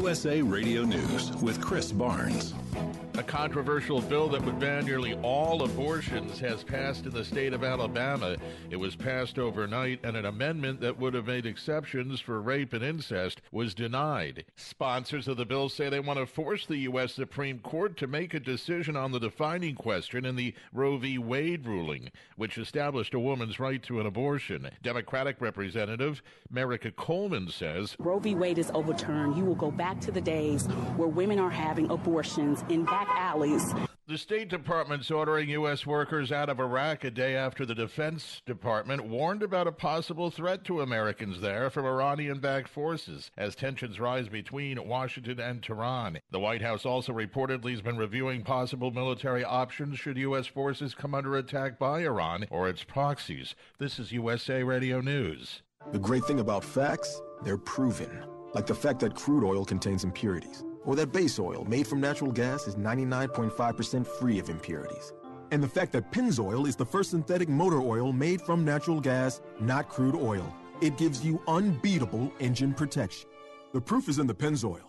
USA Radio News with Chris Barnes. A controversial bill that would ban nearly all abortions has passed in the state of Alabama. It was passed overnight, and an amendment that would have made exceptions for rape and incest was denied. Sponsors of the bill say they want to force the U.S. Supreme Court to make a decision on the defining question in the Roe v. Wade ruling, which established a woman's right to an abortion. Democratic Representative Merika Coleman says Roe v. Wade is overturned. You will go back to the days where women are having abortions in back alleys. The State Department's ordering U.S. workers out of Iraq a day after the Defense Department warned about a possible threat to Americans there from Iranian backed forces as tensions rise between Washington and Tehran. The White House also reportedly has been reviewing possible military options should U.S. forces come under attack by Iran or its proxies. This is USA Radio News. The great thing about facts, they're proven. Like the fact that crude oil contains impurities or that base oil made from natural gas is 99.5% free of impurities. And the fact that Pennzoil is the first synthetic motor oil made from natural gas, not crude oil. It gives you unbeatable engine protection. The proof is in the Pennzoil.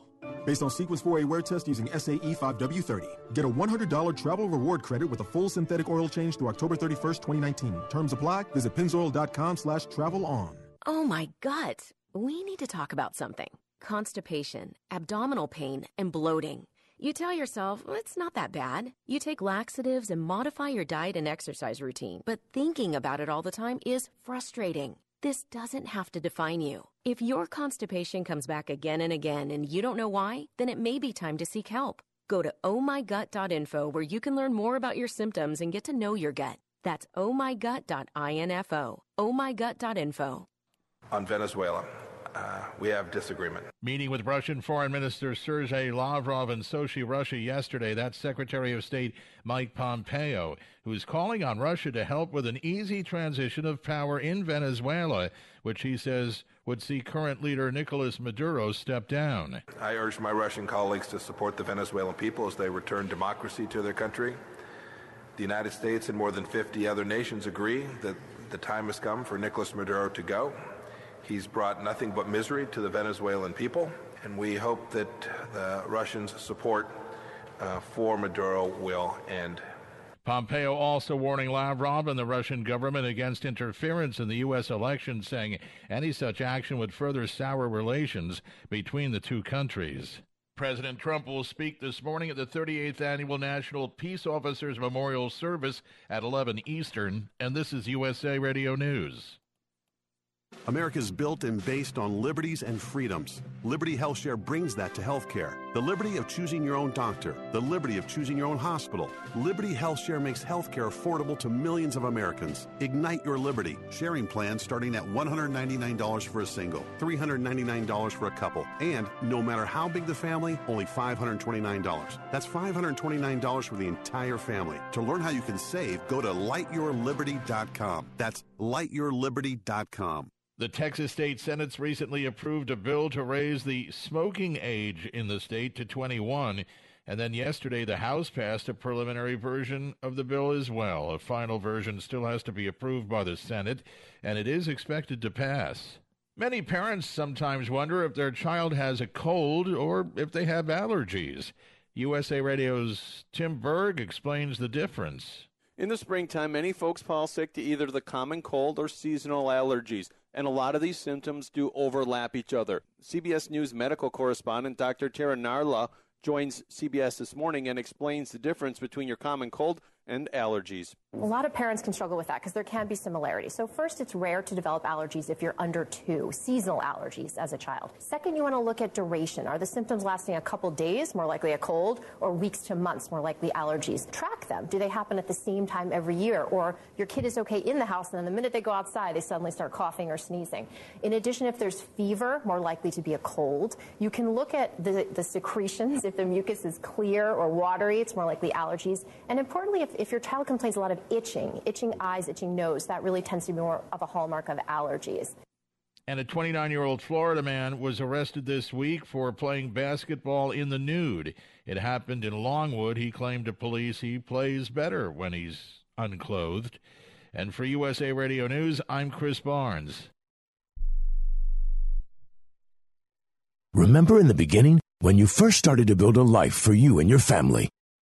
Based on Sequence 4A wear test using SAE 5W30. Get a $100 travel reward credit with a full synthetic oil change through October 31st, 2019. Terms apply. Visit pennzoil.com slash travel on. Oh my gut. We need to talk about something constipation, abdominal pain, and bloating. You tell yourself, well, it's not that bad. You take laxatives and modify your diet and exercise routine, but thinking about it all the time is frustrating. This doesn't have to define you. If your constipation comes back again and again and you don't know why, then it may be time to seek help. Go to ohmygut.info where you can learn more about your symptoms and get to know your gut. That's ohmygut.info. ohmygut.info. On Venezuela uh, we have disagreement. Meeting with Russian Foreign Minister Sergei Lavrov in Sochi, Russia yesterday, that's Secretary of State Mike Pompeo, who's calling on Russia to help with an easy transition of power in Venezuela, which he says would see current leader Nicolas Maduro step down. I urge my Russian colleagues to support the Venezuelan people as they return democracy to their country. The United States and more than 50 other nations agree that the time has come for Nicolas Maduro to go. He's brought nothing but misery to the Venezuelan people, and we hope that the Russians' support uh, for Maduro will end. Pompeo also warning Lavrov and the Russian government against interference in the U.S. election, saying any such action would further sour relations between the two countries. President Trump will speak this morning at the 38th Annual National Peace Officers Memorial Service at 11 Eastern, and this is USA Radio News. America is built and based on liberties and freedoms. Liberty HealthShare brings that to healthcare. The liberty of choosing your own doctor, the liberty of choosing your own hospital. Liberty HealthShare makes healthcare affordable to millions of Americans. Ignite your liberty. Sharing plans starting at $199 for a single, $399 for a couple, and no matter how big the family, only $529. That's $529 for the entire family. To learn how you can save, go to lightyourliberty.com. That's lightyourliberty.com. The Texas State Senate's recently approved a bill to raise the smoking age in the state to 21. And then yesterday, the House passed a preliminary version of the bill as well. A final version still has to be approved by the Senate, and it is expected to pass. Many parents sometimes wonder if their child has a cold or if they have allergies. USA Radio's Tim Berg explains the difference. In the springtime, many folks fall sick to either the common cold or seasonal allergies and a lot of these symptoms do overlap each other. CBS News medical correspondent Dr. Tara Narula joins CBS this morning and explains the difference between your common cold and allergies. A lot of parents can struggle with that because there can be similarities. So first, it's rare to develop allergies if you're under two, seasonal allergies as a child. Second, you want to look at duration. Are the symptoms lasting a couple days, more likely a cold, or weeks to months, more likely allergies? Track them. Do they happen at the same time every year? Or your kid is okay in the house, and then the minute they go outside, they suddenly start coughing or sneezing. In addition, if there's fever, more likely to be a cold. You can look at the, the secretions. If the mucus is clear or watery, it's more likely allergies. And importantly, if, if your child complains a lot of itching, itching eyes, itching nose, that really tends to be more of a hallmark of allergies. And a 29 year old Florida man was arrested this week for playing basketball in the nude. It happened in Longwood. He claimed to police he plays better when he's unclothed. And for USA Radio News, I'm Chris Barnes. Remember in the beginning, when you first started to build a life for you and your family,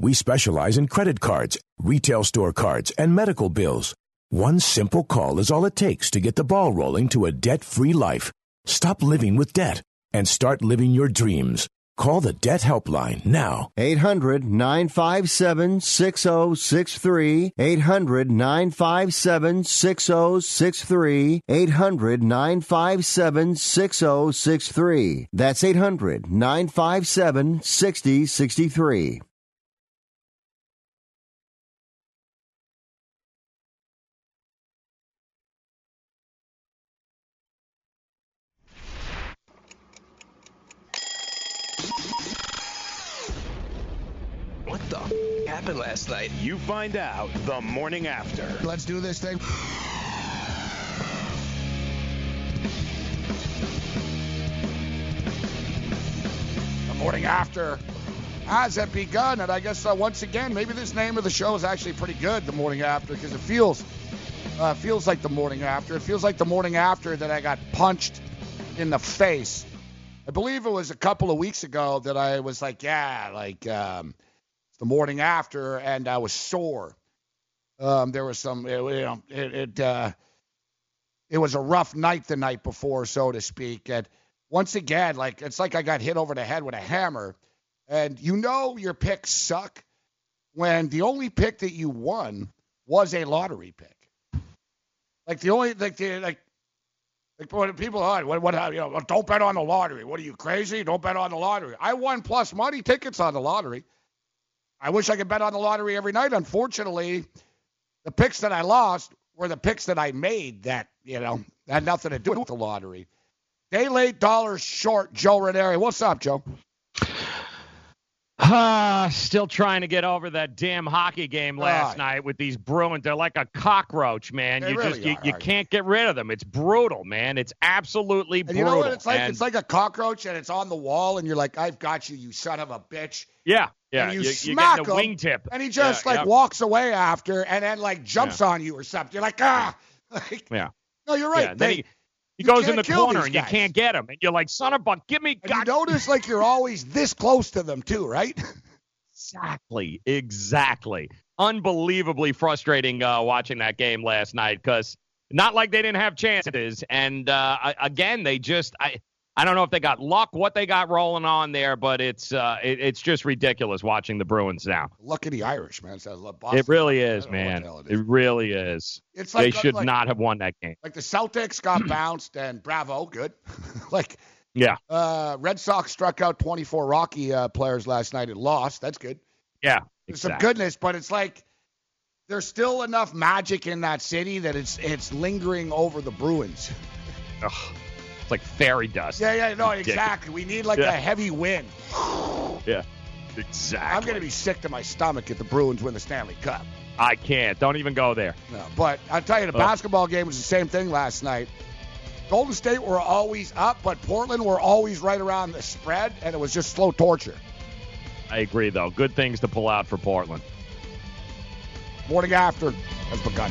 We specialize in credit cards, retail store cards, and medical bills. One simple call is all it takes to get the ball rolling to a debt free life. Stop living with debt and start living your dreams. Call the Debt Helpline now. 800 957 6063. 800 957 6063. 800 957 6063. That's 800 957 6063. What the f- happened last night? You find out the morning after. Let's do this thing. The morning after has it begun, and I guess uh, once again, maybe this name of the show is actually pretty good. The morning after, because it feels uh, feels like the morning after. It feels like the morning after that I got punched in the face. I believe it was a couple of weeks ago that I was like, yeah, like. Um, the morning after, and I was sore. Um, there was some, it, you know, it it, uh, it was a rough night the night before, so to speak. And once again, like it's like I got hit over the head with a hammer. And you know your picks suck when the only pick that you won was a lottery pick. Like the only like the like like what people are what what you know don't bet on the lottery. What are you crazy? Don't bet on the lottery. I won plus money tickets on the lottery. I wish I could bet on the lottery every night. Unfortunately, the picks that I lost were the picks that I made that, you know, had nothing to do with the lottery. Day late, dollars short, Joe Ranieri. What's up, Joe? Ah, still trying to get over that damn hockey game last Ah. night with these Bruins. They're like a cockroach, man. They you really just you, you can't get rid of them. It's brutal, man. It's absolutely And brutal. you know what it's like? And- it's like a cockroach and it's on the wall, and you're like, I've got you, you son of a bitch. yeah, yeah. and you, you, smack are getting a him, wingtip, and he just Yeah, like yeah. walks away after, and then like jumps on you or something. You're like, ah, like, Yeah. no, you're right. Yeah, They- he, you goes in the corner and you can't get him, and you're like, son of a, give me. And you notice like you're always this close to them too, right? Exactly, exactly. Unbelievably frustrating uh, watching that game last night because not like they didn't have chances, and uh, again they just I I don't know if they got luck, what they got rolling on there, but it's uh, it, it's just ridiculous watching the Bruins now. Look at the Irish, man. It's it really is, I don't know what man. the hell It, really is. It's like, they should like- not have won that game. Like the Celtics got bounced, and bravo, good. like Yeah, uh, Red Sox struck out 24 Rocky uh, players last night and lost. That's good. yeah. There's some goodness, but it's like there's still enough magic in that city that it's it's lingering over the Bruins. Ugh, it's like fairy dust. Yeah, yeah, no, Ridiculous. exactly. We need like Yeah. a heavy wind. Yeah, exactly. I'm gonna be sick to my stomach if the Bruins win the Stanley Cup. I can't. Don't even go there. No, but I'll tell you, the Ugh. basketball game was the same thing last night. Golden State were always up, but Portland were always right around the spread, and it was just slow torture. I agree, though. Good things to pull out for Portland. Morning after has begun.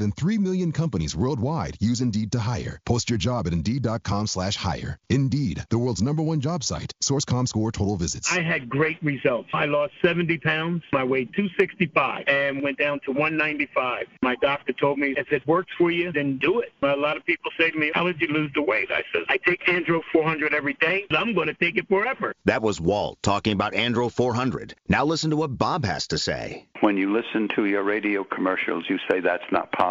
than 3 million companies worldwide use Indeed to hire. Post your job at Indeed.com slash hire. Indeed, the world's number one job site. Source.com score total visits. I had great results. I lost 70 pounds. I weighed 265 and went down to 195. My doctor told me, if it works for you, then do it. But a lot of people say to me, how did you lose the weight? I said, I take Andro 400 every day. I'm going to take it forever. That was Walt talking about Andro 400. Now listen to what Bob has to say. When you listen to your radio commercials, you say that's not possible,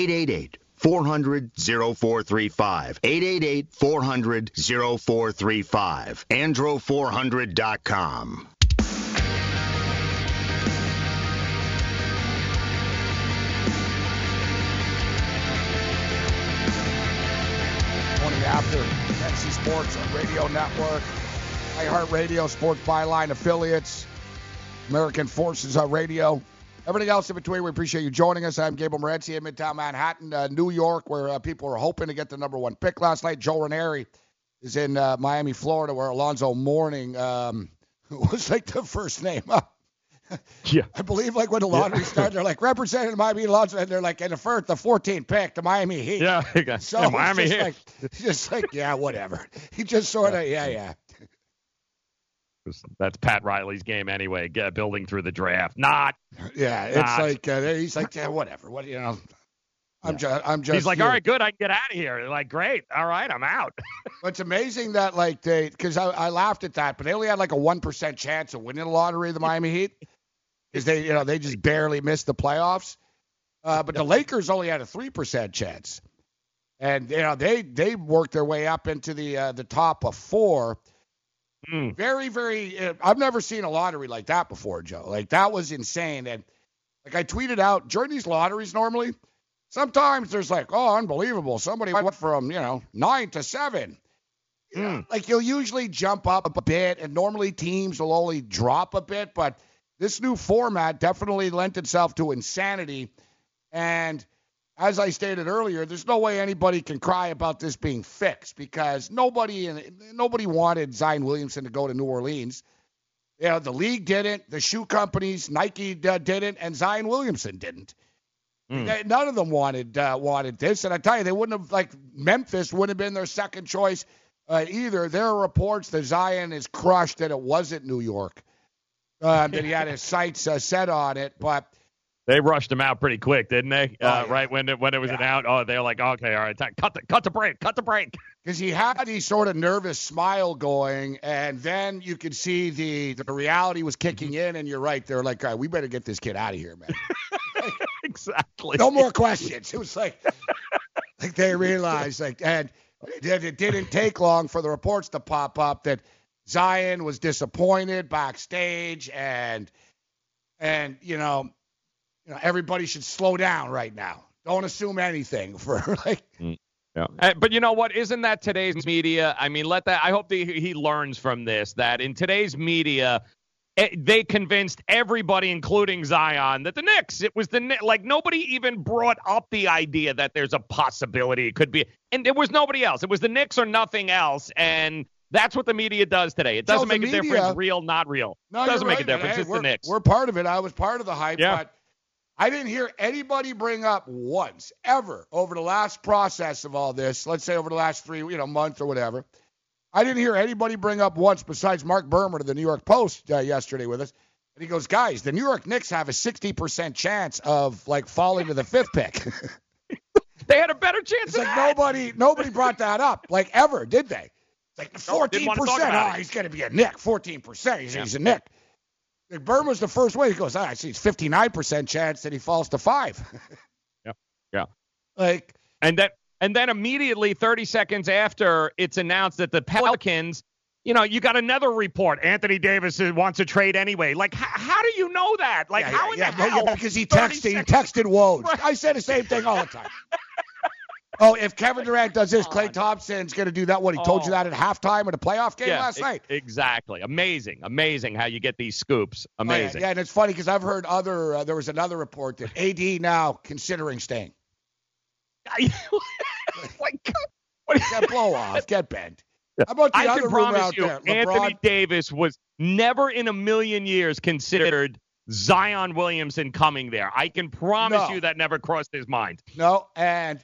888 400 0435. 888 400 0435. Andro400.com. Morning after Fantasy Sports Radio Network, iHeartRadio, Sports Byline affiliates, American Forces uh, Radio. Everything else in between, we appreciate you joining us. I'm Gabriel Morency in Midtown Manhattan, uh, New York, where uh, people were hoping to get the number one pick last night. Joe Ranieri is in uh, Miami, Florida, where Alonzo Mourning um, was like the first name up. yeah. I believe like when the lottery Yeah. started, they're like representing Miami Alonzo, and they're like in the first, the 14th pick, the Miami Heat. Yeah, got- So yeah, Miami just Heat. like, just like yeah, whatever. He just sort of yeah, yeah. That's Pat Riley's game anyway, get, building through the draft. Not. Yeah, it's not. like uh, he's like yeah, whatever. What you know? I'm just I'm just. He's like, here. all right, good, I can get out of here. They're like, great, all right, I'm out. But it's amazing that like they because I, I laughed at that, but they only had like a one percent chance of winning the lottery, the Miami Heat, because they you know they just barely missed the playoffs. Uh, but the Lakers only had a three percent chance, and you know they they worked their way up into the uh, the top of four. Very very. Uh, I've never seen a lottery like that before, Joe. Like that was insane. And like I tweeted out during these lotteries normally, sometimes there's like, oh, unbelievable. Somebody went from you know nine to seven. Know, Like you'll usually jump up a bit, and normally teams will only drop a bit, but this new format definitely lent itself to insanity. And as I stated earlier, there's no way anybody can cry about this being fixed because nobody nobody wanted Zion Williamson to go to New Orleans. You know, the league didn't, the shoe companies, Nike uh, didn't, and Zion Williamson didn't. They- None of them wanted uh, wanted this, and I tell you, they wouldn't have like Memphis wouldn't have been their second choice uh, either. There are reports that Zion is crushed that it wasn't New York, uh, that he had his sights uh, set on it, but. They rushed him out pretty quick, didn't they? Oh, uh, yeah. Right when it, when it was announced, oh, they were like, okay, all right, time- cut the cut the break, cut the break. because he had these sort of nervous smile going, and then you could see the the reality was kicking in, and you're right. They're like, all right, we better get this kid out of here, man. exactly. No more questions. It was like, like they realized, like, and it didn't take long for the reports to pop up that Zion was disappointed backstage, and and you know, you know, everybody should slow down right now. Don't assume anything for like. Mm, yeah. Uh, but you know what? Isn't that today's media? I mean, let that. I hope that he he learns from this that in today's media, eh, they convinced everybody, including Zion, that the Knicks. It was the Knicks. Like nobody even brought up the idea that there's a possibility it could be, and there was nobody else. It was the Knicks or nothing else, and that's what the media does today. It doesn't So the make a media- difference, real, not real. No, doesn't you're make right, a difference. man. It's we're, the Knicks. We're part of it. I was part of the hype, Yeah. but I didn't hear anybody bring up once, ever, over the last process of all this, let's say over the last three, you know, month or whatever. I didn't hear anybody bring up once besides Mark Berman of the New York Post uh, yesterday with us. And he goes, guys, the New York Knicks have a 60% chance of like falling to the fifth pick. they had a better chance. It's like nobody, nobody brought that up, like ever, did they? It's like 14%. wanna talk about Oh, he's going to be a Knick. 14%. He's, Yeah. he's a Knick. Like Berman was the first one. He goes, ah, I see it's 59% chance that he falls to five. Yeah. Yeah. like, And then and then immediately 30 seconds after it's announced that the Pelicans, you know, you got another report. Anthony Davis wants to trade anyway. Like, how, how do you know that? Like, yeah, how yeah, in yeah, the yeah, hell? because he 30 texted, he texted Woj. I say the same thing all the time. oh, if Kevin Durant does this, Klay Thompson's going to do that. What he told you Oh. that at halftime of a playoff game yeah, last e- night. Exactly. Amazing. Amazing how you get these scoops. Oh, yeah, Amazing. yeah, and it's funny because I've heard other. Uh, there was another report that AD now considering staying. like, get blow off, get bent. How about the I other can promise out you, there? Anthony LeBron, Davis was never in a million years considered Zion Williamson coming there. I can promise No. you that never crossed his mind. no, and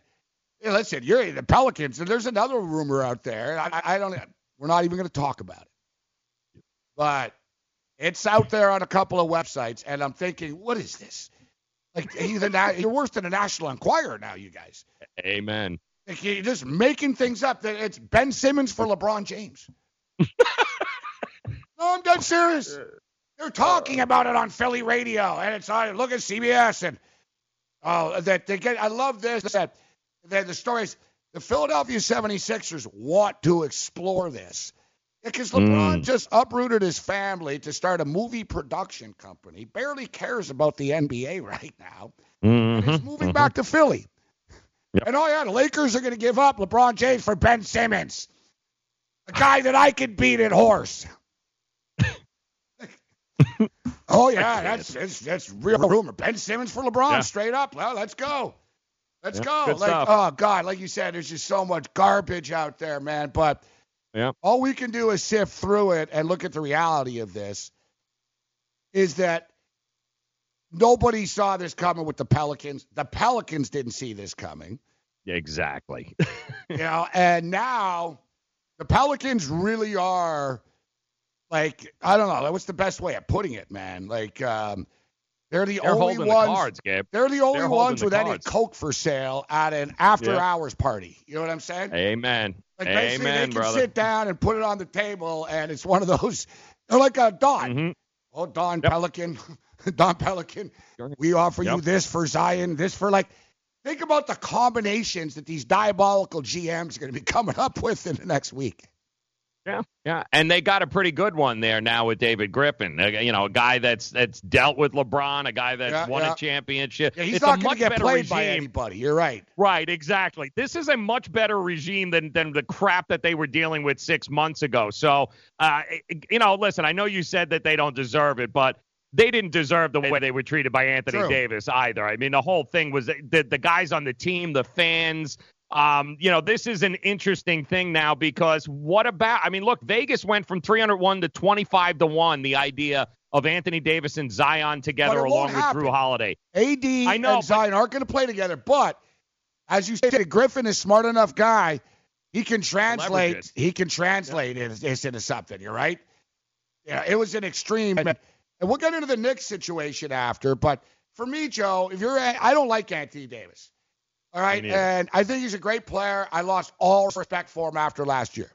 yeah, listen, you're the Pelicans, and there's another rumor out there. I, I don't. We're not even going to talk about it, but it's out there on a couple of websites, and I'm thinking, what is this? Like you're, na- you're worse than a National Enquirer now, you guys. Amen. Like, you're just making things up. That It's Ben Simmons for LeBron James. no, I'm dead serious. Uh, They're talking uh, about it on Philly radio, and it's on. Look at CBS, and oh, that they get. I love this. That, the stories. The Philadelphia 76ers want to explore this because LeBron Mm. just uprooted his family to start a movie production company. Barely cares about the NBA right now. Mm-hmm. He's moving back to Philly. And oh yeah, the Lakers are going to give up LeBron James for Ben Simmons, a guy that I could beat at horse. oh yeah, that's that's, that's real rumor. Ben Simmons for LeBron, Yeah. straight up. Well, let's go. Let's Yeah, go. good Like, stuff. oh God, like you said, there's just so much garbage out there, man. But Yeah. all we can do is sift through it and look at the reality of this. Is that nobody saw this coming with the Pelicans. The Pelicans didn't see this coming. Exactly. you know, and now the Pelicans really are like I don't know, what's the best way of putting it, man? Like um they're the They're only holding the ones cards, Gabe. They're the only They're ones the with any coke for sale at an after Yeah. hours party. You know what I'm saying? Amen. Like basically Amen, they can brother. sit down and put it on the table and it's one of those they're like a Don. Mm-hmm. Oh Don Pelican. Don Pelican. We offer you this for Zion, this for like think about the combinations that these diabolical GMs are going to be coming up with in the next week. Yeah, yeah, and they got a pretty good one there now with David Griffin. Uh, You know, a guy that's that's dealt with LeBron, a guy that's Yeah, won yeah. a championship. Yeah, he's it's not a going much to get better played regime. by anybody. You're right. Right, exactly. This is a much better regime than than the crap that they were dealing with six months ago. So, uh, you know, listen, I know you said that they don't deserve it, but they didn't deserve the way they were treated by Anthony True. Davis either. I mean, the whole thing was the the guys on the team, the fans. Um, you know, this is an interesting thing now because what about? I mean, look, Vegas went from 301 to 25 to one. The idea of Anthony Davis and Zion together along with happen. Jrue Holiday. AD I know, and Zion aren't going to play together, but as you said, Griffin is smart enough guy. He can translate. He can translate it this into something. You're right. Yeah, it was an extreme, and we'll get into the Knicks situation after. But for me, Joe, if you're, I don't like Anthony Davis. All right, and I think he's a great player. I lost all respect for him after last year.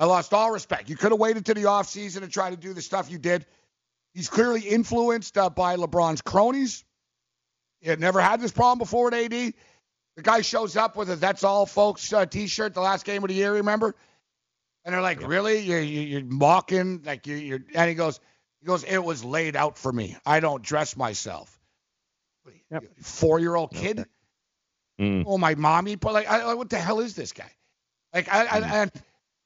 I lost all respect. You could have waited to the offseason and tried to do the stuff you did. He's clearly influenced uh, by LeBron's cronies. He had never had this problem before at AD. The guy shows up with a "That's all, folks" uh, T-shirt the last game of the year. Remember? And they're like, "Really? You're, you're, you're mocking? Like you, you're?" And he goes, "He goes, it was laid out for me. I don't dress myself." Four-year-old kid. Mm. Oh, my mommy, but like, I, what the hell is this guy? Like, I, I, and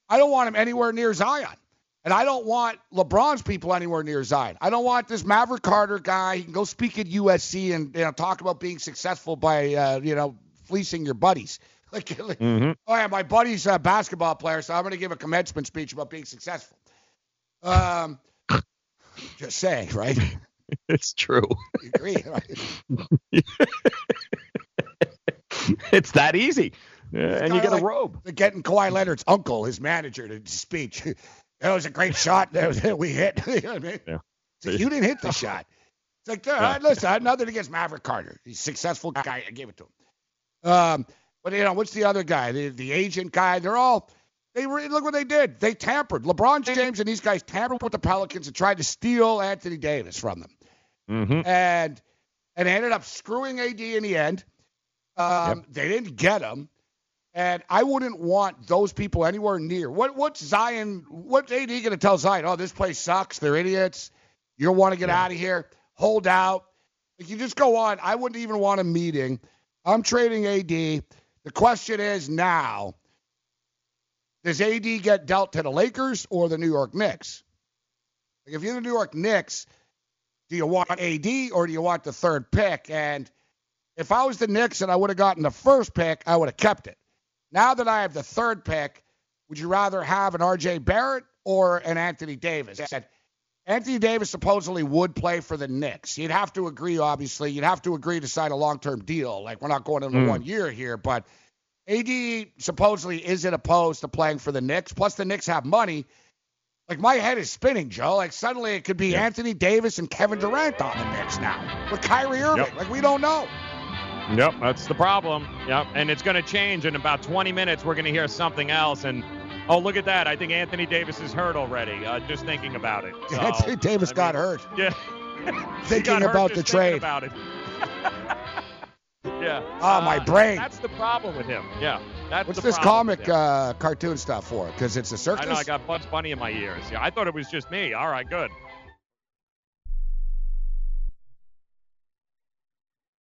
I don't want him anywhere near Zion. And I don't want LeBron's people anywhere near Zion. I don't want this Maverick Carter guy. He can go speak at USC and you know talk about being successful by uh, you know fleecing your buddies. Like, like mm-hmm. oh yeah, my buddy's a basketball player, so I'm going to give a commencement speech about being successful. Um, just saying, right? It's true. You agree, right? it's that easy. Uh, and you get like a robe. Getting Kawhi Leonard's uncle, his manager, to speech. that was a great shot that we hit. you know I mean? Yeah. Like, you didn't hit the shot. It's like, all right, listen, I had nothing against Maverick Carter. He's a successful guy. I gave it to him. Um, but you know, what's the other guy? The, the agent guy. They're all. They re- look what they did. They tampered. LeBron James and these guys tampered with the Pelicans and tried to steal Anthony Davis from them, mm-hmm. and and they ended up screwing AD in the end. Um, yep. They didn't get him, and I wouldn't want those people anywhere near. What what's Zion? What's AD going to tell Zion? Oh, this place sucks. They're idiots. You don't want to get yeah. out of here. Hold out. If you just go on, I wouldn't even want a meeting. I'm trading AD. The question is now does AD get dealt to the Lakers or the New York Knicks? Like if you're the New York Knicks, do you want AD or do you want the third pick? And if I was the Knicks and I would have gotten the first pick, I would have kept it. Now that I have the third pick, would you rather have an RJ Barrett or an Anthony Davis? I said Anthony Davis supposedly would play for the Knicks. You'd have to agree, obviously. You'd have to agree to sign a long term deal. Like we're not going into mm. one year here, but AD supposedly isn't opposed to playing for the Knicks. Plus, the Knicks have money. Like my head is spinning, Joe. Like suddenly it could be yeah. Anthony Davis and Kevin Durant on the Knicks now with Kyrie Irving. Yep. Like we don't know. Yep, that's the problem. Yep, and it's going to change in about 20 minutes. We're going to hear something else, and oh, look at that! I think Anthony Davis is hurt already. Uh, just thinking about it. So, Anthony Davis I got mean, hurt. Yeah. thinking about the trade. About it. Yeah. Oh, my brain. That's the problem with him. Yeah. That's What's this comic uh, cartoon stuff for? Because it's a circus? I know. I got Bugs Bunny in my ears. Yeah. I thought it was just me. All right. Good.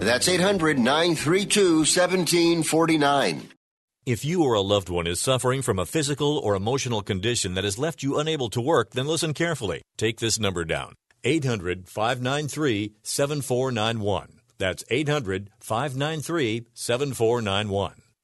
That's 800 932 1749. If you or a loved one is suffering from a physical or emotional condition that has left you unable to work, then listen carefully. Take this number down 800 593 7491. That's 800 593 7491.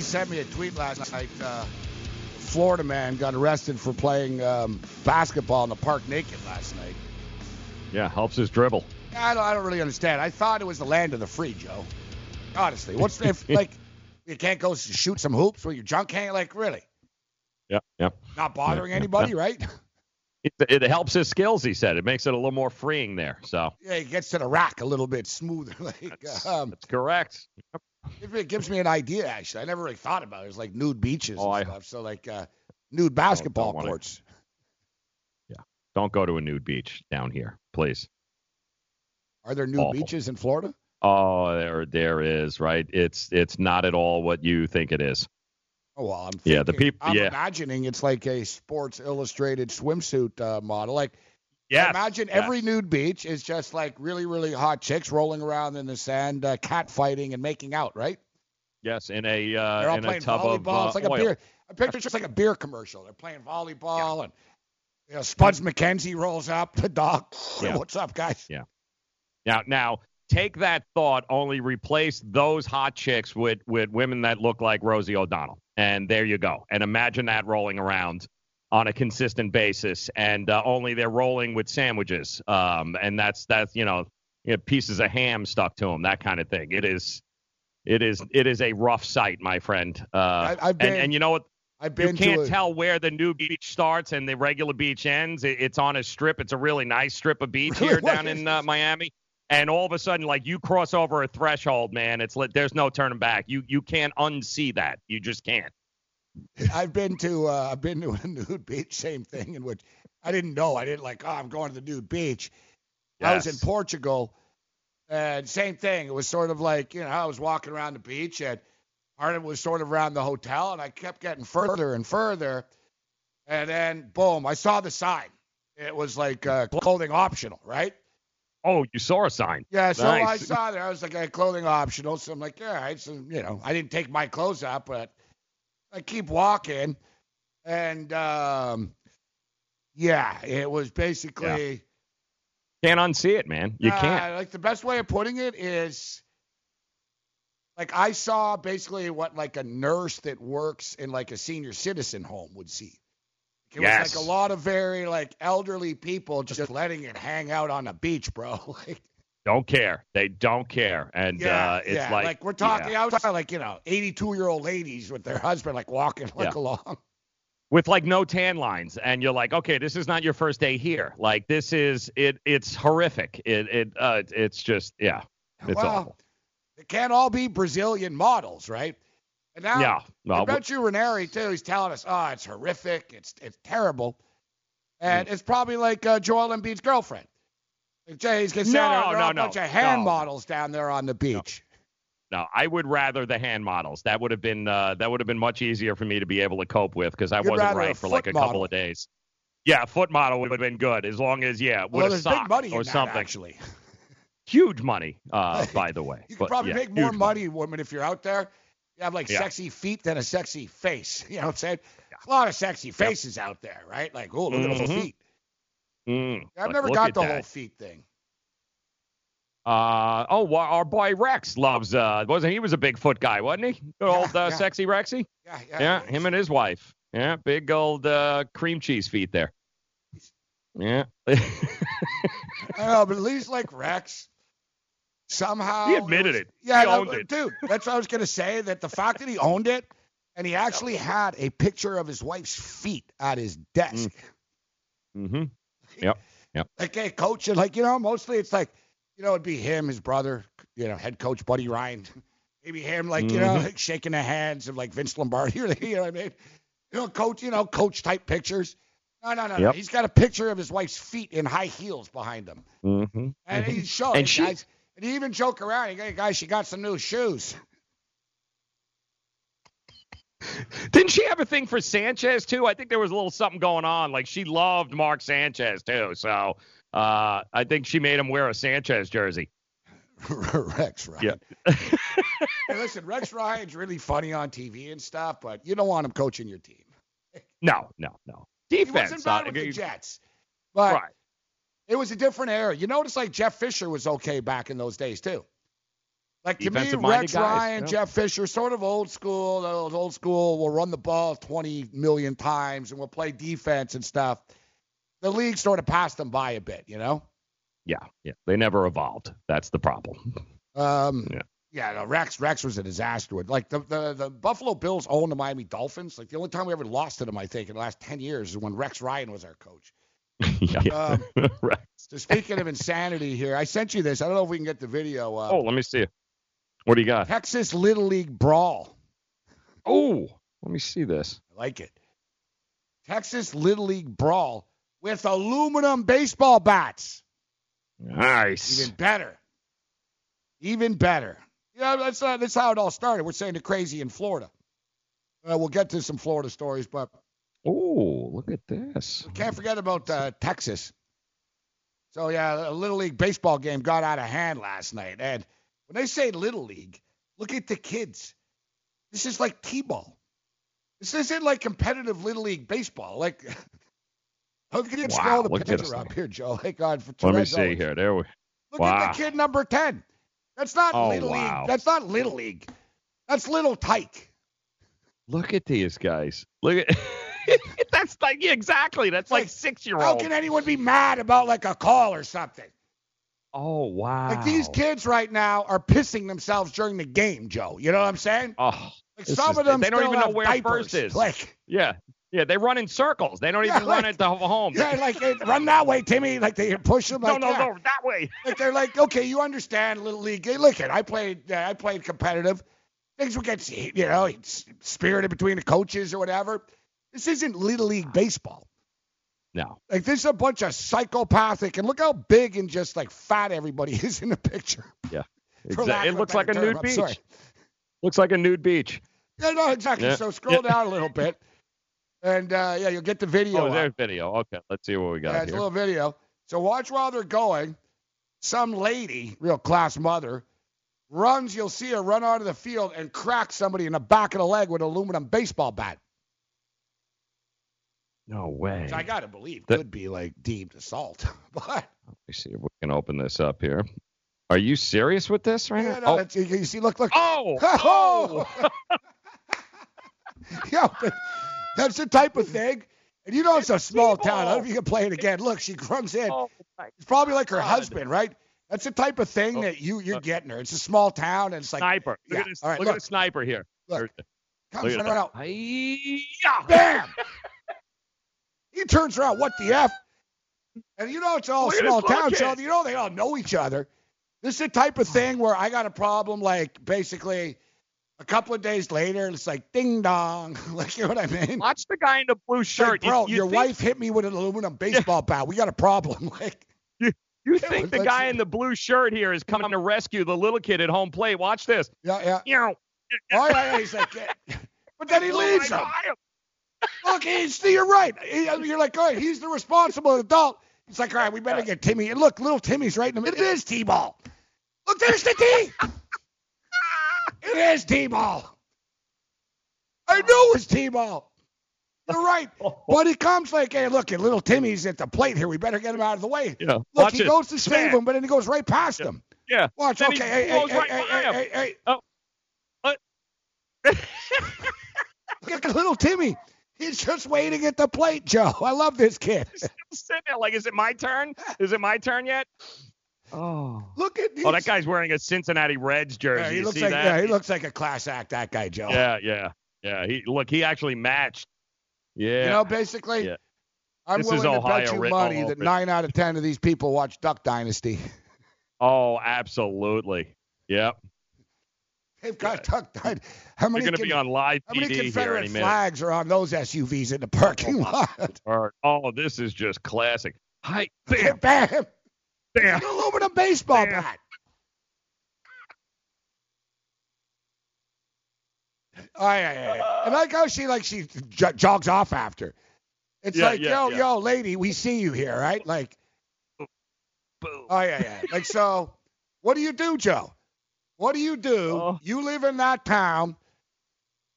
Somebody sent me a tweet last night. Uh, Florida man got arrested for playing um, basketball in the park naked last night. Yeah, helps his dribble. I don't, I don't really understand. I thought it was the land of the free, Joe. Honestly, what's if like you can't go shoot some hoops with your junk hanging? Like really? Yep, yep. Not bothering Yeah, anybody, yeah. right? It, it helps his skills, he said. It makes it a little more freeing there. So Yeah, he gets to the rack a little bit smoother. Like, um, that's correct. It, it gives me an idea. Actually, I never really thought about it. It's like nude beaches Oh, I- and stuff. So like uh, nude basketball wanna- courts. Don't go to a nude beach down here, please. Are there nude Awful. beaches in Florida? Oh, there there is, right? It's it's not at all what you think it is. Oh well, I'm Yeah, the thinking- peop- I'm yeah. imagining it's like a Sports Illustrated swimsuit uh, model. Like, Yes, imagine yes. every nude beach is just like really, really hot chicks rolling around in the sand, uh, cat fighting and making out, right? Yes, in a They're uh, all in a playing tub of volleyball. uh, it's like a beer. I picture it's just like a beer commercial. They're playing volleyball and you know, Spuds MacKenzie rolls up the dog. Yeah. What's up, guys? Yeah. Now, now take that thought. Only replace those hot chicks with with women that look like Rosie O'Donnell, and there you go. And imagine that rolling around on a consistent basis, and uh, only they're rolling with sandwiches, um, and that's that's you know, you know, pieces of ham stuck to them, that kind of thing. It is. It is it is a rough sight, my friend. Uh, I- I've been- and, and you know what? I've you been to can't tell where the new beach starts and the regular beach ends. It, it's on a strip. It's a really nice strip of beach Really? here down in uh, Miami. And all of a sudden, like you cross over a threshold, man. It's like there's no turning back. You you can't unsee that. You just can't. I've been to uh, I've been to a nude beach, same thing, in which I didn't know. I didn't like, oh, I'm going to the nude beach. I was in Portugal, and same thing. It was sort of like, you know, I was walking around the beach, and part of it was sort of around the hotel, and I kept getting further and further, and then boom, I saw the sign. It was like uh, clothing optional, right? Oh, you saw a sign. Yeah, so I saw there. I was like, clothing optional. So I'm like, all right. So, you know, I didn't take my clothes off, but I keep walking. And, um, yeah, it was basically. Can't unsee it, man. You uh, can't. Like, the best way of putting it is like, I saw basically what like a nurse that works in like a senior citizen home would see. It Yes. was like a lot of very like elderly people just letting it hang out on the beach, bro. like, Don't care. They don't care. And Yeah, uh, it's yeah. like, we're talking yeah. outside, like you know, 82 year old ladies with their husband like walking like Yeah. along. with like no tan lines and you're like okay this is not your first day here like this is it it's horrific it it uh it's just yeah it's well, awful They can't all be Brazilian models, right? And now, Yeah, well, I bet you Ranieri too. He's telling us, oh, it's horrific, it's it's terrible, and Mm. it's probably like uh, Joel Embiid's girlfriend. He's gonna say No, no, a no, bunch of hand no. models down there on the beach. no i would rather the hand models that would have been uh that would have been much easier for me to be able to cope with because i You'd wasn't right for like a couple model. of days yeah foot model would have been good as long as yeah with Well, a sock big money or in that, something actually. huge money uh by the way You could But, probably yeah, make more huge money, woman, if you're out there. You have like Yeah. sexy feet than a sexy face. You know what I'm saying? A lot of sexy faces out there, right? Like, oh, look at those Mhm. feet. Mm, I've never got the that. whole feet thing. Uh oh, wa- our boy Rex loves. Uh, wasn't he was a big foot guy, wasn't he? Good old uh, yeah. sexy Rexy. Yeah, yeah. Yeah, him and his wife. Yeah, big old uh, cream cheese feet there. Yeah. I know, but at least like Rex, somehow He admitted was- it. Yeah, He no, owned it. dude. That's what I was gonna say. That the fact that he owned it, and he actually had a picture of his wife's feet at his desk. mm-hmm. Yep. Yep. Like, hey, coach, and like you know, mostly it's like, you know, it'd be him, his brother, you know, head coach Buddy Ryan, maybe him, like you know, Mhm. like shaking the hands of like Vince Lombardi, or you know what I mean? You know, coach, you know, coach type pictures. No, no, no, no. He's got a picture of his wife's feet in high heels behind him. Mm-hmm. And he's showing And she- guys. And he even joke around. He goes, guys, she got some new shoes. Didn't she have a thing for Sanchez too? I think there was a little something going on. Like she loved Mark Sanchez too. So uh, I think she made him wear a Sanchez jersey. Rex Ryan. Yeah. Hey, listen, Rex Ryan's really funny on TV and stuff, but you don't want him coaching your team. No, no, no. He Defense. wasn't bad with the Jets, but Right. it was a different era. You notice, like Jeff Fisher was okay back in those days too. Like to me, Rex Ryan, yeah. Jeff Fisher, sort of old school. Those old school will run the ball 20 million times and will play defense and stuff. The league sort of passed them by a bit, you know. Yeah, yeah. They never evolved. That's the problem. Um, Yeah. yeah, no, Rex Rex was a disaster. with- Like the, the the Buffalo Bills own the Miami Dolphins. Like the only time we ever lost to them, I think, in the last 10 years is when Rex Ryan was our coach. yeah. Um, right. So speaking of insanity here, I sent you this. I don't know if we can get the video. Uh, Oh, let me see. What do you got? Texas Little League Brawl. Oh, let me see this. I like it. Texas Little League Brawl with aluminum baseball bats. Nice. Even better. Even better. Yeah, that's uh, that's how it all started. We're saying the crazy in Florida. Uh, we'll get to some Florida stories, but Oh, look at this. can't forget about uh, Texas. So yeah, a little league baseball game got out of hand last night, and when they say little league, look at the kids. This is like t-ball. This isn't like competitive little league baseball. Like, how can you Wow, the picture up thing. here, Joe? Thank God for Let me see Owens. here. There we. Look wow. at the kid number ten. That's not Oh, little wow. league. That's not little league. That's little tyke. Look at these guys. Look at. That's like yeah, exactly. That's like, six year old. How can anyone be mad about like a call or something? Oh wow. Like these kids right now are pissing themselves during the game, Joe. You know what I'm saying? Oh, Like some is- of them they don't even know where diapers. first is. Like, Yeah, yeah. They run in circles. They don't Yeah, even run like- at the home. yeah, like run that way, Timmy. Like they push them. no, Like, no, yeah. no, that way. Like they're like, okay, you understand, little league. Hey, look it, I played, uh, I played competitive. Things would get, you know, spirited between the coaches or whatever. This isn't little league baseball. No. Like this is a bunch of psychopathic, and look how big and just like fat everybody is in the picture. Yeah. For Exa- lack it looks like a term, nude I'm beach. sorry. Looks like a nude beach. Yeah, no, exactly. Yeah. So scroll Yeah. down a little bit, and uh, yeah, you'll get the video. Oh, there's video. Okay, let's see what we got Yeah, it's a little video. So watch while they're going. Some lady, real class mother, runs. You'll see her run onto the field and crack somebody in the back of the leg with an aluminum baseball bat. No way. Which I gotta believe That- could be like deemed assault. but Let me see if we can open this up here. Are you serious with this right yeah, now? no, oh, you, see, look, look. oh, Oh! yeah, that's the type of thing. And you know it's a small town. I don't know if you can play it again. Look, she runs in. oh It's probably like her God. husband, right? That's the type of thing Oh, that you you're uh, getting her. It's a small town, and it's like sniper. Look yeah. at this. All right, look, look. at the sniper here. Look. Comes look at running that. out. Hi-ya! Bam! He turns around. What the f? And you know it's all Look small town, so you know they all know each other. This is the type of thing where I got a problem, like basically a couple of days later, and it's like ding dong, like you know what I mean? Watch the guy in the blue shirt. You- bro, you your think- wife hit me with an aluminum baseball bat. We got a problem. Like, You Yeah, think the guy in the blue shirt here is coming to rescue the little kid at home plate? Watch this. yeah, yeah. You know, Oh yeah, yeah. He's like, yeah. but then he Oh, leaves him. Look, he's, you're right. You're like, all right, he's the responsible adult. It's like, all right, we better get Timmy. And look, little Timmy's right in the middle. It is T-ball. Look, there's the T. it is T-ball. I knew it was T-ball. You're right. But he comes like, hey, look, little Timmy's at the plate here. We better get him out of the way. Yeah. Look, watch he it. goes to save him, but then he goes right past him. Yeah. Watch, Then okay, he hey, hey, blows hey, right hey, by hey, him. hey, hey. Oh. Look at little Timmy. He's just waiting at the plate, Joe. I love this kid. Sitting there like, is it my turn? Is it my turn yet? Oh. Look at Oh, that guy's wearing a Cincinnati Reds jersey. Yeah, he you looks see like that? yeah, he looks like a class act. That guy, Joe. yeah, yeah, yeah. He look, he actually matched. Yeah. You know, basically, Yeah. I'm This is willing to Ohio bet you written money that nine out of ten of these people watch Duck Dynasty. Oh, absolutely. Yep. They've got tucked in. How many going to be on live How many Confederate any flags are on those SUVs in the parking oh, lot? Or- Oh, this is just classic. Hi, bam, Bam! bam. An aluminum baseball bat. Oh, yeah, yeah, yeah. And I like how she like she j- jogs off after. It's Yeah, like, yeah, yo, yeah. yo, lady, we see you here, right? Like, oh yeah, yeah. Like, so, what do you do, Joe? What do you do? Oh. You live in that town.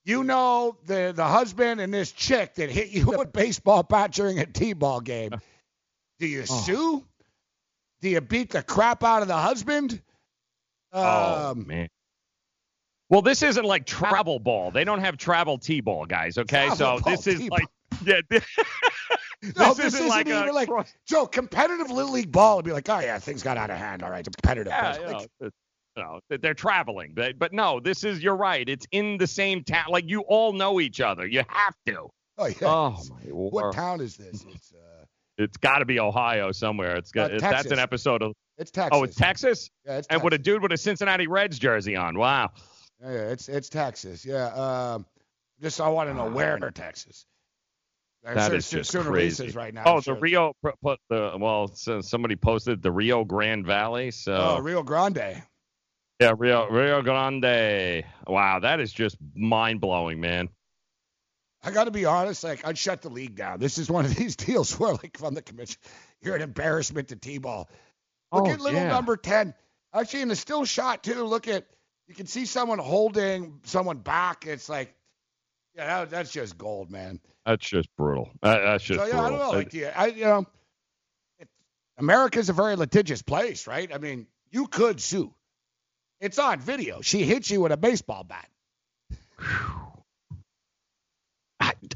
You know the the husband and this chick that hit you with a baseball bat during a t-ball game. Do you Oh. sue? Do you beat the crap out of the husband? Oh Um, man. Well, this isn't like travel ball. They don't have travel t-ball, guys. Okay, so this is t-ball. like yeah. This, No, this this isn't isn't like even a like cross- Joe. Competitive little league ball would be like, oh yeah, things got out of hand. All right, competitive. yeah. Like, know, it's- you know, that they're traveling, but, but no, this is you're right. It's in the same town. Like you all know each other. You have to. oh yeah. Oh my what word. town is this? It's uh, It's got to be Ohio somewhere. It's got Uh, it- that's an episode of. it's Texas. Oh, it's Texas. Yeah, it's And with a dude with a Cincinnati Reds jersey on. Wow. Yeah, yeah, it's it's Texas. Yeah. Um, just I want to know where in Texas. I'm That sure is just crazy. Right now. oh, I'm sure. the Rio put put the well, so somebody posted the Rio Grande Valley. So Oh, Rio Grande. Yeah, Rio Rio Grande. Wow, that is just mind blowing, man. I got to be honest. Like I'd shut the league down. This is one of these deals where, like, from the commission, you're an embarrassment to T-ball. Look Oh, at little yeah. number ten. Actually, in the still shot too. Look at you can see someone holding someone back. It's like, yeah, that, that's just gold, man. That's just brutal. That- that's just so yeah, brutal. I don't know. Like, you, I you know, it, America's a very litigious place, right? I mean, you could sue. It's on video. She hits you with a baseball bat.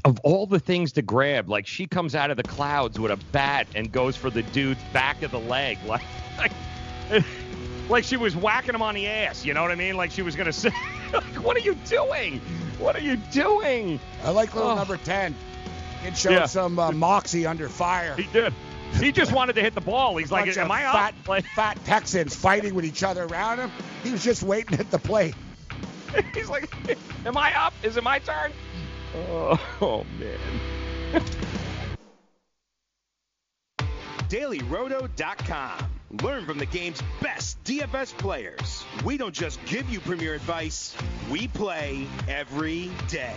Of all the things to grab, like she comes out of the clouds with a bat and goes for the dude's back of the leg, like like, like she was whacking him on the ass. You know what I mean? Like she was gonna say, like, "What are you doing? What are you doing?" I like little Oh. number ten. It showed Yeah. some uh, moxie under fire. He did. He just wanted to hit the ball. He's like, "Am I fat, up?" Like, fat Texans fighting with each other around him. He was just waiting at the plate. he's like, "Am I up? Is it my turn?" Oh, oh man. DailyRoto.com. Learn from the game's best DFS players. We don't just give you premier advice, we play every day.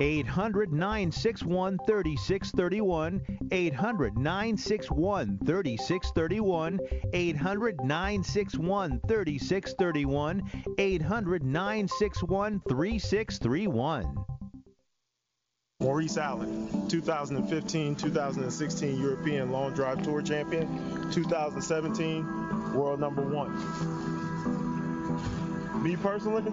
800 961 3631. 800 961 3631. 800 961 3631. 800 961 3631. Maurice Allen, 2015 2016 European Long Drive Tour Champion, 2017 World Number One. Me personally,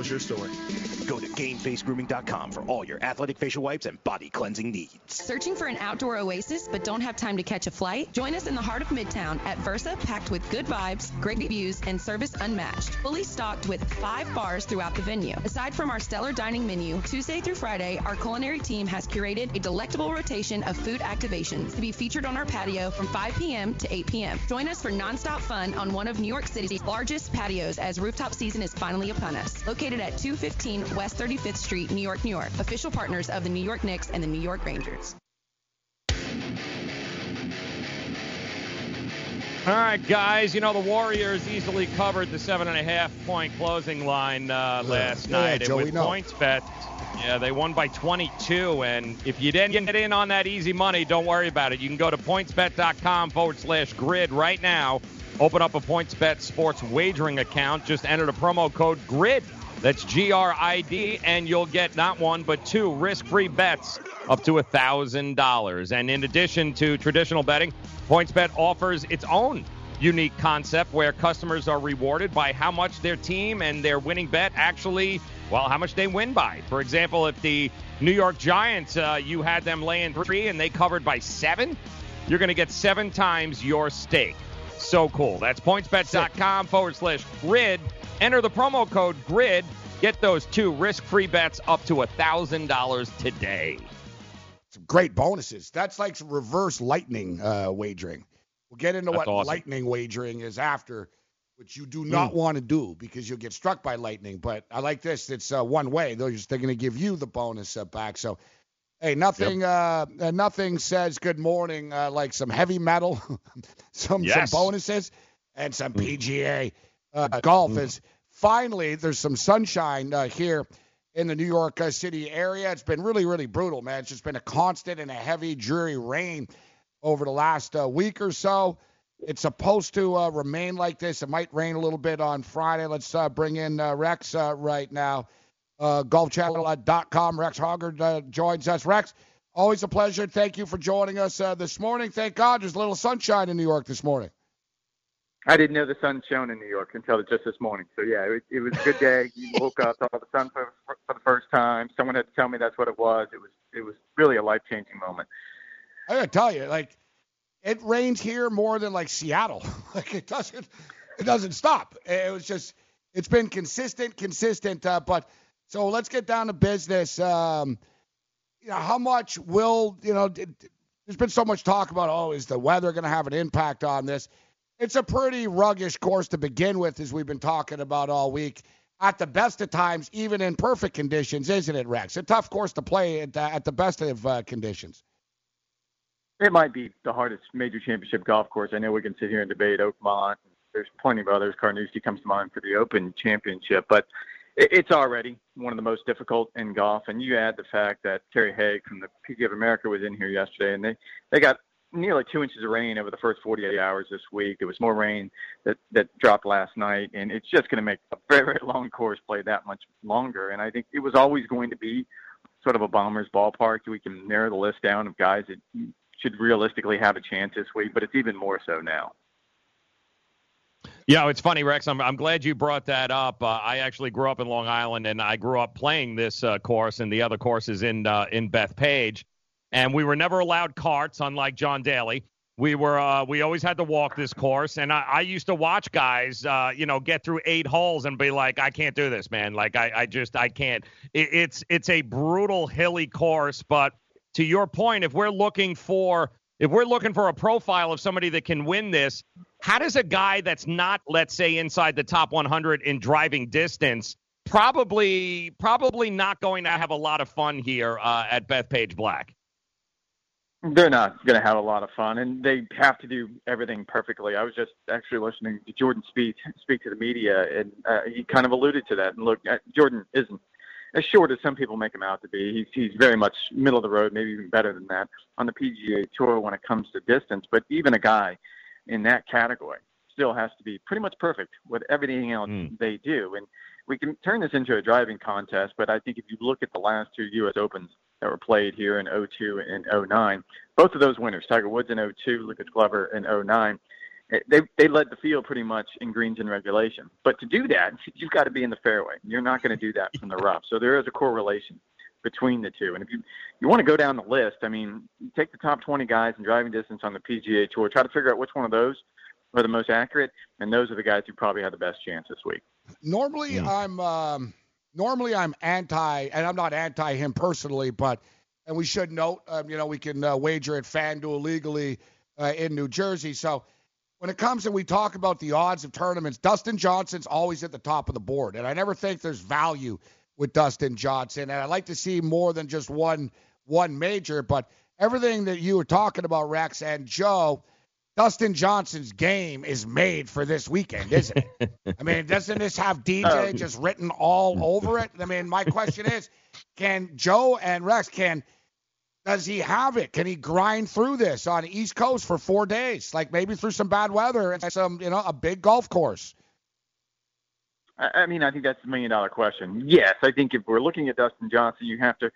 What's your story? Go to GameFaceGrooming.com for all your athletic facial wipes and body cleansing needs. Searching for an outdoor oasis but don't have time to catch a flight? Join us in the heart of Midtown at Versa, packed with good vibes, great views, and service unmatched. Fully stocked with five bars throughout the venue. Aside from our stellar dining menu, Tuesday through Friday, our culinary team has curated a delectable rotation of food activations to be featured on our patio from 5 p.m. to 8 p.m. Join us for nonstop fun on one of New York City's largest patios as rooftop season is finally upon us. Located at 215 West 35th Street, New York, New York. Official partners of the New York Knicks and the New York Rangers. All right, guys. You know, the Warriors easily covered the seven and a half point closing line uh, last Yeah, night. Joey, and with no. points bet, yeah, they won by 22. And if you didn't get in on that easy money, don't worry about it. You can go to pointsbet.com forward slash grid right now. Open up a PointsBet sports wagering account. Just enter the promo code GRID. That's G R I D, and you'll get not one, but two risk free bets up to $1,000. And in addition to traditional betting, PointsBet offers its own unique concept where customers are rewarded by how much their team and their winning bet actually, well, how much they win by. For example, if the New York Giants, uh, you had them laying three and they covered by seven, you're going to get seven times your stake. So cool. That's pointsbet.com forward slash grid. Enter the promo code GRID. Get those two risk free bets up to $1,000 today. Some great bonuses. That's like reverse lightning uh, wagering. We'll get into That's what awesome. lightning wagering is after, which you do not want to do because you'll get struck by lightning. But I like this. It's uh, one way. They're just they're going to give you the bonus uh, back. So, hey, nothing uh, uh, nothing says good morning uh, like some heavy metal, some Yes. some bonuses, and some PGA uh, golf. Is finally there's some sunshine uh, here in the New York uh, City area. It's been really, really brutal, man. It's just been a constant and a heavy, dreary rain over the last uh, week or so. It's supposed to uh, remain like this. It might rain a little bit on Friday. Let's uh, bring in uh, Rex uh, right now. Uh, golfchannel.com. Rex Hoggard joins us. Rex, always a pleasure. Thank you for joining us this morning. Thank God there's a little sunshine in New York this morning. I didn't know the sun shone in New York until just this morning. So yeah, it, it was a good day. You woke up, saw the sun for, for, for the first time. Someone had to tell me that's what it was. It was it was really a life changing moment. I gotta tell you, like it rains here more than like Seattle. like it doesn't, it doesn't stop. It was just, it's been consistent, consistent. Uh, but so let's get down to business. Um, you know, how much will you know? There's been so much talk about, oh, is the weather going to have an impact on this? It's a pretty ruggish course to begin with, as we've been talking about all week. At the best of times, even in perfect conditions, isn't it, Rex? A tough course to play at, at the best of uh, conditions. It might be the hardest major championship golf course. I know we can sit here and debate Oakmont. There's plenty of others. Carnoustie comes to mind for the Open Championship, but it's already one of the most difficult in golf. And you add the fact that Kerry Haigh from the PGA of America was in here yesterday, and they they got nearly two inches of rain over the first 48 hours this week. There was more rain that that dropped last night, and it's just going to make a very very long course play that much longer. And I think it was always going to be sort of a bomber's ballpark. We can narrow the list down of guys that should realistically have a chance this week, but it's even more so now. Yeah, it's funny, Rex. I'm, I'm glad you brought that up. Uh, I actually grew up in Long Island, and I grew up playing this uh, course and the other courses in uh, in Bethpage. And we were never allowed carts, unlike John Daly. We were uh, we always had to walk this course, and I, I used to watch guys, uh, you know, get through eight holes and be like, I can't do this, man. Like I, I just I can't. It, it's it's a brutal hilly course, but to your point, if we're looking for if we're looking for a profile of somebody that can win this, how does a guy that's not, let's say, inside the top 100 in driving distance, probably probably not going to have a lot of fun here uh, at Bethpage Black? They're not going to have a lot of fun, and they have to do everything perfectly. I was just actually listening to Jordan speak speak to the media, and uh, he kind of alluded to that. And look, uh, Jordan isn't as short as some people make him out to be. He's he's very much middle of the road, maybe even better than that on the PGA Tour when it comes to distance. But even a guy in that category still has to be pretty much perfect with everything else they do. And we can turn this into a driving contest, but I think if you look at the last two U.S. Opens that were played here in 02 and 09, both of those winners, Tiger Woods in 02, Lucas Glover in 09, they they led the field pretty much in greens in regulation. But to do that, you've got to be in the fairway. You're not going to do that from the rough. So there is a correlation between the two. And if you you want to go down the list, I mean, take the top 20 guys in driving distance on the PGA Tour. Try to figure out which one of those are the most accurate, and those are the guys who probably have the best chance this week. Normally, Hmm. I'm um, normally I'm anti, and I'm not anti him personally, but and we should note, um, you know, we can uh, wager at FanDuel legally uh, in New Jersey. So when it comes and we talk about the odds of tournaments, Dustin Johnson's always at the top of the board, and I never think there's value with Dustin Johnson, and I like to see more than just one one major. But everything that you were talking about, Rex and Joe. Dustin Johnson's game is made for this weekend, isn't it? I mean, doesn't this have um, DJ Oh. just written all over it? I mean, my question is, can Joe and Rex can does he have it? Can he grind through this on the East Coast for four days, like maybe through some bad weather and some, you know, a big golf course? I I mean, I think that's the million dollar question. Yes, I think if we're looking at Dustin Johnson, you have to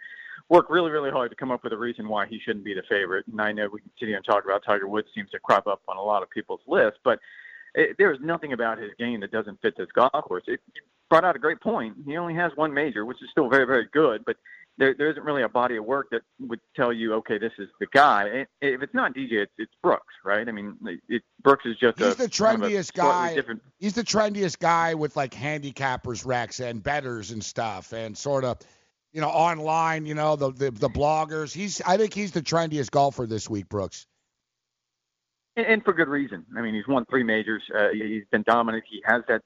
work really, really hard to come up with a reason why he shouldn't be the favorite. And I know we can sit here and talk about Tiger Woods seems to crop up on a lot of people's lists, but it, there is nothing about his game that doesn't fit this golf course. It, you brought out a great point. He only has one major, which is still very, very good, but there, there isn't really a body of work that would tell you, okay, this is the guy. If it's not DJ, it's, it's Brooks, right? I mean, it, Brooks is just He's a the kind of trendiest guy. Different, He's the trendiest guy with like handicappers Rex and betters and stuff and sort of, you know, online, you know, the, the the bloggers. He's I think he's the trendiest golfer this week, Brooks. and, and for good reason. I mean, he's won three majors. Uh, he's been dominant. He has that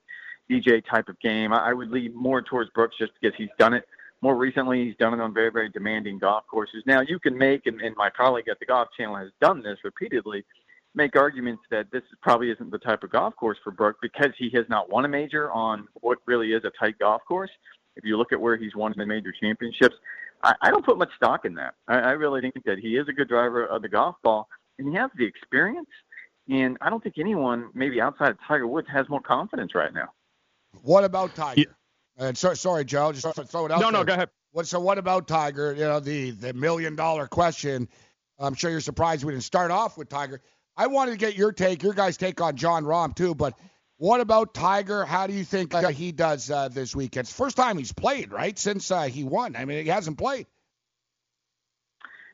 DJ type of game. I, I would lean more towards Brooks just because he's done it more recently. He's done it on very, very demanding golf courses. Now, you can make, and, and my colleague at the Golf Channel has done this repeatedly, make arguments that this probably isn't the type of golf course for Brooks because he has not won a major on what really is a tight golf course. If you look at where he's won the major championships, I, I don't put much stock in that. I, I really think that he is a good driver of the golf ball, and he has the experience. And I don't think anyone, maybe outside of Tiger Woods, has more confidence right now. What about Tiger? And so, sorry, Joe, just throw it out. No, no, go ahead. What? So, what about Tiger? You know, the the million dollar question. I'm sure you're surprised we didn't start off with Tiger. I wanted to get your take, your guys' take on Jon Rahm too. But what about Tiger? How do you think uh, he does uh, this weekend? It's the first time he's played, right? Since uh, he won. I mean, he hasn't played.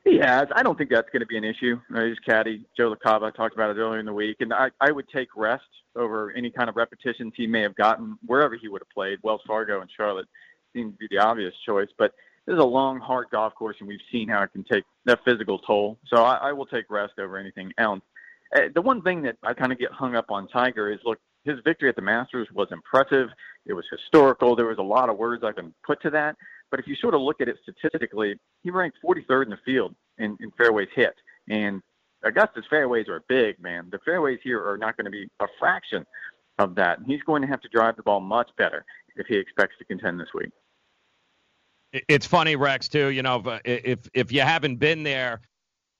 He has. I don't think that's going to be an issue. His caddy, Joe LaCava, talked about it earlier in the week, and I, I would take rest over any kind of repetitions he may have gotten wherever he would have played. Wells Fargo and Charlotte seem to be the obvious choice, but this is a long, hard golf course, and we've seen how it can take that physical toll. So I, I will take rest over anything else. Uh, the one thing that I kind of get hung up on Tiger is look, his victory at the Masters was impressive. It was historical. There was a lot of words I can put to that. But if you sort of look at it statistically, he ranked 43rd in the field in, in fairways hit. And Augusta's fairways are big, man. The fairways here are not going to be a fraction of that. He's going to have to drive the ball much better if he expects to contend this week. It's funny, Rex, too. You know, if if, if you haven't been there,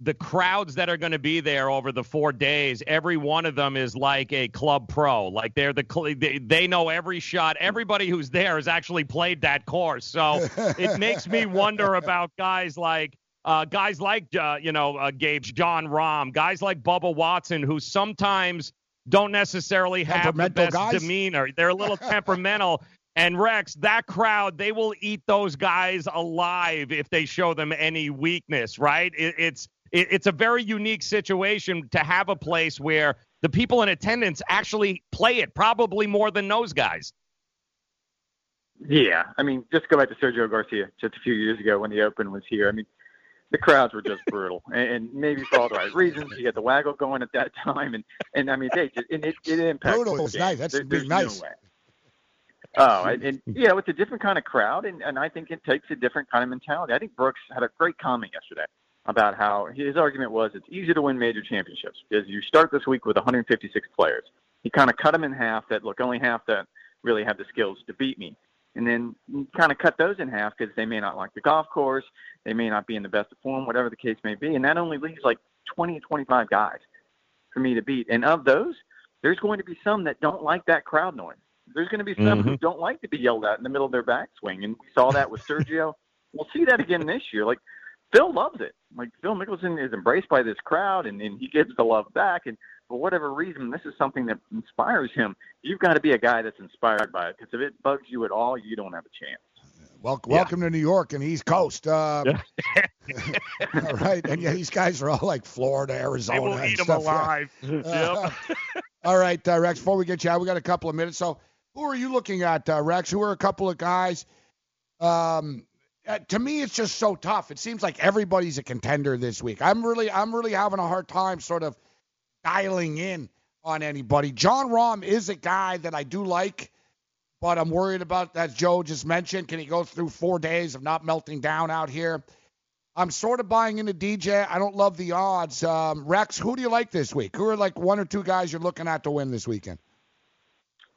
the crowds that are going to be there over the four days, every one of them is like a club pro. Like they're the they, they know every shot. Everybody who's there has actually played that course. So it makes me wonder about guys like uh, guys like uh, you know uh, Gabe Jon Rahm, guys like Bubba Watson, who sometimes don't necessarily have the best guys? demeanor. They're a little temperamental. And Rex, that crowd, they will eat those guys alive if they show them any weakness, right? It, it's it, it's a very unique situation to have a place where the people in attendance actually play it, probably more than those guys. Yeah, I mean, just go back to Sergio Garcia just a few years ago when the Open was here. I mean, the crowds were just brutal, and, and maybe for all the right reasons. You had the waggle going at that time, and and I mean, they just and it it impacts. Brutal the is nice. That's There- being nice. No. Oh, and, and you know, it's a different kind of crowd, and, and I think it takes a different kind of mentality. I think Brooks had a great comment yesterday about how his argument was it's easier to win major championships because you start this week with 156 players. He kind of cut them in half. That look, only half that really have the skills to beat me, and then kind of cut those in half because they may not like the golf course, they may not be in the best of form, whatever the case may be, and that only leaves like 20 25 guys for me to beat. And of those, there's going to be some that don't like that crowd noise. There's going to be some who Mhm. don't like to be yelled at in the middle of their backswing, and we saw that with Sergio. we'll see that again this year. Like Phil loves it. Like Phil Mickelson is embraced by this crowd, and, and he gives the love back. And for whatever reason, this is something that inspires him. You've got to be a guy that's inspired by it because if it bugs you at all, you don't have a chance. Well, welcome to New York and East Coast. Uh, all right, and yeah, these guys are all like Florida, Arizona. They will and eat 'em stuff, yeah. alive. Uh, Yep. all right, uh, Rex. Before we get you out, we got a couple of minutes. So, who are you looking at, uh, Rex? Who are a couple of guys? Um, uh, to me, it's just so tough. It seems like everybody's a contender this week. I'm really, I'm really having a hard time sort of dialing in on anybody. Jon Rahm is a guy that I do like, but I'm worried about, as Joe just mentioned, can he go through four days of not melting down out here? I'm sort of buying into DJ. I don't love the odds. Um, Rex, who do you like this week? Who are like one or two guys you're looking at to win this weekend?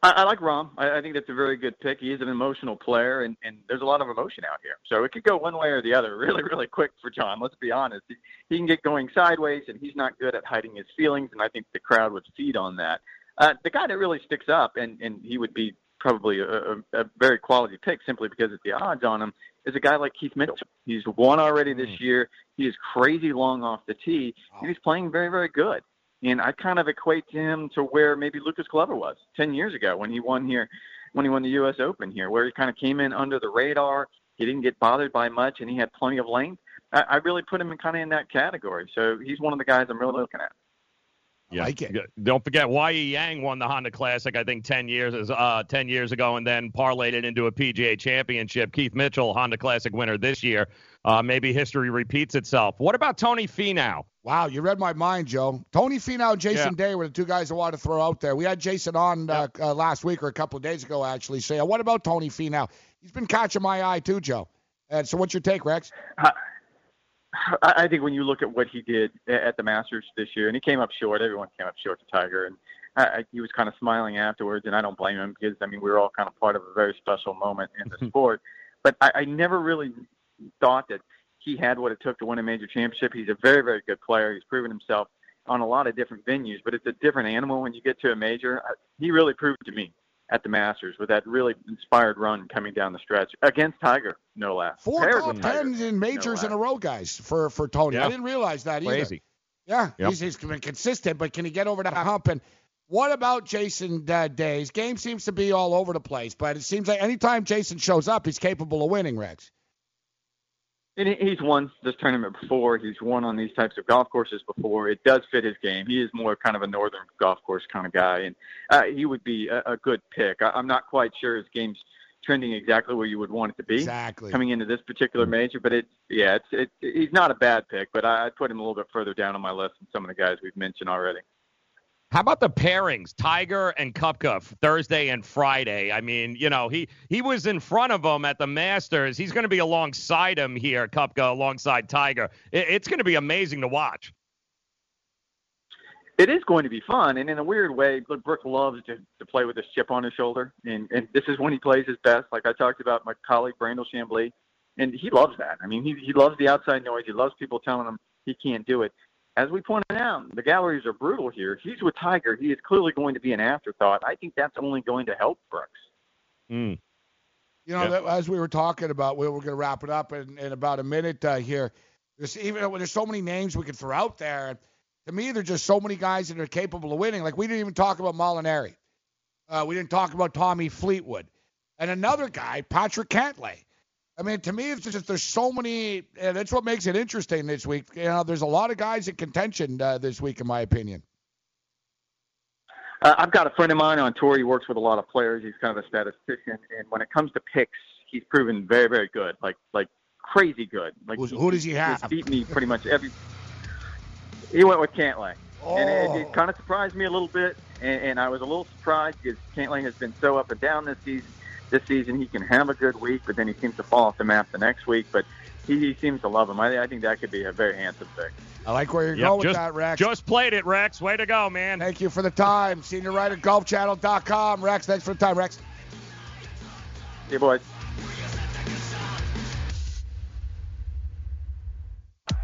I, I like Rahm. I, I think that's a very good pick. He is an emotional player, and, and there's a lot of emotion out here. So it could go one way or the other really, really quick for John. Let's be honest. He, he can get going sideways, and he's not good at hiding his feelings, and I think the crowd would feed on that. Uh, the guy that really sticks up, and, and he would be probably a, a, a very quality pick simply because of the odds on him, is a guy like Keith Mitchell. He's won already this year. He is crazy long off the tee, and he's playing very, very good. And I kind of equate him to where maybe Lucas Glover was 10 years ago when he won here, when he won the U.S. Open here, where he kind of came in under the radar. He didn't get bothered by much, and he had plenty of length. I, I really put him in kind of in that category. So he's one of the guys I'm really looking at. Yeah. Don't forget, Wai Yang won the Honda Classic, I think, 10 years uh, 10 years ago, and then parlayed it into a PGA championship. Keith Mitchell, Honda Classic winner this year. Uh, maybe history repeats itself. What about Tony Finau? Wow, you read my mind, Joe. Tony Finau and Jason Day were the two guys I wanted to throw out there. We had Jason on uh, uh, last week or a couple of days ago, actually. Say, what about Tony Finau? He's been catching my eye too, Joe. And so, what's your take, Rex? I I think when you look at what he did at the Masters this year, and he came up short. Everyone came up short to Tiger, and I, I, he was kind of smiling afterwards. And I don't blame him because I mean we were all kind of part of a very special moment in the sport. But I, I never really thought that he had what it took to win a major championship. He's a very very good player. He's proven himself on a lot of different venues, but it's a different animal when you get to a major. He really proved to me at the Masters with that really inspired run coming down the stretch against Tiger, no less. Four Paired top tens in majors in a row, guys, for for Tony. I didn't realize that either. Crazy. Yeah, Yep. he's, he's been consistent, but can he get over that hump? And what about Jason uh, Day's game seems to be all over the place, but it seems like anytime Jason shows up, he's capable of winning, Rex. And he's won this tournament before. He's won on these types of golf courses before. It does fit his game. He is more kind of a northern golf course kind of guy, and uh, he would be a, a good pick. I, I'm not quite sure his game's trending exactly where you would want it to be Exactly. coming into this particular major. But it, yeah, it's it, he's not a bad pick, but I, I'd put him a little bit further down on my list than some of the guys we've mentioned already. How about the pairings, Tiger and Koepka, Thursday and Friday? I mean, you know, he he was in front of him at the Masters. He's going to be alongside him here, Koepka, alongside Tiger. It, it's going to be amazing to watch. it is going to be fun, and in a weird way, look, Brooke loves to, to play with this chip on his shoulder, and and this is when he plays his best. Like I talked about my colleague Brandel Chamblee, and he loves that. I mean, he he loves the outside noise. He loves people telling him he can't do it. As we pointed out, the galleries are brutal here. He's with Tiger. He is clearly going to be an afterthought. I think that's only going to help Brooks. Hmm. You know, Yeah. that, as we were talking about, we we're going to wrap it up in, in about a minute uh, here. There's even there's so many names we could throw out there. To me, there's just so many guys that are capable of winning. Like we didn't even talk about Molinari. Uh, we didn't talk about Tommy Fleetwood, and another guy, Patrick Cantlay. I mean, to me, it's just there's so many. And that's what makes it interesting this week. You know, there's a lot of guys in contention uh, this week, in my opinion. Uh, I've got a friend of mine on tour. He works with a lot of players. He's kind of a statistician, and when it comes to picks, he's proven very, very good. Like, like crazy good. Like, Who's- who does he have? He's beat me pretty much every. He went with Cantlay, and it, Oh. it kind of surprised me a little bit, and, and I was a little surprised because Cantlay has been so up and down this season. This season, he can have a good week, but then he seems to fall off the map the next week. But he, he seems to love him. I, I think that could be a very handsome pick. I like where you're Yep, going with that, Rex. Just played it, Rex. Way to go, man. Thank you for the time. Senior writer, golfchannel.com. Rex, thanks for the time, Rex. Hey, boys.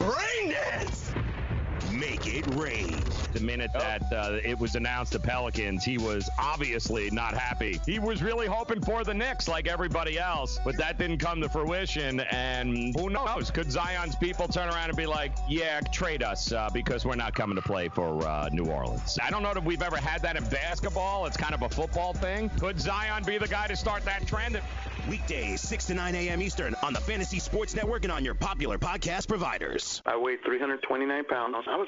Rain dance! Make it rain. The minute that uh, it was announced the Pelicans, he was obviously not happy. He was really hoping for the Knicks like everybody else, but that didn't come to fruition. And who knows? Could Zion's people turn around and be like, yeah, trade us uh, because we're not coming to play for uh, New Orleans? I don't know that we've ever had that in basketball. It's kind of a football thing. Could Zion be the guy to start that trend? Weekdays, 6 to 9 a.m. Eastern on the Fantasy Sports Network and on your popular podcast providers. I weighed 329 pounds. I was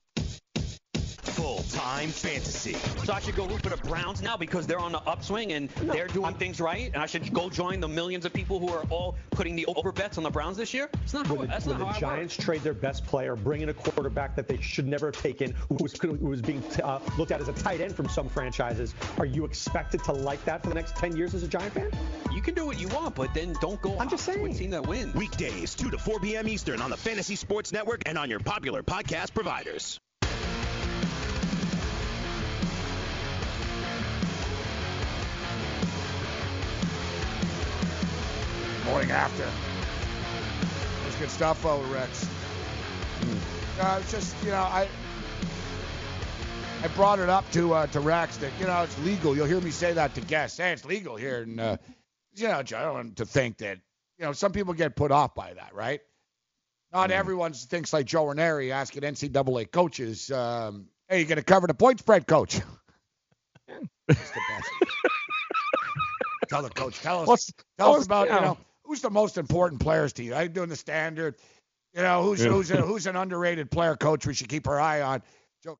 Full-time fantasy. So I should go root for the Browns now because they're on the upswing and they're doing things right, and I should go join the millions of people who are all putting the over bets on the Browns this year. It's not. How, When the, that's when not the how I Giants trade their best player, bring in a quarterback that they should never have taken, who was, who was being uh, looked at as a tight end from some franchises, are you expected to like that for the next 10 years as a Giant fan? You can do what you want, but then don't go. I'm just saying. With a team that wins. Weekdays, 2 to 4 p.m. Eastern on the Fantasy Sports Network and on your popular podcast providers. Morning after. That's good stuff, oh Rex. Uh, it's just you know I I brought it up to uh, to Rex that you know it's legal. You'll hear me say that to guests. Hey, it's legal here, and uh, you know I don't want to think that you know some people get put off by that, right? Not everyone thinks like Joe Ranieri asking NCAA coaches, um, "Hey, you going to cover the point spread, coach?" That's the best. tell the coach. Tell us. What's- tell us about you know who's the most important players to you. I'm doing the standard. You know who's Yeah. who's a, who's an underrated player, coach? We should keep our eye on. Joe.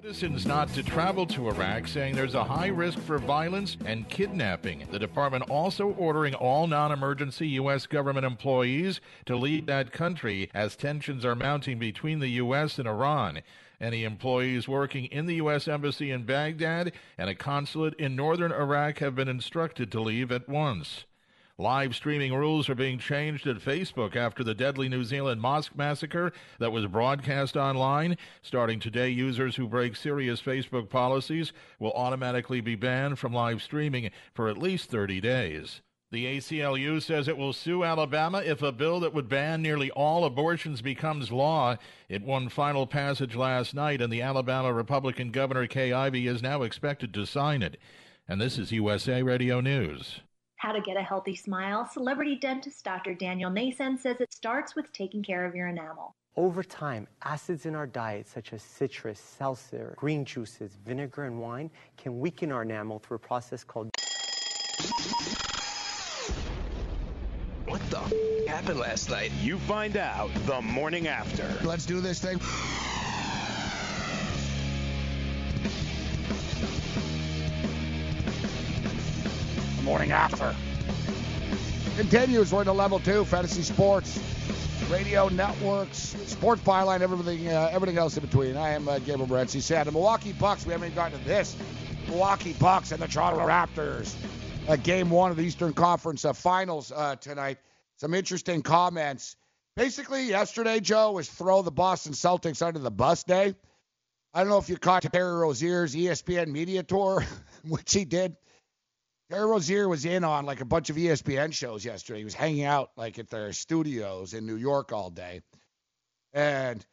Citizens not to travel to Iraq, saying there's a high risk for violence and kidnapping. The department also ordering all non emergency U.S. government employees to leave that country as tensions are mounting between the U.S. and Iran. Any employees working in the U.S. Embassy in Baghdad and a consulate in northern Iraq have been instructed to leave at once. Live streaming rules are being changed at Facebook after the deadly New Zealand mosque massacre that was broadcast online. Starting today, users who break serious Facebook policies will automatically be banned from live streaming for at least 30 days. The ACLU says it will sue Alabama if a bill that would ban nearly all abortions becomes law. It won final passage last night, and the Alabama Republican Governor Kay Ivey is now expected to sign it. And this is USA Radio News. How to get a healthy smile, celebrity dentist Dr. Daniel Nason says it starts with taking care of your enamel. Over time, acids in our diet, such as citrus, seltzer, green juices, vinegar, and wine, can weaken our enamel through a process called. What the f- happened last night? You find out the morning after. Let's do this thing. Morning after. Continues. We're into level two, fantasy sports, radio networks, sports byline, everything, uh, everything else in between. I am uh, Gabriel Morency. Sad. The Milwaukee Bucks. We haven't even gotten to this. Milwaukee Bucks and the Toronto Raptors. Uh, game one of the Eastern Conference uh, Finals uh, tonight. Some interesting comments. Basically, yesterday, Joe, was throw the Boston Celtics under the bus day. I don't know if you caught Terry Rozier's ESPN media tour, which he did. Terry Rozier was in on like a bunch of ESPN shows yesterday. He was hanging out like at their studios in New York all day. And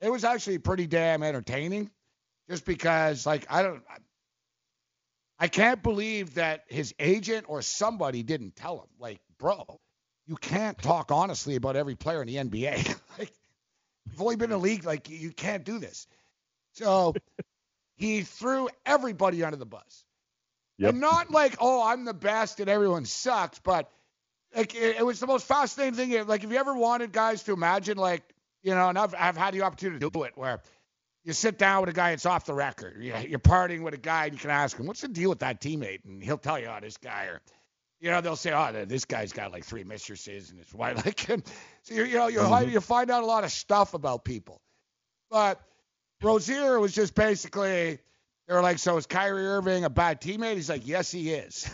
it was actually pretty damn entertaining just because like I don't I can't believe that his agent or somebody didn't tell him. Like, bro, you can't talk honestly about every player in the NBA. like, you've only been in the league, like you can't do this. So he threw everybody under the bus. Yep. And not like, oh, I'm the best and everyone sucks, but like it, it was the most fascinating thing. Like, if you ever wanted guys to imagine, like, you know, and I've, I've had the opportunity to do it where you sit down with a guy, it's off the record. You- You're partying with a guy, and you can ask him, what's the deal with that teammate? And he'll tell you, oh, this guy, or, you know, they'll say, oh, this guy's got like three mistresses and his wife. Like, and so you you know, you Mm-hmm. you find out a lot of stuff about people. But Rozier was just basically, they were like, so is Kyrie Irving a bad teammate? He's like, yes, he is.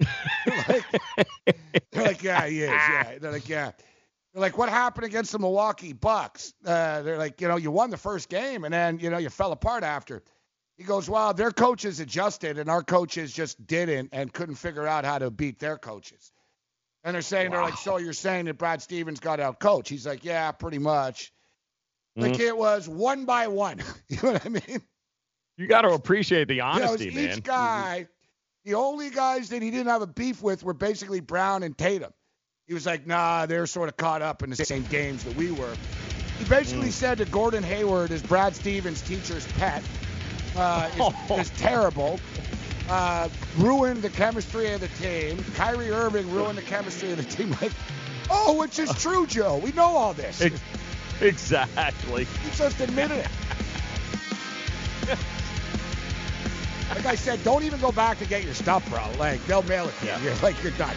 they're, like, they're like, yeah, he is. Yeah. They're like, yeah. They're like, what happened against the Milwaukee Bucks? Uh, they're like, you know, you won the first game and then, you know, you fell apart after. He goes, well, their coaches adjusted and our coaches just didn't and couldn't figure out how to beat their coaches. And they're saying, they're like, so you're saying that Brad Stevens got out coach? He's like, yeah, pretty much. Like Mhm. it was one by one. you know what I mean? You got to appreciate the You know, honesty, each guy, the only guys that he didn't have a beef with were basically Brown and Tatum. He was like, nah, they're sort of caught up in the same games that we were. He basically Mm. said that Gordon Hayward is Brad Stevens' teacher's pet, uh, is, is terrible, uh, ruined the chemistry of the team. Kyrie Irving ruined the chemistry of the team. Like, oh, which is true, Joe. We know all this. Ex- Exactly. He just admitted it. Like I said, don't even go back to get your stuff, bro. Like they'll mail it to you. You're like you're done.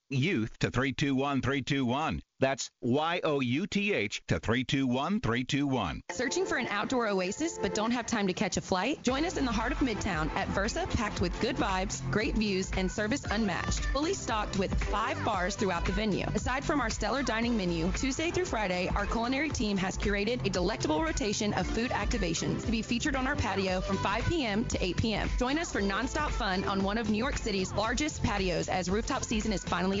YOUTH to 321321. That's Y-O-U-T-H to 321321. Searching for an outdoor oasis but don't have time to catch a flight? Join us in the heart of Midtown at Versa, packed with good vibes, great views, and service unmatched. Fully stocked with five bars throughout the venue. Aside from our stellar dining menu, Tuesday through Friday, our culinary team has curated a delectable rotation of food activations to be featured on our patio from 5 p.m. to 8 p.m. Join us for nonstop fun on one of New York City's largest patios as rooftop season is finally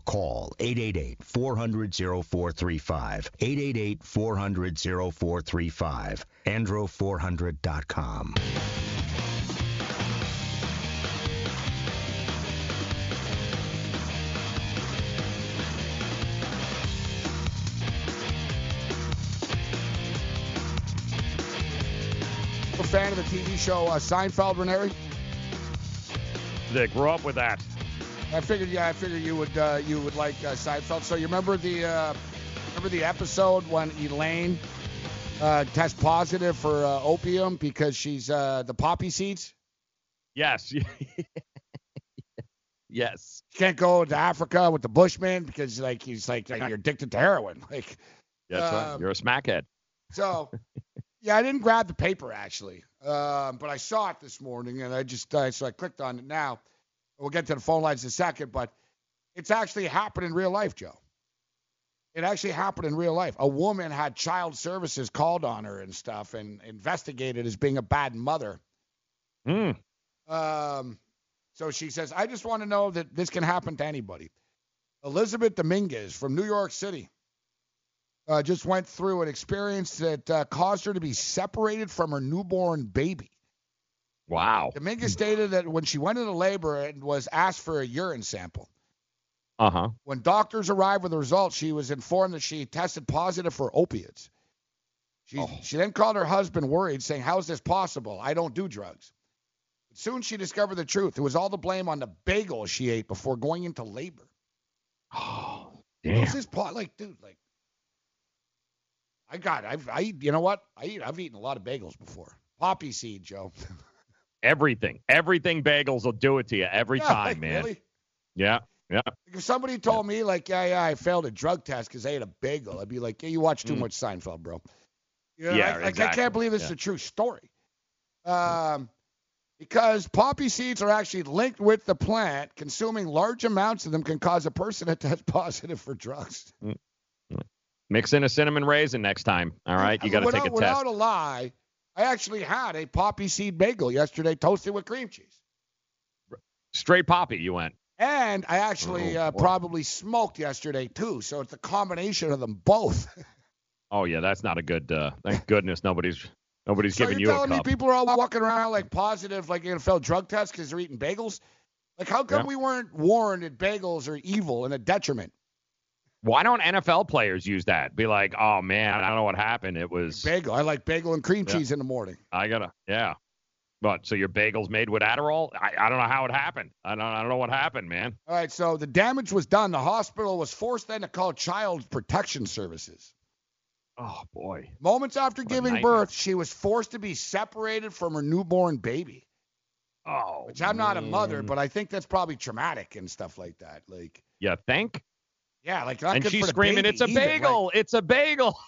call 888-400-0435. 888-400-0435. andro400.com. A fan of the TV show uh, Seinfeld, Ranieri? They grew up with that. I figured, yeah, I figured you would uh, you would like uh, Seinfeld. So you remember the uh, remember the episode when Elaine uh, tests positive for uh, opium because she's uh, the poppy seeds? Yes. yes. She can't go to Africa with the Bushman because like he's like you're addicted to heroin. Like That's right. Um, You're a smackhead. so. Yeah, I didn't grab the paper actually, um, but I saw it this morning and I just uh, so I clicked on it now. We'll get to the phone lines in a second, but it's actually happened in real life, Joe. It actually happened in real life. A woman had child services called on her and stuff and investigated as being a bad mother. Hmm. Um, so she says, I just want to know that this can happen to anybody. Elizabeth Dominguez from New York City uh, just went through an experience that uh, caused her to be separated from her newborn baby. Wow. Dominguez stated that when she went into labor and was asked for a urine sample, Uh huh. when doctors arrived with the results, she was informed that she tested positive for opiates. She, she then called her husband worried, saying, How is this possible? I don't do drugs. But soon she discovered the truth. It was all the blame on the bagel she ate before going into labor. Oh, What's this pot? Like, dude, like, I got, I've, I, you know what? I eat, I've eaten a lot of bagels before. Poppy seed, Joe. Everything. Everything bagels will do it to you every Yeah, time, like, man. really? Yeah. Yeah. If somebody told me, like, yeah, yeah, I failed a drug test because I ate a bagel, I'd be like, yeah, you watch too Mm. much Seinfeld, bro. You know, Yeah, like, like, I can't believe this is a true story. Um, because poppy seeds are actually linked with the plant. Consuming large amounts of them can cause a person to test positive for drugs. Mix in a cinnamon raisin next time. All right, you got to take a without test. a lie, I actually had a poppy seed bagel yesterday, toasted with cream cheese. Straight poppy, you went. And I actually Oh, uh, probably smoked yesterday too. So it's a combination of them both. Oh yeah, that's not a good. Uh, thank goodness nobody's nobody's so giving you're you a telling me cup. people are all walking around like positive, like NFL drug tests because they're eating bagels? Like how come Yeah. we weren't warned that bagels are evil and a detriment? Why don't NFL players use that? Be like, oh man, I don't know what happened. It was Bagel. I like bagel and cream Yeah. cheese in the morning. I gotta, yeah. But so your bagels made with Adderall? I, I don't know how it happened. I don't, I don't know what happened, man. All right, so the damage was done. The hospital was forced then to call Child Protection Services. Oh boy. Moments after a giving birth, she was forced to be separated from her newborn baby. Oh. Which I'm not a mother, but I think that's probably traumatic and stuff like that. Like, Yeah, think? Yeah, like not and she's screaming, "It's a either, right? bagel! It's a bagel!"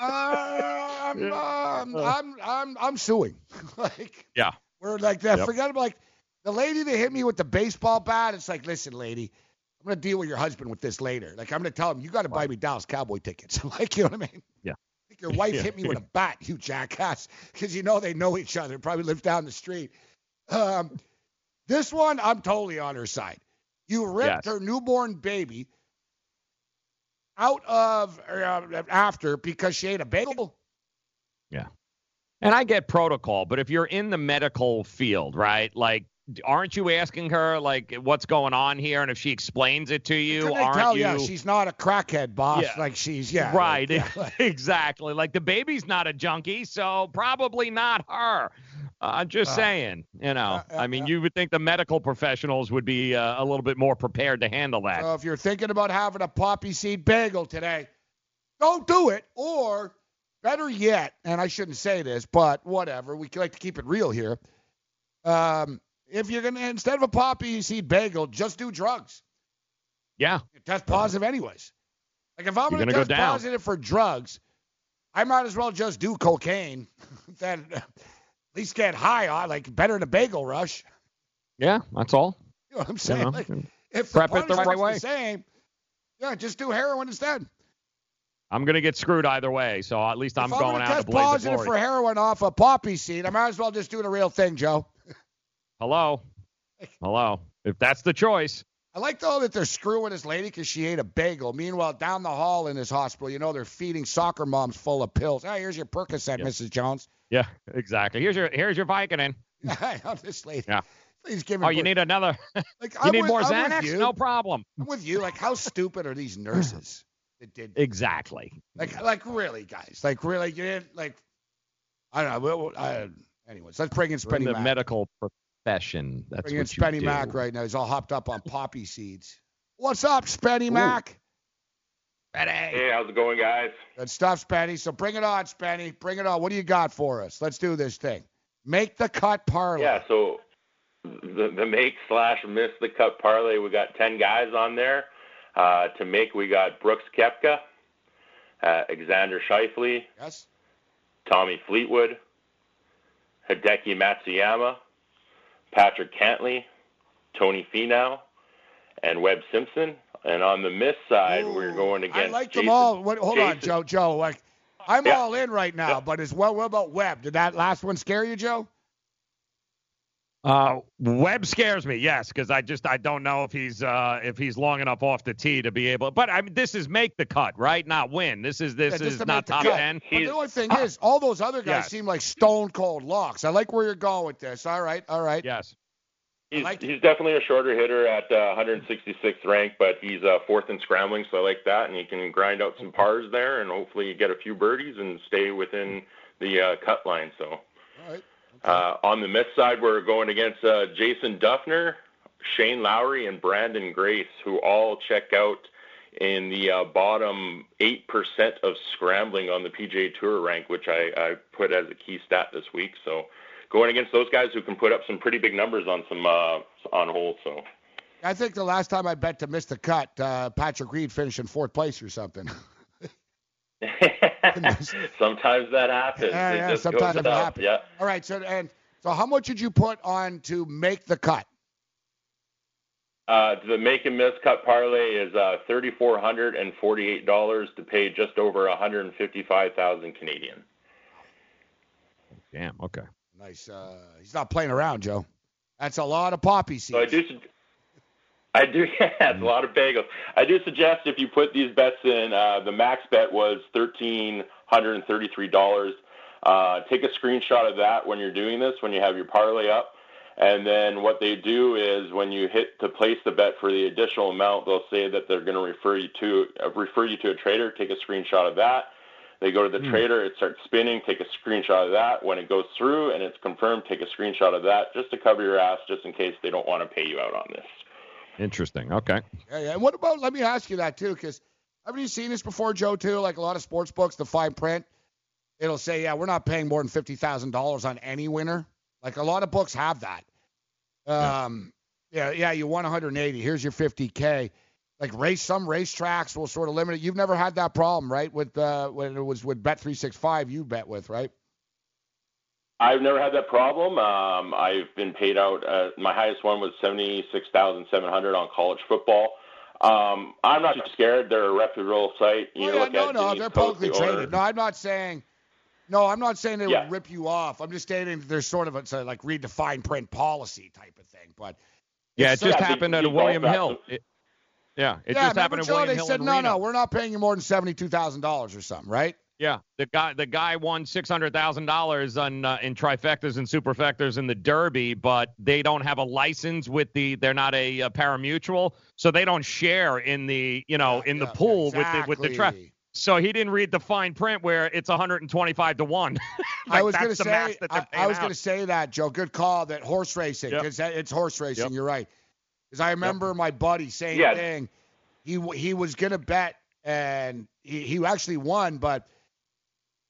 Uh, I'm, um, I'm, I'm, I'm suing. like, Yeah. we're like that. Yep. Forget about like the lady that hit me with the baseball bat. It's like, listen, lady, I'm gonna deal with your husband with this later. Like, I'm gonna tell him you got to buy me Dallas Cowboy tickets. like, you know what I mean? Yeah. Like your wife Yeah. hit me with a bat, you jackass, because you know they know each other. Probably live down the street. Um, this one, I'm totally on her side. You ripped Yes. her newborn baby out of uh, after because she ate a bagel. Yeah. And I get protocol, but if you're in the medical field, right? Like, aren't you asking her like what's going on here? And if she explains it to you, aren't tell? you? Yeah, she's not a crackhead, boss. Yeah. Like she's yeah. right. like, yeah, exactly. Like the baby's not a junkie, so probably not her. Uh, I'm just Uh, saying. You know, uh, I mean, you would think the medical professionals would be uh, a little bit more prepared to handle that. So if you're thinking about having a poppy seed bagel today, don't do it. Or better yet, and I shouldn't say this, but whatever, we like to keep it real here. Um, if you're gonna instead of a poppy seed bagel, just do drugs. yeah. You test positive anyways. Like if I'm You're gonna, gonna go test down. positive for drugs, I might as well just do cocaine. then uh, at least get high on, like better than a bagel rush. Yeah. That's all. You know what I'm saying? know, like, if the it the right way. the same, yeah, just do heroin instead. I'm gonna get screwed either way, so at least I'm if I'm going gonna out to blaze of positive glory. for heroin off a poppy seed, I might as well just do the real thing, Joe. Hello. Hello. If that's the choice. I like though that they're screwing this lady because she ate a bagel. Meanwhile, down the hall in this hospital, you know they're feeding soccer moms full of pills. Hey, here's your Percocet, Yeah. Mrs. Jones. Yeah, exactly. Here's your here's your Vicodin. This lady. Yeah. Please give me. Oh, you need another. Like, you I'm need with- more I'm Xanax? you. No problem. I'm with you. Like, how stupid are these nurses that did? Exactly. Like, like really, guys. Like, really, you didn't like. I don't know. Well, I, anyways, let's bring in We're in Spenny the Mac. medical profession. That's bring in what you Spenny do. Mac right now. He's all hopped up on poppy seeds. What's up, Spenny Mac? Spenny. Hey, how's it going, guys? Good stuff, Spenny. So bring it on, Spenny. Bring it on. What do you got for us? Let's do this thing. Make the cut parlay. Yeah, so the, the make slash miss the cut parlay, we got 10 guys on there. Uh, to make, we got Brooks Koepka, uh, Alexander Schauffele, Yes. Tommy Fleetwood, Hideki Matsuyama, Patrick Cantlay, Tony Finau, and Webb Simpson. And on the miss side, we're going against I like Jason, them all. What, hold on, Joe. Joe, like I'm Yeah. all in right now, but as well, what about Webb? Did that last one scare you, Joe? Uh, Webb scares me, yes, because I just I don't know if he's uh if he's long enough off the tee to be able. But I mean, this is make the cut, right? Not win. This is this Yeah, is to not the top cut. ten. But the only thing is, all those other guys Yes. seem like stone cold locks. I like where you're going with this. All right, all right. Yes. He's, he's definitely a shorter hitter at uh, 166th rank, but he's uh, fourth in scrambling, so I like that. And he can grind out some pars there, and hopefully get a few birdies and stay within the uh, cut line. So All right. Uh, on the miss side, we're going against uh, Jason Dufner, Shane Lowry, and Branden Grace, who all check out in the uh, bottom 8% of scrambling on the PGA Tour rank, which I, I put as a key stat this week. So going against those guys who can put up some pretty big numbers on some uh, on holes. So I think the last time I bet to miss the cut, uh, Patrick Reed finished in fourth place or something. sometimes that happens. Yeah, It yeah, just sometimes goes that happens. Yeah. All right, so and so how much did you put on to make the cut? Uh, the make and miss cut parlay is uh, thirty four hundred and forty eight dollars to pay just over one hundred and fifty five thousand Canadian. Damn. Okay. Nice. Uh, he's not playing around, Joe. That's a lot of poppy seeds. So I do. I do. Yeah, it's a lot of bagels. I do suggest if you put these bets in, uh, the max bet was thirteen hundred and thirty three dollars. Uh, take a screenshot of that when you're doing this, when you have your parlay up. And then what they do is when you hit to place the bet for the additional amount, they'll say that they're going to refer you to uh, refer you to a trader. Take a screenshot of that. They go to the trader, it starts spinning. Take a screenshot of that. When it goes through and it's confirmed, take a screenshot of that just to cover your ass, just in case they don't want to pay you out on this. Interesting. Okay. Yeah, yeah. And what about? Let me ask you that too, because haven't you seen this before, Joe? Too, like a lot of sports books, the fine print, it'll say, yeah, we're not paying more than fifty thousand dollars on any winner. Like a lot of books have that. Um, yeah, yeah, you won 180. Here's your 50k. Like race, some racetracks will sort of limit it. You've never had that problem, right? With uh, when it was with Bet 365, you bet with, right? I've never had that problem. Um, I've been paid out. Uh, my highest one was seventy six thousand seven hundred on college football. Um, I'm not too scared. They're a reputable site. You Oh, yeah, look no, at no, they're publicly the owner. traded. No, I'm not saying. No, I'm not saying they Yeah. would rip you off. I'm just stating that there's sort of a, a, like read the fine print policy type of thing. But Yeah, it just so- happened at a William Hill. It- yeah, it yeah, just happened remember, at Joe, William they Hill said no, Reno. no, we're not paying you more than seventy-two thousand dollars or something, right? Yeah, the guy the guy won six hundred thousand dollars on uh, in trifectas and superfectas in the Derby, but they don't have a license with the. They're not a, uh parimutuel, so they don't share in the you know in the pool with the with the tra- exactly. So he didn't read the fine print where it's 125 to one. I was going to say, that I, I was going to say that, Joe. Good call. That horse racing, Yep. because it's horse racing. Yep. You're right. Because I remember my buddy saying Yeah. thing. He he was going to bet, and he, he actually won, but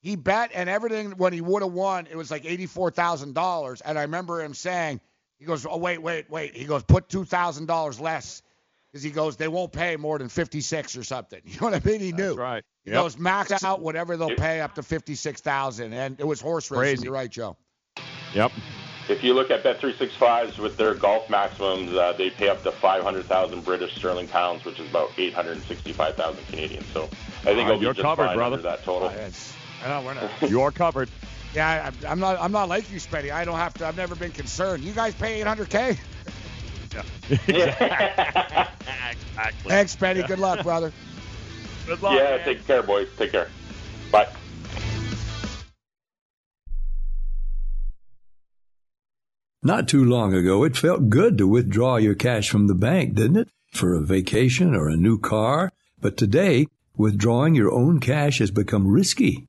he bet and everything. When he would have won, it was like eighty-four thousand dollars. And I remember him saying, he goes, "Oh wait, wait, wait." He goes, "Put two thousand dollars less." Because he goes, they won't pay more than fifty-six or something. You know what I mean? He knew. That's right. He Yep. goes max out whatever they'll pay up to fifty-six thousand, and it was horse racing. Crazy. You're right, Joe. Yep. If you look at Bet365s with their golf maximums, uh, they pay up to 500,000 British sterling pounds, which is about 865,000 Canadian. So I think Ah, it'll be you're just covered, fine brother. under that total. I know we're not. You're covered. Yeah, I, I'm not. I'm not like you, Spetty. I don't have to. I've never been concerned. You guys pay 800k. yeah. exactly. Thanks, Spetty. Good luck, brother. Good luck. yeah, take care, boys. Take care. Bye. Not too long ago, it felt good to withdraw your cash from the bank, didn't it? For a vacation or a new car. But today, withdrawing your own cash has become risky.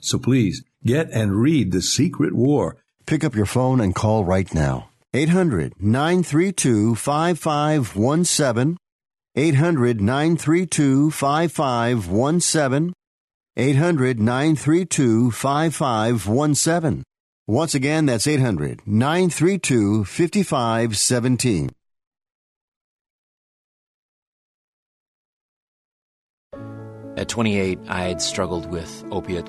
So please get and read The Secret War. Pick up your phone and call right now. 800 932 5517. 800 932 5517. 800 932 5517. Once again, that's 800 932 5517. At 28, I had struggled with opiate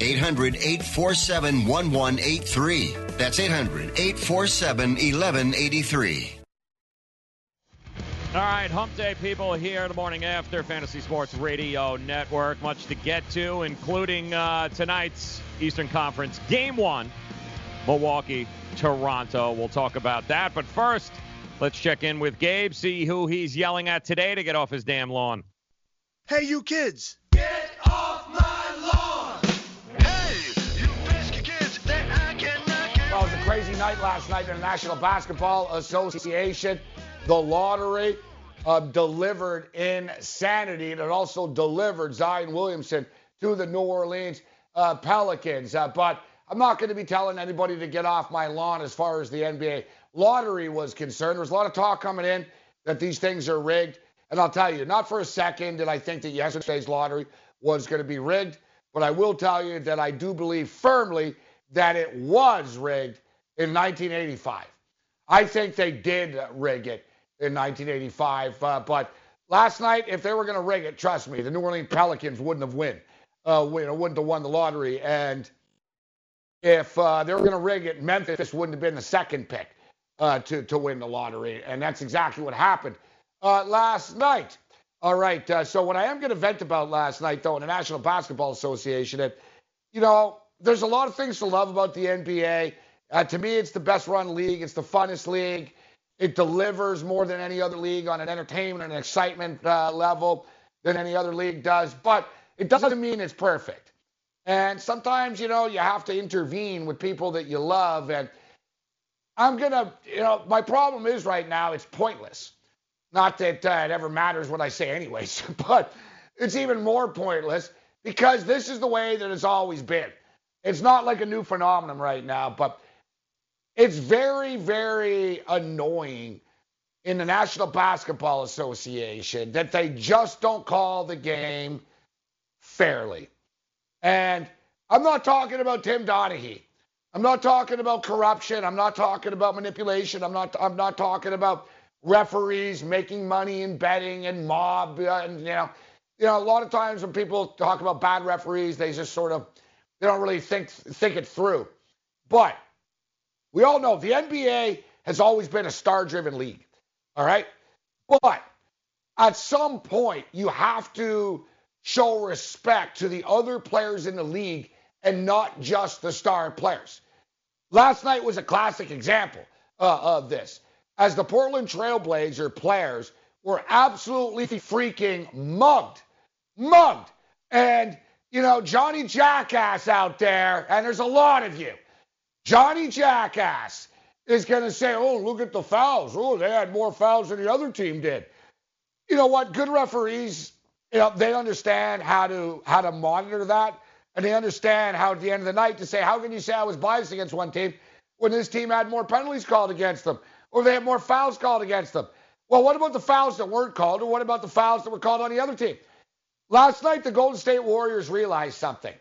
800 847 1183. That's 800 847 1183. All right, hump day people here the morning after Fantasy Sports Radio Network. Much to get to, including uh, tonight's Eastern Conference Game 1, Milwaukee, Toronto. We'll talk about that. But first, let's check in with Gabe, see who he's yelling at today to get off his damn lawn. Hey, you kids. Get off my a crazy night last night in the National Basketball Association. The lottery uh, delivered insanity, and it also delivered Zion Williamson to the New Orleans uh, Pelicans. Uh, but I'm not going to be telling anybody to get off my lawn as far as the NBA lottery was concerned. There was a lot of talk coming in that these things are rigged. And I'll tell you, not for a second did I think that yesterday's lottery was going to be rigged, but I will tell you that I do believe firmly that it was rigged in 1985. I think they did rig it in 1985. Uh, but last night, if they were going to rig it, trust me, the New Orleans Pelicans wouldn't have win, uh, wouldn't have won the lottery. And if uh, they were going to rig it, Memphis wouldn't have been the second pick uh, to to win the lottery. And that's exactly what happened uh, last night. All right. Uh, so what I am going to vent about last night, though, in the National Basketball Association, and you know there's a lot of things to love about the NBA. Uh, to me, it's the best run league. It's the funnest league. It delivers more than any other league on an entertainment and excitement uh, level than any other league does. But it doesn't mean it's perfect. And sometimes, you know, you have to intervene with people that you love. And I'm going to, you know, my problem is right now it's pointless. Not that uh, it ever matters what I say, anyways, but it's even more pointless because this is the way that it's always been. It's not like a new phenomenon right now, but it's very, very annoying in the National Basketball Association that they just don't call the game fairly. And I'm not talking about Tim Donaghy. I'm not talking about corruption. I'm not talking about manipulation. I'm not. I'm not talking about referees making money in betting and mob. Uh, and you know, you know, a lot of times when people talk about bad referees, they just sort of they don't really think think it through. But we all know the NBA has always been a star driven league. All right. But at some point, you have to show respect to the other players in the league and not just the star players. Last night was a classic example uh, of this, as the Portland Trailblazer players were absolutely freaking mugged, mugged. And, you know, Johnny Jackass out there, and there's a lot of you, Johnny Jackass is going to say, oh, look at the fouls. Oh, they had more fouls than the other team did. You know what? Good referees, you know, they understand how to how to monitor that, and they understand how at the end of the night to say, how can you say I was biased against one team when this team had more penalties called against them, or they had more fouls called against them? Well, what about the fouls that weren't called, or what about the fouls that were called on the other team? Last night, the Golden State Warriors realized something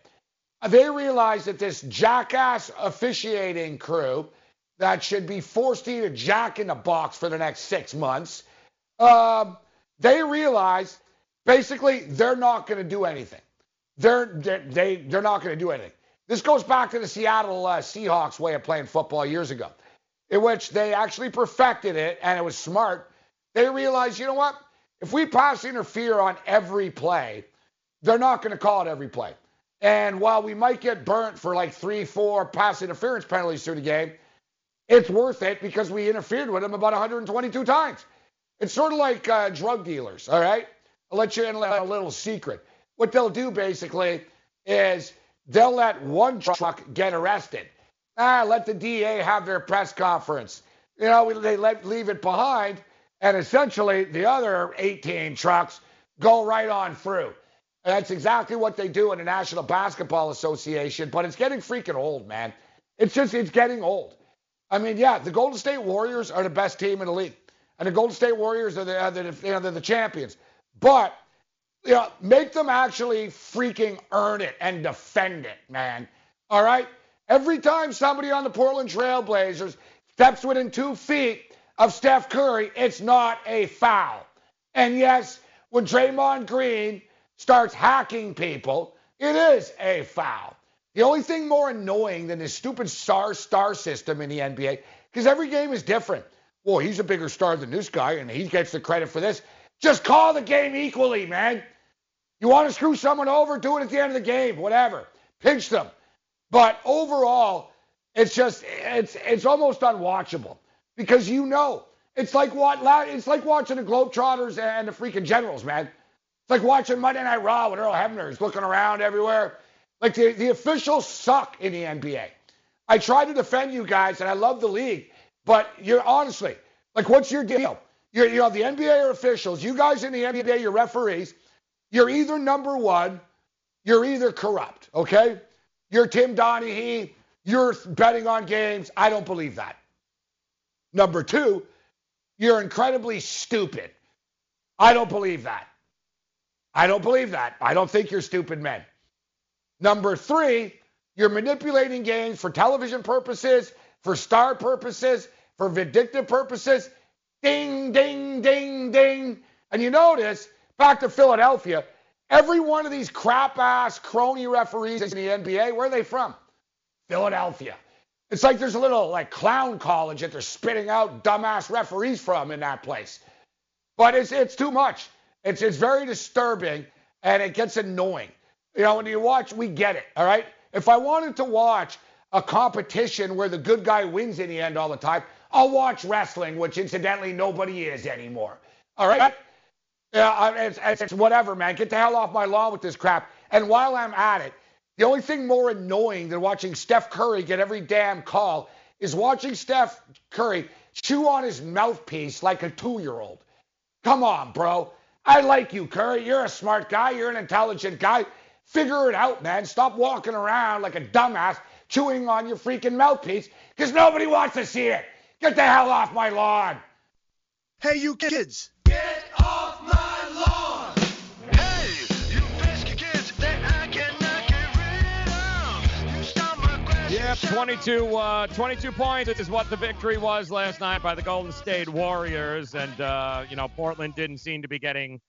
they realize that this jackass officiating crew that should be forced to eat a jack in the box for the next six months, uh, they realize basically they're not going to do anything. They're, they're, they, they're not going to do anything. This goes back to the Seattle uh, Seahawks way of playing football years ago, in which they actually perfected it and it was smart. They realized, you know what? If we pass interfere on every play, they're not going to call it every play. And while we might get burnt for like three, four pass interference penalties through the game, it's worth it because we interfered with them about 122 times. It's sort of like uh, drug dealers, all right? I'll let you in on a little secret. What they'll do basically is they'll let one truck get arrested. Ah, let the DA have their press conference. You know, they let leave it behind, and essentially the other 18 trucks go right on through. That's exactly what they do in the National Basketball Association, but it's getting freaking old, man. It's just it's getting old. I mean, yeah, the Golden State Warriors are the best team in the league, and the Golden State Warriors are the, are the you know, they're the champions. But you know, make them actually freaking earn it and defend it, man. All right. Every time somebody on the Portland Trailblazers steps within two feet of Steph Curry, it's not a foul. And yes, when Draymond Green starts hacking people, it is a foul. The only thing more annoying than this stupid star star system in the NBA, because every game is different. Well, he's a bigger star than this guy, and he gets the credit for this. Just call the game equally, man. You want to screw someone over, do it at the end of the game, whatever. Pinch them. But overall, it's just it's it's almost unwatchable because you know it's like what it's like watching the Globetrotters and the freaking Generals, man. It's like watching Monday Night Raw with Earl Hebner. He's looking around everywhere. Like the, the officials suck in the NBA. I try to defend you guys, and I love the league, but you're honestly like, what's your deal? You're, you know, the NBA officials. You guys in the NBA, you're referees. You're either number one, you're either corrupt, okay? You're Tim Donaghy, you're betting on games. I don't believe that. Number two, you're incredibly stupid. I don't believe that. I don't believe that. I don't think you're stupid men. Number three, you're manipulating games for television purposes, for star purposes, for vindictive purposes. Ding, ding, ding, ding. And you notice, back to Philadelphia, every one of these crap ass crony referees in the NBA, where are they from? Philadelphia. It's like there's a little like clown college that they're spitting out dumbass referees from in that place. But it's it's too much. It's it's very disturbing and it gets annoying. You know, when you watch, we get it. All right. If I wanted to watch a competition where the good guy wins in the end all the time, I'll watch wrestling, which incidentally nobody is anymore. All right. Yeah, it's, it's whatever, man. Get the hell off my lawn with this crap. And while I'm at it, the only thing more annoying than watching Steph Curry get every damn call is watching Steph Curry chew on his mouthpiece like a two-year-old. Come on, bro. I like you, Curry. You're a smart guy. You're an intelligent guy. Figure it out, man. Stop walking around like a dumbass chewing on your freaking mouthpiece because nobody wants to see it. Get the hell off my lawn. Hey, you kids. My 22, uh, 22 points is what the victory was last night by the Golden State Warriors. And, uh, you know, Portland didn't seem to be getting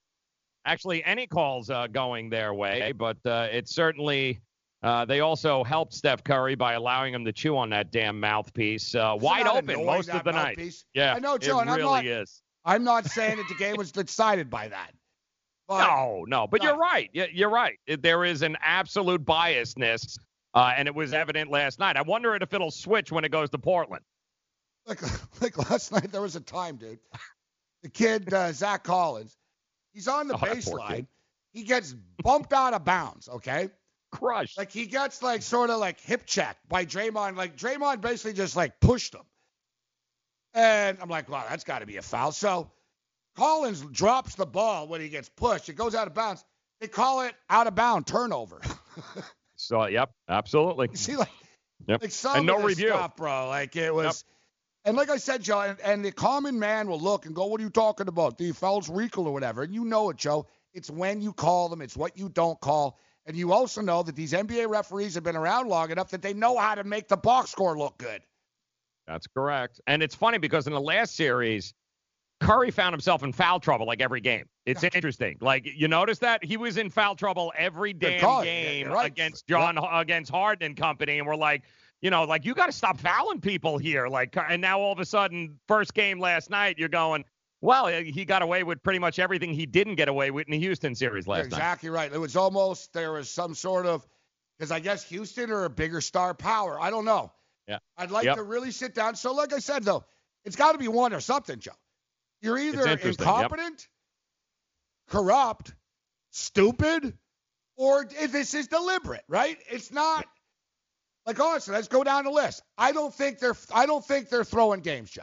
actually any calls uh, going their way, but uh, it certainly. Uh, they also helped Steph Curry by allowing him to chew on that damn mouthpiece uh, wide open most of the night. Yeah, I know, Joe, it and I'm not- is. I'm not saying that the game was decided by that. But No, no, but you're right. You're right. There is an absolute biasness, uh, and it was evident last night. I wonder if it'll switch when it goes to Portland. like, like last night, there was a time, dude. The kid, uh, Zach Collins, he's on the Oh, baseline. He gets bumped out of bounds, okay? Crushed. Like he gets like sort of like hip checked by Draymond. Like Draymond basically just like pushed him. And I'm like, wow, that's got to be a foul. So Collins drops the ball when he gets pushed. It goes out of bounds. They call it out of bound turnover. So, yep, absolutely. See, like, Yep. like some and no review. stuff, bro. Like it was. And like I said, Joe, and, and the common man will look and go, "What are you talking about? The foul's legal or whatever?" And you know it, Joe. It's when you call them. It's what you don't call. And you also know that these NBA referees have been around long enough that they know how to make the box score look good. That's correct. And it's funny because in the last series, Curry found himself in foul trouble like every game. It's interesting. Like you notice that he was in foul trouble every damn. Yeah, game you're right. against John against Harden and company, and we're like, you know, like you got to stop fouling people here. Like, and now all of a sudden, first game last night, you're going, Well, eh, he got away with pretty much everything he didn't get away with in the Houston series last You're night. exactly right. It was almost there was some sort of because I guess Houston are a bigger star power. I don't know. Yeah. I'd like Yep. to really sit down. So, like I said, though, it's got to be one or something, Joe. You're either interesting, yep. incompetent, corrupt, stupid, or if this is deliberate, right? It's not. Like honestly, let's go down the list. I don't think they're. I don't think they're throwing games, Joe.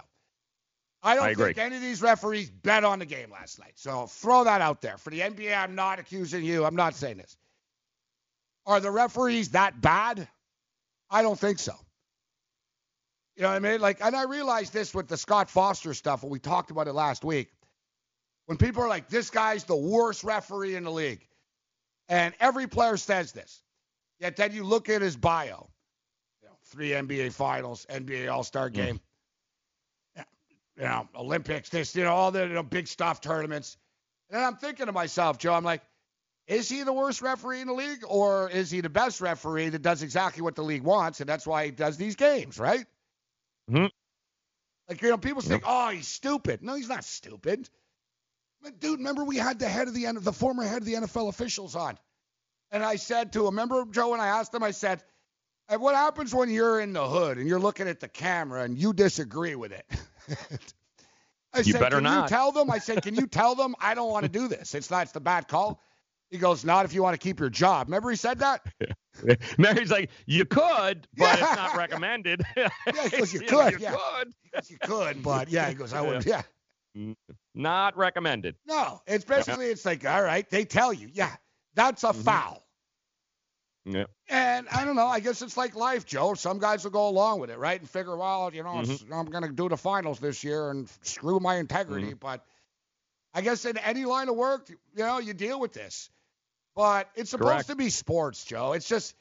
I don't I think any of these referees bet on the game last night. So throw that out there. For the NBA, I'm not accusing you. I'm not saying this. Are the referees that bad? I don't think so. You know what I mean? Like, and I realized this with the Scott Foster stuff, and we talked about it last week. When people are like, this guy's the worst referee in the league, and every player says this, yet then you look at his bio, you know, three NBA Finals, NBA All Star mm. Game, you know, Olympics, this, you know, all the you know, big stuff tournaments. And then I'm thinking to myself, Joe, I'm like, is he the worst referee in the league, or is he the best referee that does exactly what the league wants, and that's why he does these games, right? Mhm. Like you know, people think, oh, he's stupid. No, he's not stupid. But dude, remember we had the head of the the former head of the NFL officials on, and I said to him, remember Joe, when I asked him, I said, "Hey, what happens when you're in the hood and you're looking at the camera and you disagree with it? I You said, better can not." you tell them? I said, can you tell them I don't want to do this? It's not it's the bad call. He goes, not if you want to keep your job. Remember he said that? Yeah. Mary's like, you could, but Yeah. it's not recommended. Yeah, he goes, you could, You yeah. could. Goes, you could, but yeah, he goes, I would, yeah. Not recommended. No, it's basically it's like, all right, they tell you, yeah, that's a foul. Yeah. And I don't know, I guess it's like life, Joe. Some guys will go along with it, right? And figure, well, you know, Mm-hmm. I'm going to do the finals this year and screw my integrity. Mm-hmm. But I guess in any line of work, you know, you deal with this. But it's supposed Correct. to be sports, Joe. It's just,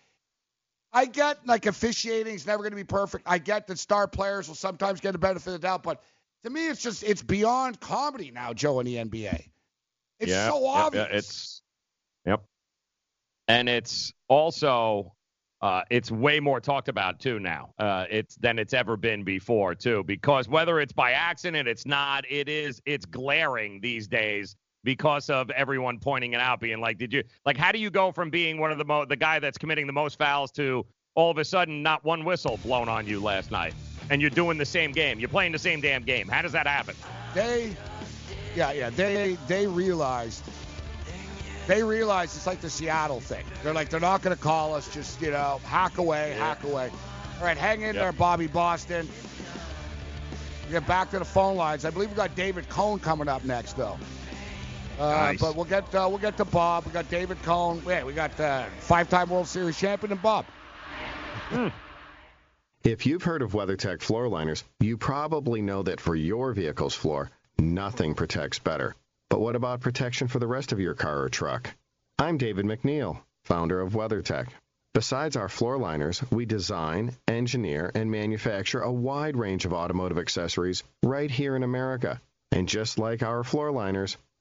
I get like officiating is never going to be perfect. I get that star players will sometimes get a benefit of the doubt. But to me, it's just, it's beyond comedy now, Joe, in the NBA. It's yeah, so obvious. Yeah, it's yep. And it's also uh, it's way more talked about too now. Uh, it's than it's ever been before too, because whether it's by accident, it's not. It is. It's glaring these days because of everyone pointing it out, being like, "Did you like? How do you go from being one of the mo- the guy that's committing the most fouls to all of a sudden not one whistle blown on you last night, and you're doing the same game, you're playing the same damn game? How does that happen? they yeah yeah they they realized they realized it's like the Seattle thing. They're like they're not going to call us. Just you know hack away, hack away. All right, hang in Yep. there, Bobby Boston. We get back to the phone lines. I believe we got David Cone coming up next though. Uh, Nice. But we'll get uh, we'll get to Bob. We got David Cone. Yeah, we got uh, five-time World Series champion and Bob. If you've heard of WeatherTech floor liners, you probably know that for your vehicle's floor, nothing protects better. But what about protection for the rest of your car or truck? I'm David McNeil, founder of WeatherTech. Besides our floor liners, we design, engineer, and manufacture a wide range of automotive accessories right here in America. And just like our floor liners,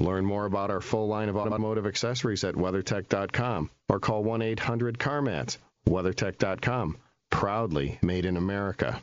Learn more about our full line of automotive accessories at WeatherTech.com or call 1-800-CarMats. WeatherTech.com. Proudly made in America.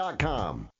Com.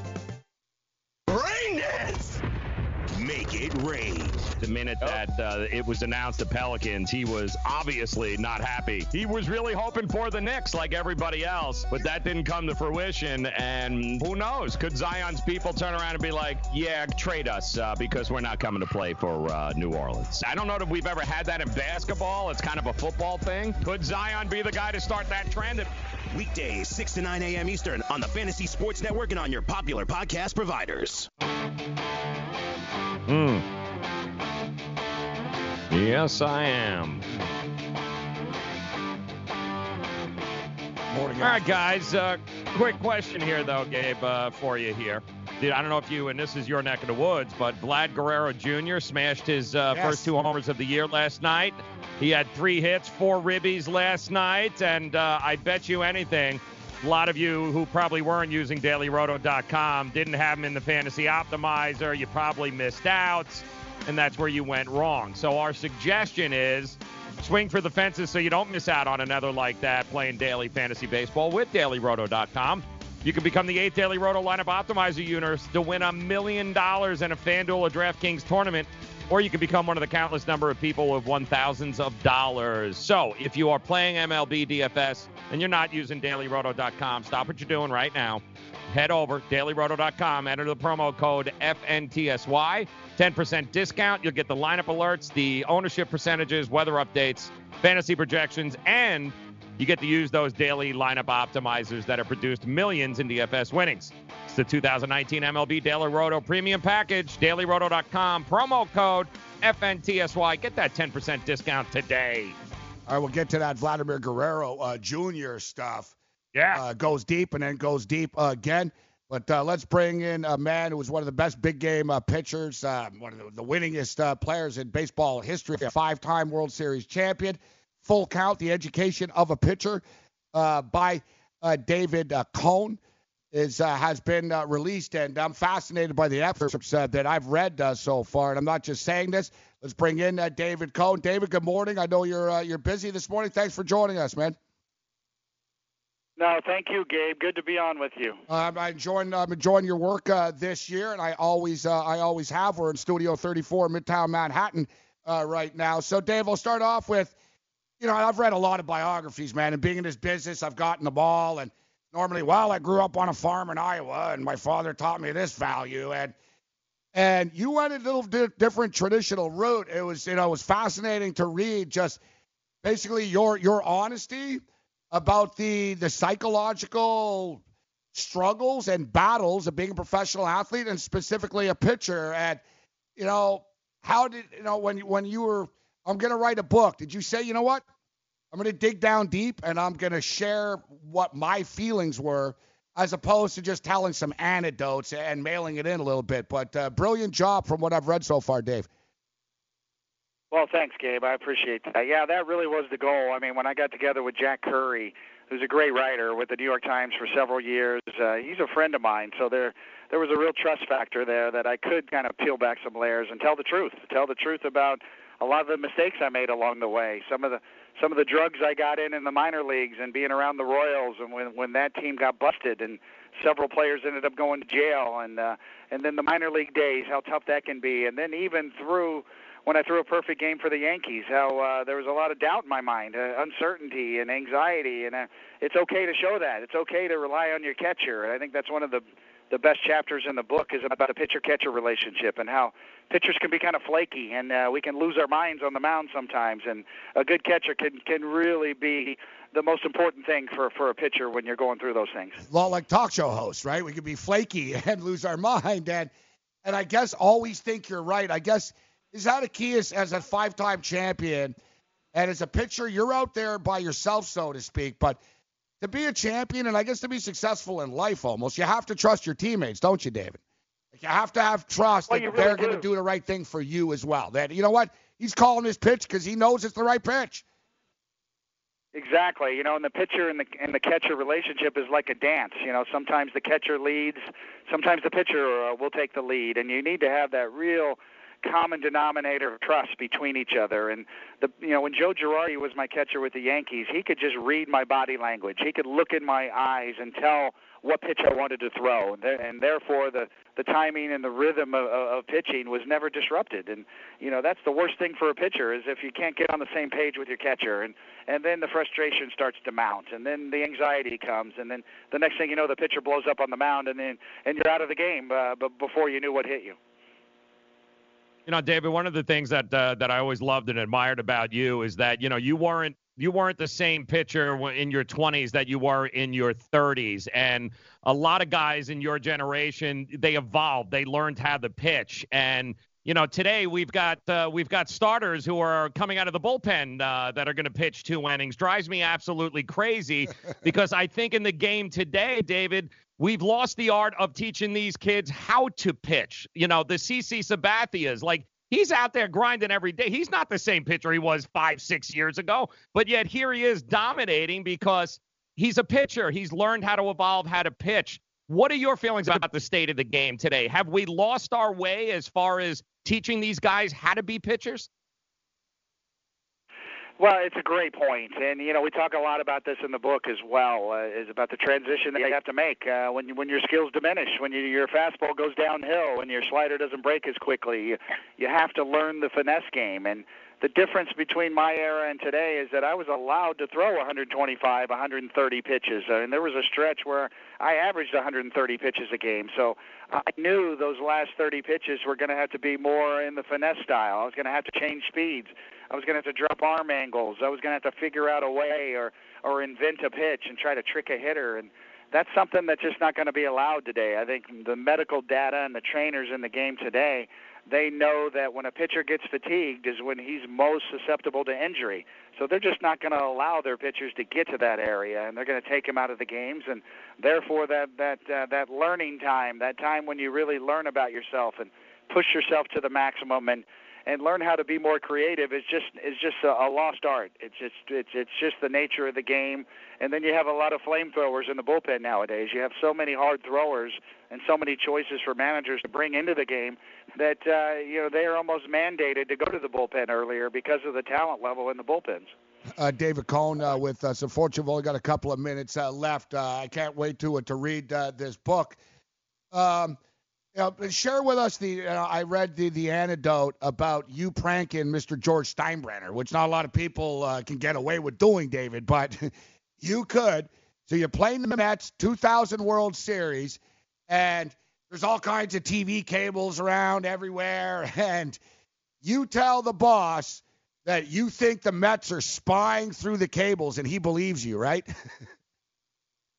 Rain dance! Make it rain. The minute that uh, it was announced the Pelicans, he was obviously not happy. He was really hoping for the Knicks like everybody else, but that didn't come to fruition. And who knows? Could Zion's people turn around and be like, yeah, trade us uh, because we're not coming to play for uh, New Orleans? I don't know that we've ever had that in basketball. It's kind of a football thing. Could Zion be the guy to start that trend? Weekdays, 6 to 9 a.m. Eastern on the Fantasy Sports Network and on your popular podcast providers. Hmm. Yes, I am. Morning. All right, guys. Uh, quick question here, though, Gabe, uh, for you here. Dude, I don't know if you, and this is your neck of the woods, but Vlad Guerrero Jr. smashed his uh, Yes. first two homers of the year last night. He had three hits, four ribbies last night, and uh, I bet you anything, a lot of you who probably weren't using dailyroto.com didn't have them in the fantasy optimizer. You probably missed out, and that's where you went wrong. So our suggestion is swing for the fences so you don't miss out on another like that playing daily fantasy baseball with dailyroto.com. You can become the eighth Daily Roto lineup optimizer universe to win a million dollars in a FanDuel or DraftKings tournament, or you can become one of the countless number of people who have won thousands of dollars. So if you are playing MLB DFS and you're not using dailyroto.com, stop what you're doing right now. Head over dailyroto.com, enter the promo code FNTSY, 10% discount. You'll get the lineup alerts, the ownership percentages, weather updates, fantasy projections, and you get to use those daily lineup optimizers that have produced millions in DFS winnings. It's the 2019 MLB Daily Roto Premium Package, dailyroto.com, promo code FNTSY. Get that 10% discount today. All right, we'll get to that Vladimir Guerrero uh, Jr. stuff. Yeah. Uh, goes deep and then goes deep uh, again. But uh, let's bring in a man who was one of the best big game uh, pitchers, uh, one of the, the winningest uh, players in baseball history, a five-time World Series champion. Full count, the education of a pitcher uh, by uh, David uh, Cone is uh, has been uh, released, and I'm fascinated by the efforts uh, that I've read uh, so far. And I'm not just saying this. Let's bring in uh, David Cone. David, good morning. I know you're uh, you're busy this morning. Thanks for joining us, man. No, thank you, Gabe. Good to be on with you. Um, I'm enjoying I'm enjoying your work uh, this year, and I always uh, I always have. We're in Studio 34, Midtown Manhattan, uh, right now. So, Dave, I'll start off with, you know, I've read a lot of biographies, man, and being in this business, I've gotten them all. And normally, well, I grew up on a farm in Iowa, and my father taught me this value, and and you went a little di- different traditional route. It was, you know, it was fascinating to read just basically your your honesty about the the psychological struggles and battles of being a professional athlete and specifically a pitcher and you know how did you know when when you were I'm going to write a book did you say you know what I'm going to dig down deep and I'm going to share what my feelings were as opposed to just telling some anecdotes and mailing it in a little bit but uh, brilliant job from what I've read so far Dave Well, thanks, Gabe. I appreciate that. Yeah, that really was the goal. I mean, when I got together with Jack Curry, who's a great writer with the New York Times for several years, uh, he's a friend of mine. So there, there was a real trust factor there that I could kind of peel back some layers and tell the truth. Tell the truth about a lot of the mistakes I made along the way, some of the some of the drugs I got in in the minor leagues and being around the Royals and when when that team got busted and several players ended up going to jail and uh and then the minor league days how tough that can be. And then even through when I threw a perfect game for the Yankees how uh there was a lot of doubt in my mind uh, uncertainty and anxiety. And uh, it's okay to show that. It's okay to rely on your catcher. And I think that's one of the the best chapters in the book is about the pitcher catcher relationship and how pitchers can be kind of flaky and uh, we can lose our minds on the mound sometimes and a good catcher can can really be the most important thing for for a pitcher when you're going through those things A lot like talk show hosts, right? We could be flaky and lose our mind, and and I guess always think you're right. I guess is that a key as, as a five-time champion, and as a pitcher, you're out there by yourself, so to speak. But to be a champion, and I guess to be successful in life, almost you have to trust your teammates, don't you, David? You have to have trust Well, that really they're going to do. do the right thing for you as well. That you know what he's calling his pitch because he knows it's the right pitch. Exactly. You know, and the pitcher and the and the catcher relationship is like a dance. You know, sometimes the catcher leads, sometimes the pitcher uh, will take the lead, and you need to have that real common denominator of trust between each other. And the you know, when Joe Girardi was my catcher with the Yankees, he could just read my body language. He could look in my eyes and tell what pitch I wanted to throw, and, therefore the the timing and the rhythm of, of pitching was never disrupted. And you know that's the worst thing for a pitcher is if you can't get on the same page with your catcher, and and then the frustration starts to mount, and then the anxiety comes, and then the next thing you know, the pitcher blows up on the mound, and then and you're out of the game uh, b- before you knew what hit you. You know, David, one of the things that uh, that I always loved and admired about you is that you know you weren't you weren't the same pitcher in your 20s that you were in your 30s, and a lot of guys in your generation they evolved, they learned how to pitch, and you know today we've got uh, we've got starters who are coming out of the bullpen uh, that are going to pitch two innings. Drives me absolutely crazy because I think in the game today, David, we've lost the art of teaching these kids how to pitch. You know, the CC Sabathias, like he's out there grinding every day. He's not the same pitcher he was five, six years ago, but yet here he is dominating because he's a pitcher. He's learned how to evolve, how to pitch. What are your feelings about the state of the game today? Have we lost our way as far as teaching these guys how to be pitchers? Well, it's a great point, and you know we talk a lot about this in the book as well. Uh, is about the transition that you have to make uh, when when your skills diminish, when you, your fastball goes downhill, and your slider doesn't break as quickly. You, you have to learn the finesse game, and the difference between my era and today is that I was allowed to throw 125, 130 pitches, uh, and there was a stretch where I averaged 130 pitches a game. So I knew those last 30 pitches were going to have to be more in the finesse style. I was going to have to change speeds. I was going to have to drop arm angles. I was going to have to figure out a way or or invent a pitch and try to trick a hitter and that's something that's just not going to be allowed today. I think the medical data and the trainers in the game today, they know that when a pitcher gets fatigued is when he's most susceptible to injury. So they're just not going to allow their pitchers to get to that area, and they're going to take him out of the games. And therefore, that that uh, that learning time, that time when you really learn about yourself and push yourself to the maximum and and learn how to be more creative is just is just a, a lost art. It's just it's it's just the nature of the game. And then you have a lot of flamethrowers in the bullpen nowadays. You have so many hard throwers and so many choices for managers to bring into the game that uh, you know they are almost mandated to go to the bullpen earlier because of the talent level in the bullpens. uh, David Cone uh, with us. Unfortunately, we've only got a couple of minutes uh, left. Uh, I can't wait to to read uh, this book. Um, you know, share with us the. Uh, I read the the anecdote about you pranking Mr. George Steinbrenner, which not a lot of people uh, can get away with doing, David, but you could. So you're playing the Mets 2000 World Series, and there's all kinds of TV cables around everywhere, and you tell the boss that you think the Mets are spying through the cables, and he believes you, right?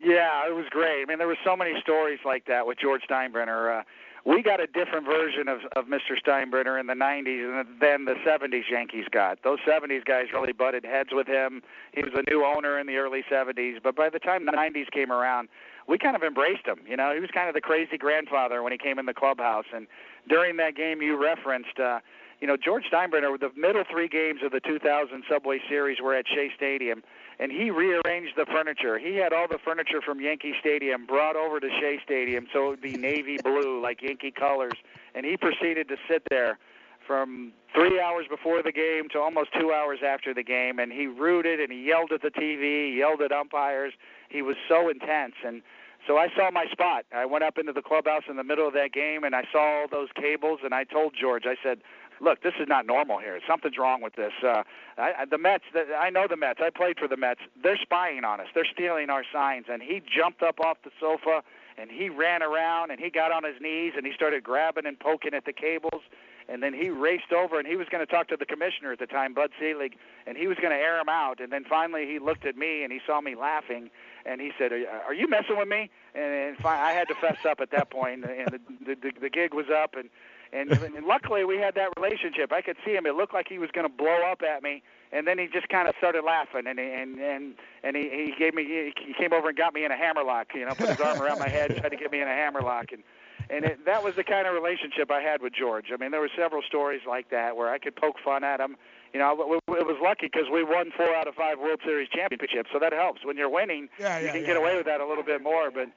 Yeah, it was great. I mean, there were so many stories like that with George Steinbrenner. Uh, we got a different version of, of Mr. Steinbrenner in the 90s than the 70s Yankees got. Those 70s guys really butted heads with him. He was a new owner in the early 70s, but by the time the 90s came around, we kind of embraced him. You know, he was kind of the crazy grandfather when he came in the clubhouse. And during that game you referenced, uh, you know, George Steinbrenner, the middle three games of the 2000 Subway Series were at Shea Stadium, and he rearranged the furniture. He had all the furniture from Yankee Stadium brought over to Shea Stadium so it would be navy blue, like Yankee colors, and he proceeded to sit there from three hours before the game to almost two hours after the game, and he rooted and he yelled at the TV, yelled at umpires. He was so intense, and so I saw my spot. I went up into the clubhouse in the middle of that game, and I saw all those cables, and I told George, I said, "Look, this is not normal here. Something's wrong with this. Uh, I, the Mets. The, I know the Mets. I played for the Mets. They're spying on us. They're stealing our signs." And he jumped up off the sofa, and he ran around, and he got on his knees, and he started grabbing and poking at the cables. And then he raced over, and he was going to talk to the commissioner at the time, Bud Selig, and he was going to air him out. And then finally, he looked at me, and he saw me laughing, and he said, "Are, you- are you messing with me?" And, and I had to fess up at that point, and the, the, the, the gig was up, and, and and luckily we had that relationship. I could see him; it looked like he was going to blow up at me, and then he just kind of started laughing, and and and and he, he gave me he he came over and got me in a hammerlock, you know, put his arm around my head, tried to get me in a hammerlock, and and it, that was the kind of relationship I had with George. I mean, there were several stories like that where I could poke fun at him. You know, it it was lucky because we won four out of five World Series championships, so that helps. When you're winning, Yeah, you can yeah, get away with that a little bit more. But,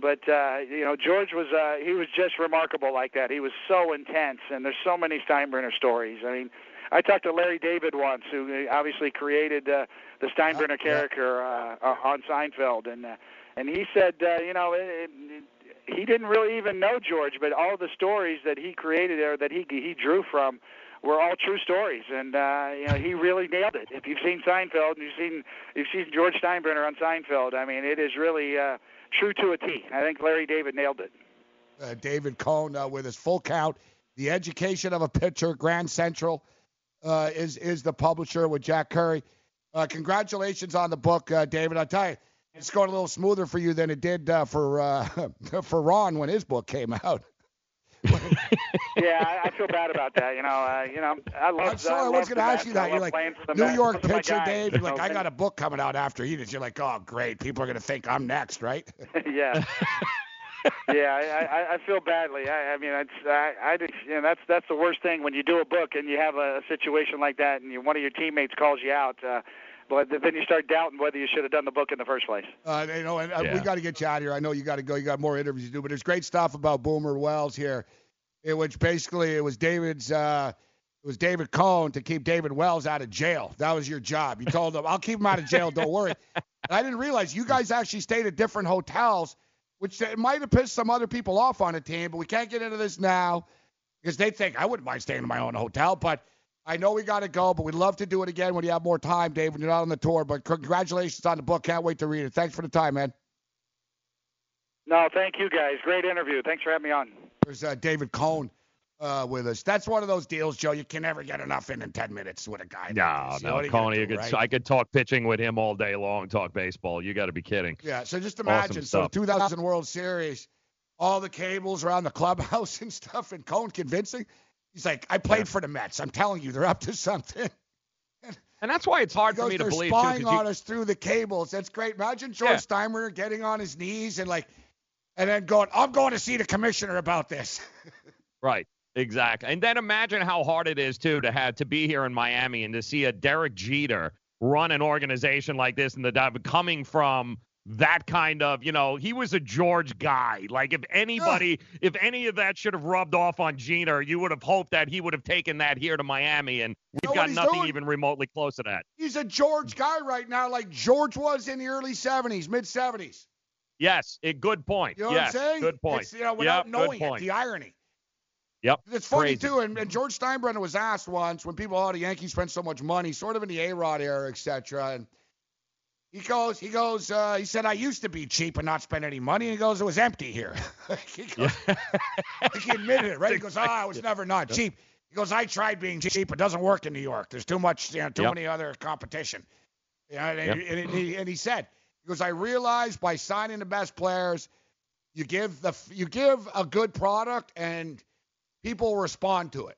but uh, you know, George was uh, he was just remarkable like that. He was so intense, and there's so many Steinbrenner stories. I mean, I talked to Larry David once, who obviously created uh, the Steinbrenner character uh, uh, on Seinfeld, and uh, and he said, uh, you know, it, it, he didn't really even know George, but all the stories that he created or that he he drew from were all true stories, and uh, you know he really nailed it. If you've seen Seinfeld and you've seen you've seen George Steinbrenner on Seinfeld, I mean it is really uh, true to a T. I think Larry David nailed it. uh, David Cohn uh, with his full count. The Education of a Pitcher, Grand Central, uh, is is the publisher with Jack Curry. Uh, congratulations on the book, David. I tell you, it's going a little smoother for you than it did for for Ron when his book came out. yeah, I, I feel bad about that. You know, uh, you know, I love. I'm sorry, I I was going to ask you that. You're like playing for the New Mets. York Those are my pitcher, Dave. you You're like, I got a book coming out after he did. You're like, oh, great. People are going to think I'm next, right? yeah. yeah, I, I, I feel badly. I, I mean, it's, I, I just, you know, that's that's the worst thing when you do a book and you have a, a situation like that, and you, one of your teammates calls you out. Uh, but then you start doubting whether you should have done the book in the first place. Uh, you know, and uh, we got to get you out of here. I know you got to go. You got more interviews to do, but there's great stuff about Boomer Wells here, in which basically it was David's. Uh, it was David Cone to keep David Wells out of jail. That was your job. You told him, "I'll keep him out of jail. Don't worry." And I didn't realize you guys actually stayed at different hotels, which it might have pissed some other people off on the team. But we can't get into this now because they think I wouldn't mind staying in my own hotel, but. I know we got to go, but we'd love to do it again when you have more time, Dave, when you're not on the tour. But congratulations on the book. Can't wait to read it. Thanks for the time, man. No, thank you guys. Great interview. Thanks for having me on. There's uh, David Cone uh, with us. That's one of those deals, Joe. You can never get enough in in 10 minutes with a guy. No. No, you you do, could, right? I could talk pitching with him all day long, talk baseball. You got to be kidding. Yeah, so just Awesome imagine. so 2000 World Series, all the cables around the clubhouse and stuff, and Cone convincing. He's like, I played for the Mets. I'm telling you, they're up to something. And that's why it's hard for me to they're believe too. spying you- on us through the cables. That's great. Imagine George Yeah. Steinbrenner getting on his knees and like, and then going, I'm going to see the commissioner about this. Right. Exactly. And then imagine how hard it is too to have to be here in Miami and to see a Derek Jeter run an organization like this and the coming from that kind of, you know, he was a George guy. Like if anybody, if any of that should have rubbed off on Jeter, you would have hoped that he would have taken that here to Miami, and we've know got nothing doing? even remotely close to that. He's a George guy right now, like George was in the early 70s, mid 70s. Yes, a good point. You know yes, what I'm saying? good point. It's, you know, without yep, knowing it, the irony. Yep. It's funny Crazy. too, and, and George Steinbrenner was asked once when people, oh, the Yankees spent so much money, sort of in the A-Rod era, etc. And he goes, he goes, uh, he said, I used to be cheap and not spend any money. And he goes, it was empty here. he, goes, he admitted it, right? He goes, ah, I was never not cheap. He goes, I tried being cheap. It doesn't work in New York. There's too much, you know, too Yep. many other competition. You know, and, Yep. and, and he, and he said, he goes, I realized by signing the best players, you give the you give a good product and people respond to it.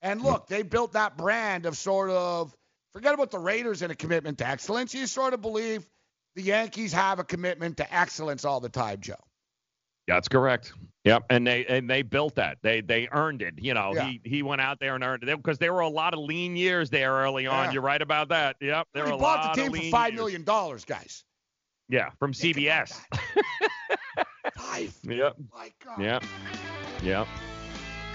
And hmm. look, they built that brand of sort of forget about the Raiders and a commitment to excellence. You sort of believe the Yankees have a commitment to excellence all the time, Joe. That's correct. Yep, and they and they built that. They they earned it. You know, Yeah. he he went out there and earned it because there were a lot of lean years there early on. Yeah. You're right about that. Yep, there he were a bought lot the of team for five million dollars, guys. Yeah, from CBS. Five. Yep. Oh my God. Yep. Yep.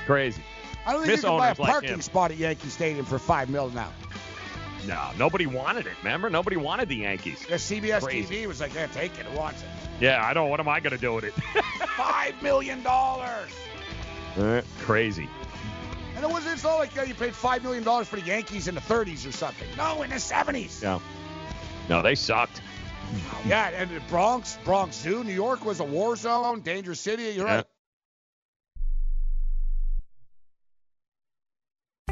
Crazy. I don't think you Miss can buy a owners like parking spot at Yankee Stadium for five mil now. No, nobody wanted it. Remember, nobody wanted the Yankees. The CBS Crazy. TV was like, yeah, take it. Wants it? Yeah, I don't know. What am I gonna do with it? Five million dollars. Crazy. And it wasn't it's not like yeah, you paid five million dollars for the Yankees in the 30s or something. No, in the 70s. Yeah. No, they sucked. Yeah, and Bronx, Bronx Zoo, New York was a war zone, dangerous city. You're Yeah. right.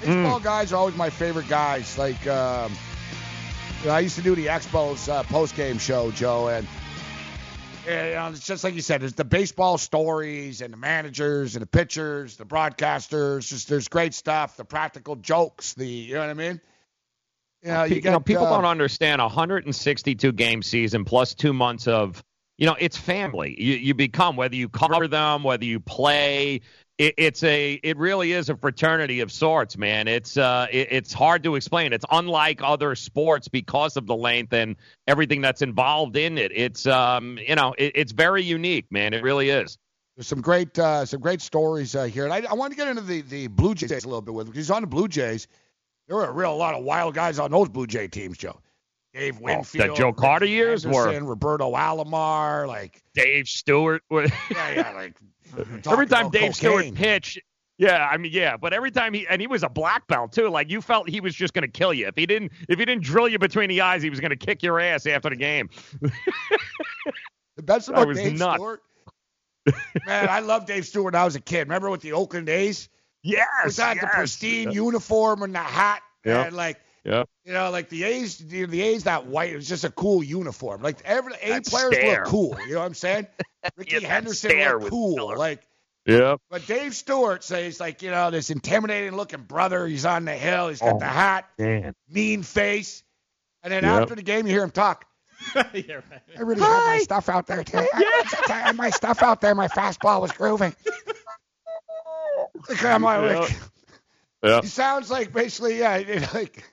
Baseball guys are always my favorite guys. Like, um, I used to do the Expos uh, post game show, Joe, and, and you know, it's just like you said. There's the baseball stories and the managers and the pitchers, the broadcasters. Just there's great stuff. The practical jokes. The you know what I mean. You know, you you know, people uh, don't understand a 162 game season plus two months of, you know, it's family. You, you become whether you cover them, whether you play. It, it's a, it really is a fraternity of sorts, man. It's, uh, it, it's hard to explain. It's unlike other sports because of the length and everything that's involved in it. It's, um, you know, it, it's very unique, man. It really is. There's some great uh, some great stories uh, here, and I, I want to get into the the Blue Jays a little bit with because on the Blue Jays, there were a real lot of wild guys on those Blue Jay teams, Joe. Dave Winfield, Oh, the Joe Carter years were- Roberto Alomar, like Dave Stewart. yeah, yeah, like every time Dave Stewart pitched, yeah, I mean, yeah, but every time he and he was a black belt too. Like you felt he was just going to kill you if he didn't if he didn't drill you between the eyes, he was going to kick your ass after the game. The best about Dave nuts. Stewart, man, I loved Dave Stewart when I was a kid. Remember with the Oakland A's? Yes, was that the yes. pristine uniform and the hat? Yeah. Like Yeah. You know, like the A's, the, the A's that white it was just a cool uniform. Like every A That players stare. look cool. You know what I'm saying? Ricky Yeah, Henderson looked cool. Miller. Like Yeah. But Dave Stewart says, like, you know, this intimidating looking brother. He's on the hill. He's got Oh, the hat, man. mean face. And then Yep. after the game, you hear him talk. yeah, right. I really had my stuff out there today. I, I had my stuff out there. My fastball was grooving. Like, I'm like, Yeah. he sounds like basically, yeah, like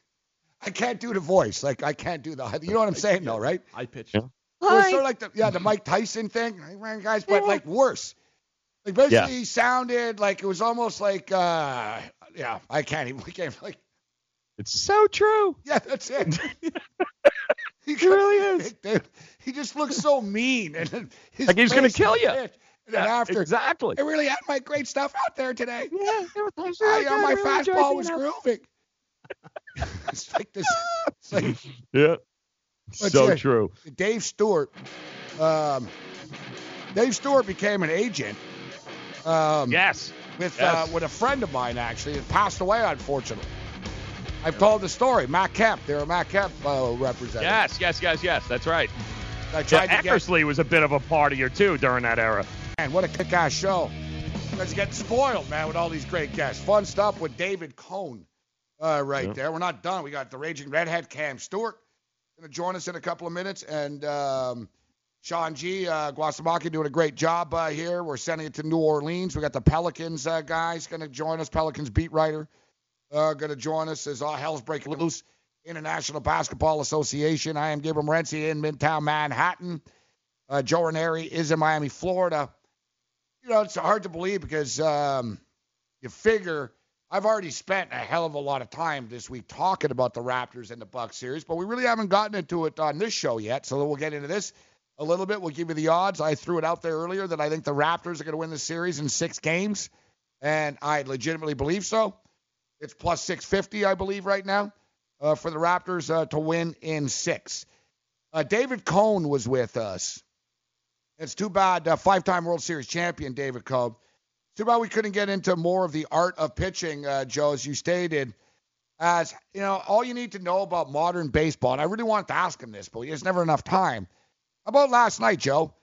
I can't do the voice. Like I can't do the. You know what I'm saying, though, right? I pitched. It was sort of like the yeah the Mike Tyson thing, Hey, man, guys, but like worse. Like basically, Yeah. he sounded like it was almost like uh yeah I can't even I can't like It's so true. yeah that's it. he really is, dude. He just looks so mean and then his Like he's gonna kill you. pissed. And then Yeah, after, exactly. I really had my great stuff out there today. Yeah, it was I, uh, my fastball was grooving. it's like this. It's like, Yeah. So yeah, true. Dave Stewart. Um, Dave Stewart became an agent. Um, yes. With Yes. Uh, with a friend of mine actually, that passed away unfortunately. I've told the story. Matt Kemp. They were Matt Kemp uh, representative. Yes, yes, yes, yes. That's right. I Yeah, tried get. Eckersley was a bit of a partier too during that era. Man, what a kick-ass show! You guys getting spoiled, man, with all these great guests. Fun stuff with David Cone. Uh, right Yeah. there. We're not done. We got the Raging Redhead Cam Stewart going to join us in a couple of minutes, and um, Sean G. Uh, Guasamaki doing a great job uh, here. We're sending it to New Orleans. We got the Pelicans uh, guys going to join us. Pelicans beat writer uh, going to join us as all hell's breaking loose. International Basketball Association. I am Gabriel Morency in Midtown Manhattan. Uh, Joe Ranieri is in Miami, Florida. You know, it's hard to believe because um, you figure I've already spent a hell of a lot of time this week talking about the Raptors and the Bucks series, but we really haven't gotten into it on this show yet. So we'll get into this a little bit. We'll give you the odds. I threw it out there earlier that I think the Raptors are going to win the series in six games, and I legitimately believe so. It's plus 650, I believe, right now uh, for the Raptors uh, to win in six. Uh, David Cone was with us. It's too bad, uh, five-time World Series champion David Cone. Too bad we couldn't get into more of the art of pitching, uh, Joe, as you stated. As you know, all you need to know about modern baseball, and I really wanted to ask him this, but there's never enough time. How about last night, Joe?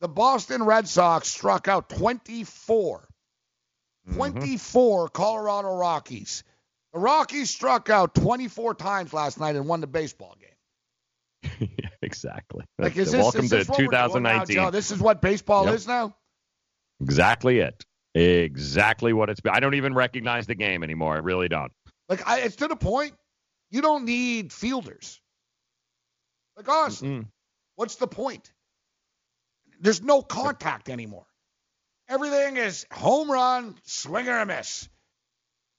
The Boston Red Sox struck out 24. 24 Colorado Rockies. The Rockies struck out 24 times last night and won the baseball game. exactly. Like, is this, Welcome is this to what we're doing now, 2019. Joe? This is what baseball Yep. is now? Exactly it. Exactly what it's been. I don't even recognize the game anymore. I really don't. Like, I, it's to the point you don't need fielders. Like, honestly, what's the point? There's no contact anymore. Everything is home run, swing or a miss.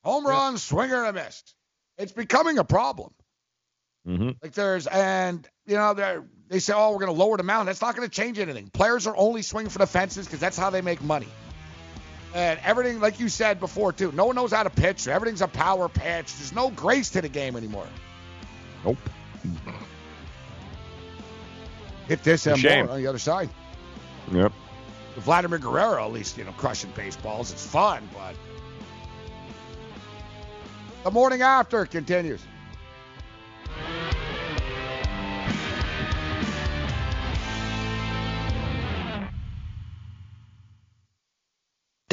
Home run, swing or a miss. It's becoming a problem. Mm-hmm. Like there's and you know they they say oh we're going to lower the mound. That's not going to change anything. Players are only swinging for the fences because that's how they make money. And everything like you said before too. No one knows how to pitch. Everything's a power pitch. There's no grace to the game anymore. Nope. Hit this and more on the other side. Yep. Vladimir Guerrero at least you know crushing baseballs. It's fun, but the morning after continues.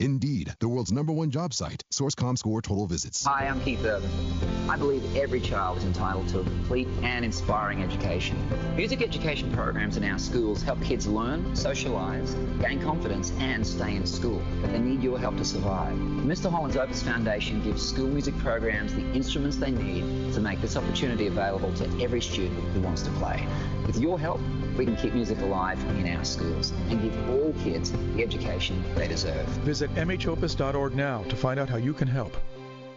Indeed, the world's number one job site. Source.com score total visits. Hi, I'm Keith Urban. I believe every child is entitled to a complete and inspiring education. Music education programs in our schools help kids learn, socialize, gain confidence, and stay in school. But they need your help to survive. Mr. Holland's Opus Foundation gives school music programs the instruments they need to make this opportunity available to every student who wants to play. With your help, we can keep music alive in our schools and give all kids the education they deserve. Visit mhopus.org now to find out how you can help.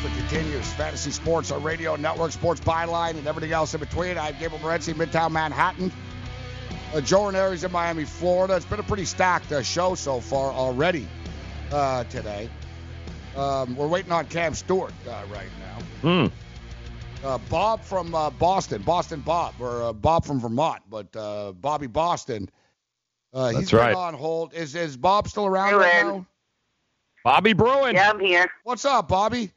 Morning after continues. Fantasy Sports, our radio network, sports byline, and everything else in between. I'm Gabriel Morency, Midtown Manhattan. Uh, Joe Ranieri's in Miami, Florida. It's been a pretty stacked uh, show so far already uh, today. Um, we're waiting on Cam Stewart uh, right now. Hmm. Uh, Bob from uh, Boston, Boston Bob, or uh, Bob from Vermont, but uh, Bobby Boston. Uh, he's That's been right. on hold. Is is Bob still around right now? Bobby Bruin. Yeah, I'm here. What's up, Bobby?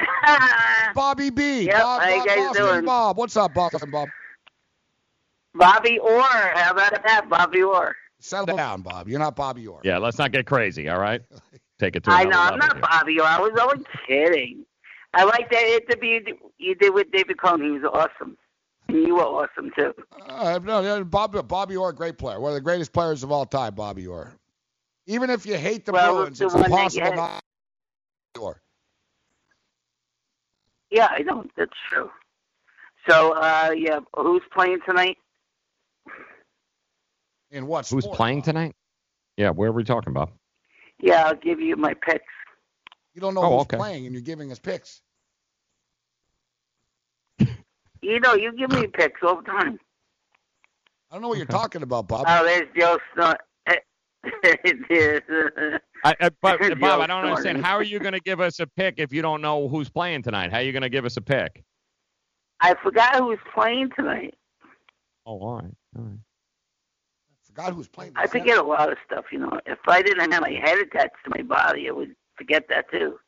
Bobby B. Yep, Bob, how you Bob, guys Boston doing? Bob. What's up, Boston Bob? Bobby Orr. How about that, Bobby Orr? Settle down, Bob. You're not Bobby Orr. Yeah, let's not get crazy, all right? Take it to I know, I'm not here. Bobby Orr. I was always kidding. I like that interview you did- you did with David Cone. He was awesome. And you were awesome, too. Uh, no, no, Bob, Bobby Orr, great player. One of the greatest players of all time, Bobby Orr. Even if you hate the Well, Bruins, it's one that impossible not to Orr. Yeah, I know. That's true. So, uh, yeah, who's playing tonight? And what Who's playing tonight? Yeah, where are we talking about? Yeah, I'll give you my picks. You don't know Oh, who's okay. playing, and you're giving us picks. You know, you give me picks all the time. I don't know what you're talking about, Bob. Oh, there's Joe Snort. I, I, but, Joe Bob, I don't understand. How are you going to give us a pick if you don't know who's playing tonight? How are you going to give us a pick? I forgot who's playing tonight. Oh, all right. All right. Forgot who's playing. I forget a lot of stuff, you know. If I didn't have my head attached to my body, I would forget that too.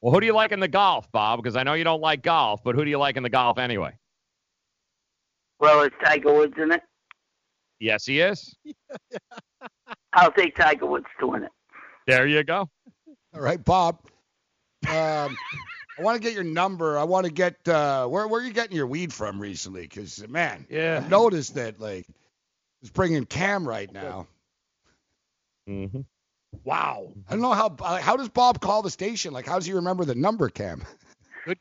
Well, who do you like in the golf, Bob? Because I know you don't like golf, but who do you like in the golf anyway? Well, it's Tiger Woods in it? Yes, he is. I'll take Tiger Woods to win it. There you go. All right, Bob. Um, I want to get your number. I want to get uh, where where are you getting your weed from recently? Because man, Yeah. I've noticed that like it's bringing Cam right now. Mm-hmm. Wow. I don't know how uh, how does Bob call the station? Like, how does he remember the number, Cam?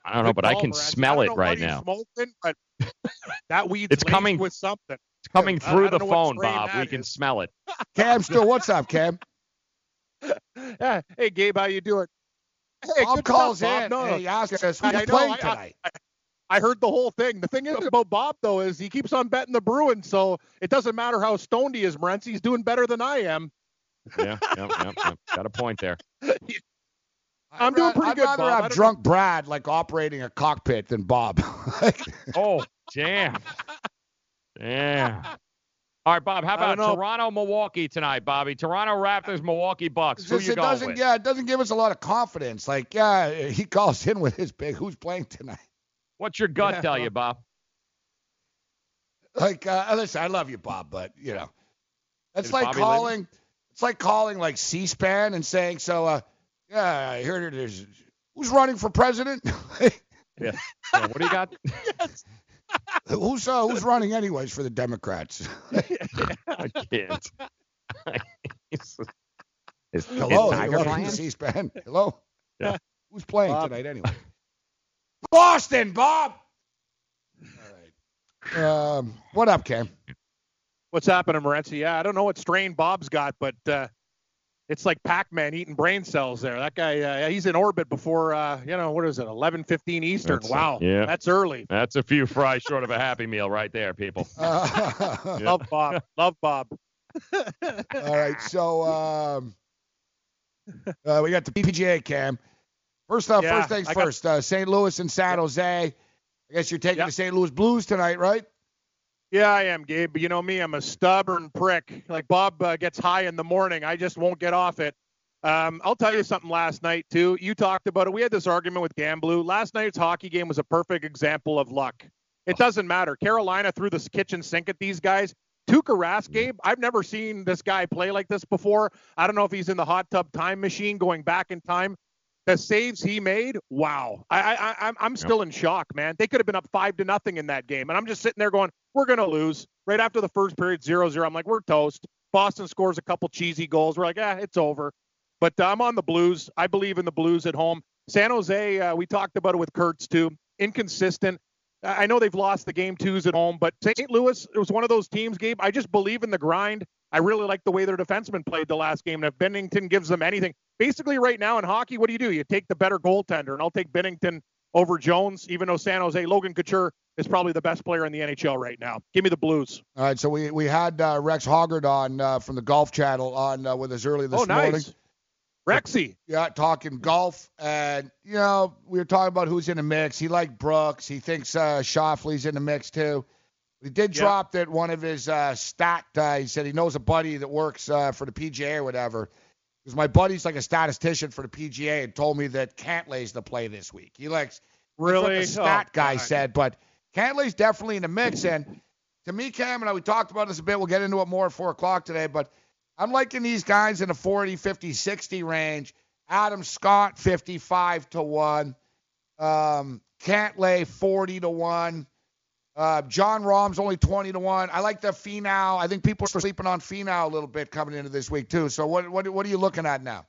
I don't know, but I can smell it right now. Smoking, but that weed's It's coming- with something. It's coming I- I through the phone, Bob. that We can smell it. Cam, still, what's up, Cam? Yeah. Hey, Gabe, how you doing? Hey, Bob good calls stuff, Bob. in No, and no. he asks us I- who's I know, playing I- I- tonight. I heard the whole thing. The thing is about Bob though is he keeps on betting the Bruins, so it doesn't matter how stoned he is, Morency. He's doing better than I am. Yeah, yep, yep, yep. Got a point there. I I'm doing pretty I'd good, rather Bob. I have drunk Brad like operating a cockpit than Bob. Oh, damn. Damn. All right, Bob. How about. Toronto, Milwaukee tonight, Bobby? Toronto Raptors, Milwaukee Bucks. Who just you it going doesn't with? yeah, it doesn't give us a lot of confidence. Like, yeah, he calls in with his big who's playing tonight. What's your gut Yeah, tell you, Bob? Like, uh, listen, I love you, Bob, but you know, it's Is like Bobby calling. It's like calling like C-SPAN and saying, "So, uh, yeah, I heard it is. Who's running for president? Yeah. Yeah, what do you got? who's uh, who's running anyways for the Democrats? I can't. is, is Hello, Tiger you're playing? C-SPAN. Hello. Yeah. Who's playing Bob. tonight anyway? Boston, Bob. All right. Um, what up, Cam? What's happening, Morency? Yeah, I don't know what strain Bob's got, but uh, it's like Pac-Man eating brain cells there. That guy, uh, he's in orbit before, uh, you know, what is it, 11:15 Eastern? That's- wow, yeah. that's early. That's a few fries short of a Happy Meal right there, people. Uh, Love Bob. Love Bob. All right, so um, uh, we got the PPGA Cam. First off, Yeah, first things got- first. Uh, St. Louis and San Jose. I guess you're taking Yep. the St. Louis Blues tonight, right? Yeah, I am, Gabe. But you know me, I'm a stubborn prick. Like Bob uh, gets high in the morning, I just won't get off it. Um, I'll tell you something last night too. You talked about it. We had this argument with Gamblu. Last night's hockey game was a perfect example of luck. It doesn't matter. Carolina threw this kitchen sink at these guys. Tuukka Rask, Gabe, I've never seen this guy play like this before. I don't know if he's in the hot tub time machine going back in time. The saves he made, wow! I, I, I'm, still in shock, man. They could have been up five to nothing in that game, and I'm just sitting there going, "We're gonna lose." Right after the first period, 0-0, I'm like, "We're toast." Boston scores a couple cheesy goals. We're like, "Ah, it's over." But uh, I'm on the Blues. I believe in the Blues at home. San Jose, uh, we talked about it with Kurtz too. Inconsistent. I I know they've lost the game twos at home, but St. Louis it was one of those teams, Gabe. I just believe in the grind. I really like the way their defensemen played the last game. And if Binnington gives them anything, basically right now in hockey, what do you do? You take the better goaltender, and I'll take Binnington over Jones, even though San Jose, Logan Couture is probably the best player in the NHL right now. Give me the Blues. All right, so we we had uh, Rex Hoggard on uh, from the Golf Channel on uh, with us early this oh, nice. morning. Rexy. Yeah, talking golf, and you know we were talking about who's in the mix. He liked Brooks. He thinks uh, Schauffele's in the mix too. He did drop that one of his uh, stat. Uh, he said he knows a buddy that works uh, for the PGA or whatever. Because my buddy's like a statistician for the PGA and told me that Cantlay's the play this week. He likes Really? the stat Oh, guy God. said, but Cantlay's definitely in the mix. And to me, Cam and I, we talked about this a bit. We'll get into it more at four o'clock today, but I'm liking these guys in the 40, 50, 60 range. Adam Scott 55 to one, um, Cantlay 40 to one. Uh, Jon Rahm's only 20 to 1. I like the Finau. I think people are sleeping on Finau a little bit coming into this week, too. So, what, what, what are you looking at now?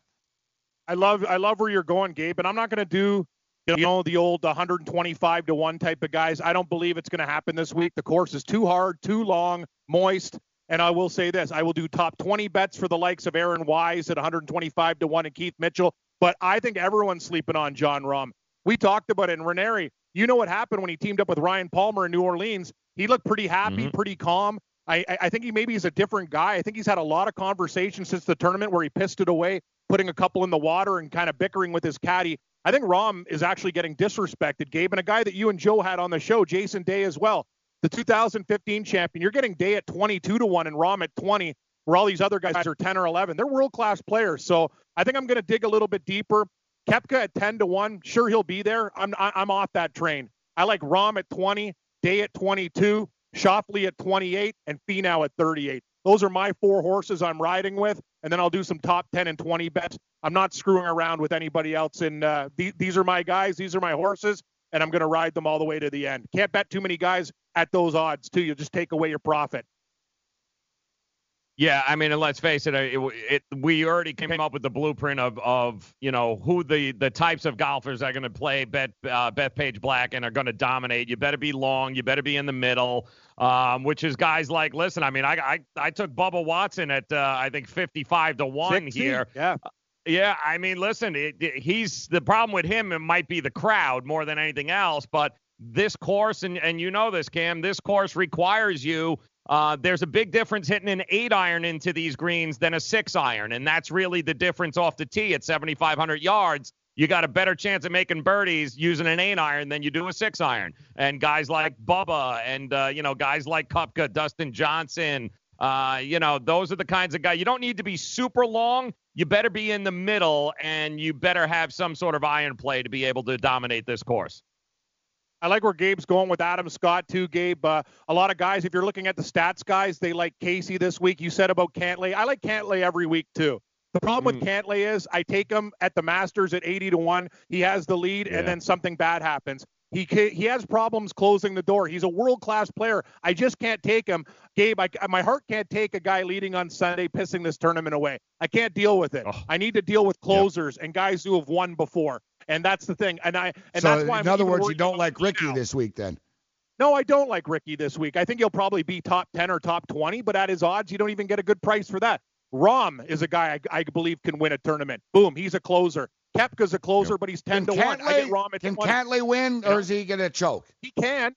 I love I love where you're going, Gabe, and I'm not going to do you know the old 125 to one type of guys. I don't believe it's going to happen this week. The course is too hard, too long, moist. And I will say this: I will do top 20 bets for the likes of Aaron Wise at 125 to one and Keith Mitchell. But I think everyone's sleeping on John Rahm. We talked about it in Ranieri. You know what happened when he teamed up with Ryan Palmer in New Orleans? He looked pretty happy, mm-hmm. pretty calm. I, I I think he maybe is a different guy. I think he's had a lot of conversations since the tournament where he pissed it away, putting a couple in the water and kind of bickering with his caddy. I think Rahm is actually getting disrespected, Gabe, and a guy that you and Joe had on the show, Jason Day as well, the 2015 champion. You're getting Day at 22 to one and Rahm at 20, where all these other guys are 10 or 11. They're world class players. So I think I'm going to dig a little bit deeper. Koepka at 10 to 1. Sure, he'll be there. I'm, I'm off that train. I like Rahm at 20, Day at 22, Schauffele at 28, and Finau at 38. Those are my four horses I'm riding with, and then I'll do some top 10 and 20 bets. I'm not screwing around with anybody else. And uh, th- these are my guys. These are my horses, and I'm going to ride them all the way to the end. Can't bet too many guys at those odds, too. You'll just take away your profit. Yeah, I mean, and let's face it, it, it, we already came up with the blueprint of, of you know who the, the types of golfers are going to play Beth uh, Bethpage Black and are going to dominate. You better be long, you better be in the middle, um, which is guys like listen. I mean, I I, I took Bubba Watson at uh, I think 55 to one 60, here. Yeah. Yeah, I mean, listen, it, it- he's the problem with him. It might be the crowd more than anything else, but this course, and and you know this, Cam, this course requires you. Uh, there's a big difference hitting an eight iron into these greens than a six iron, and that's really the difference off the tee at 7,500 yards. you got a better chance of making birdies using an eight iron than you do a six iron. And guys like Bubba and, uh, you know, guys like Koepka, Dustin Johnson, uh, you know, those are the kinds of guys. You don't need to be super long. You better be in the middle and you better have some sort of iron play to be able to dominate this course. I like where Gabe's going with Adam Scott too, Gabe. Uh, a lot of guys, if you're looking at the stats guys, they like Casey this week. You said about Cantlay. I like Cantlay every week too. The problem mm. with Cantlay is I take him at the Masters at 80 to 1. He has the lead, yeah. and then something bad happens. He he has problems closing the door. He's a world class player. I just can't take him, Gabe. I, my heart can't take a guy leading on Sunday pissing this tournament away. I can't deal with it. Oh. I need to deal with closers yep. and guys who have won before, and that's the thing. And I and so that's why. In I'm other words, you don't like Rickie now. this week, then. No, I don't like Rickie this week. I think he'll probably be top 10 or top 20, but at his odds, you don't even get a good price for that. Rahm is a guy I, I, believe can win a tournament. Boom, he's a closer. Koepka's a closer, yep. but he's ten can to Cantlay, one. I get Rahm at can 20. Cantlay win, or is he going to choke? He can.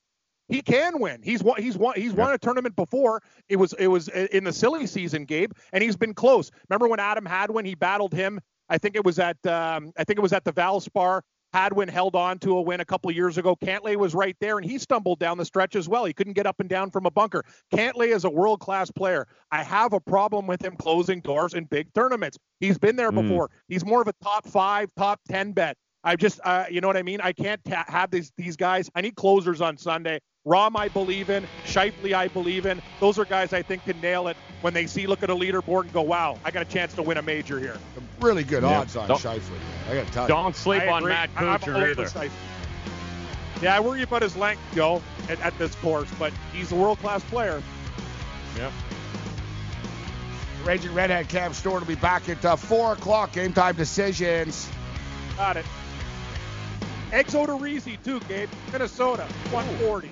He can win. He's won. He's won. He's yep. won a tournament before. It was. It was in the silly season, Gabe, and he's been close. Remember when Adam Hadwin he battled him? I think it was at. Um, I think it was at the Valspar Hadwin held on to a win a couple years ago. Cantlay was right there, and he stumbled down the stretch as well. He couldn't get up and down from a bunker. Cantlay is a world class player. I have a problem with him closing doors in big tournaments. He's been there mm. before. He's more of a top five, top ten bet. I just, uh, you know what I mean? I can't ta- have these these guys. I need closers on Sunday. Rahm, I believe in. Schauffele, I believe in. Those are guys I think can nail it when they see, look at a leaderboard and go, wow, I got a chance to win a major here. Really good yeah. odds on don't, Schauffele. I got to tell you. Don't sleep on Matt Kuchar either. Yeah, I worry about his length, Joe, at, at this course, but he's a world-class player. Yep. Raging Redhead Cam Stewart will be back at uh, 4 o'clock. Game time decisions. Got it. Exo to too, Gabe. Minnesota, 140.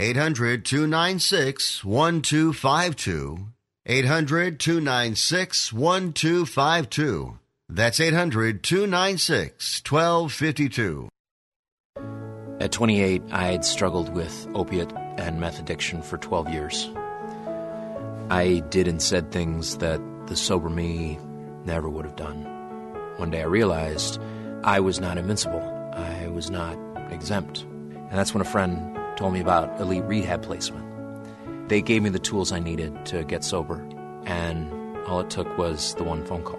800 296 1252. 800 296 1252. That's 800 296 1252. At 28, I had struggled with opiate and meth addiction for 12 years. I did and said things that the sober me never would have done. One day I realized I was not invincible, I was not exempt. And that's when a friend told me about Elite Rehab Placement. They gave me the tools I needed to get sober, and all it took was the one phone call.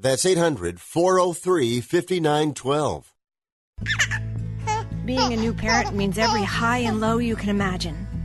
That's 800 403 5912. Being a new parent means every high and low you can imagine.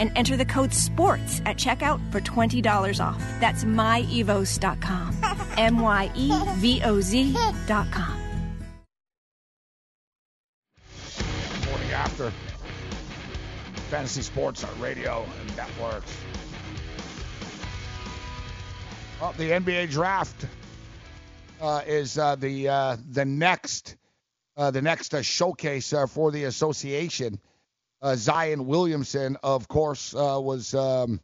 and enter the code SPORTS at checkout for $20 off. That's myevoz.com. M Y E V O Z.com. Morning after. Fantasy Sports on radio and networks. Well, the NBA draft uh, is uh, the uh, the next uh, the next uh, showcase uh, for the association. Zion Williamson, of course, was um,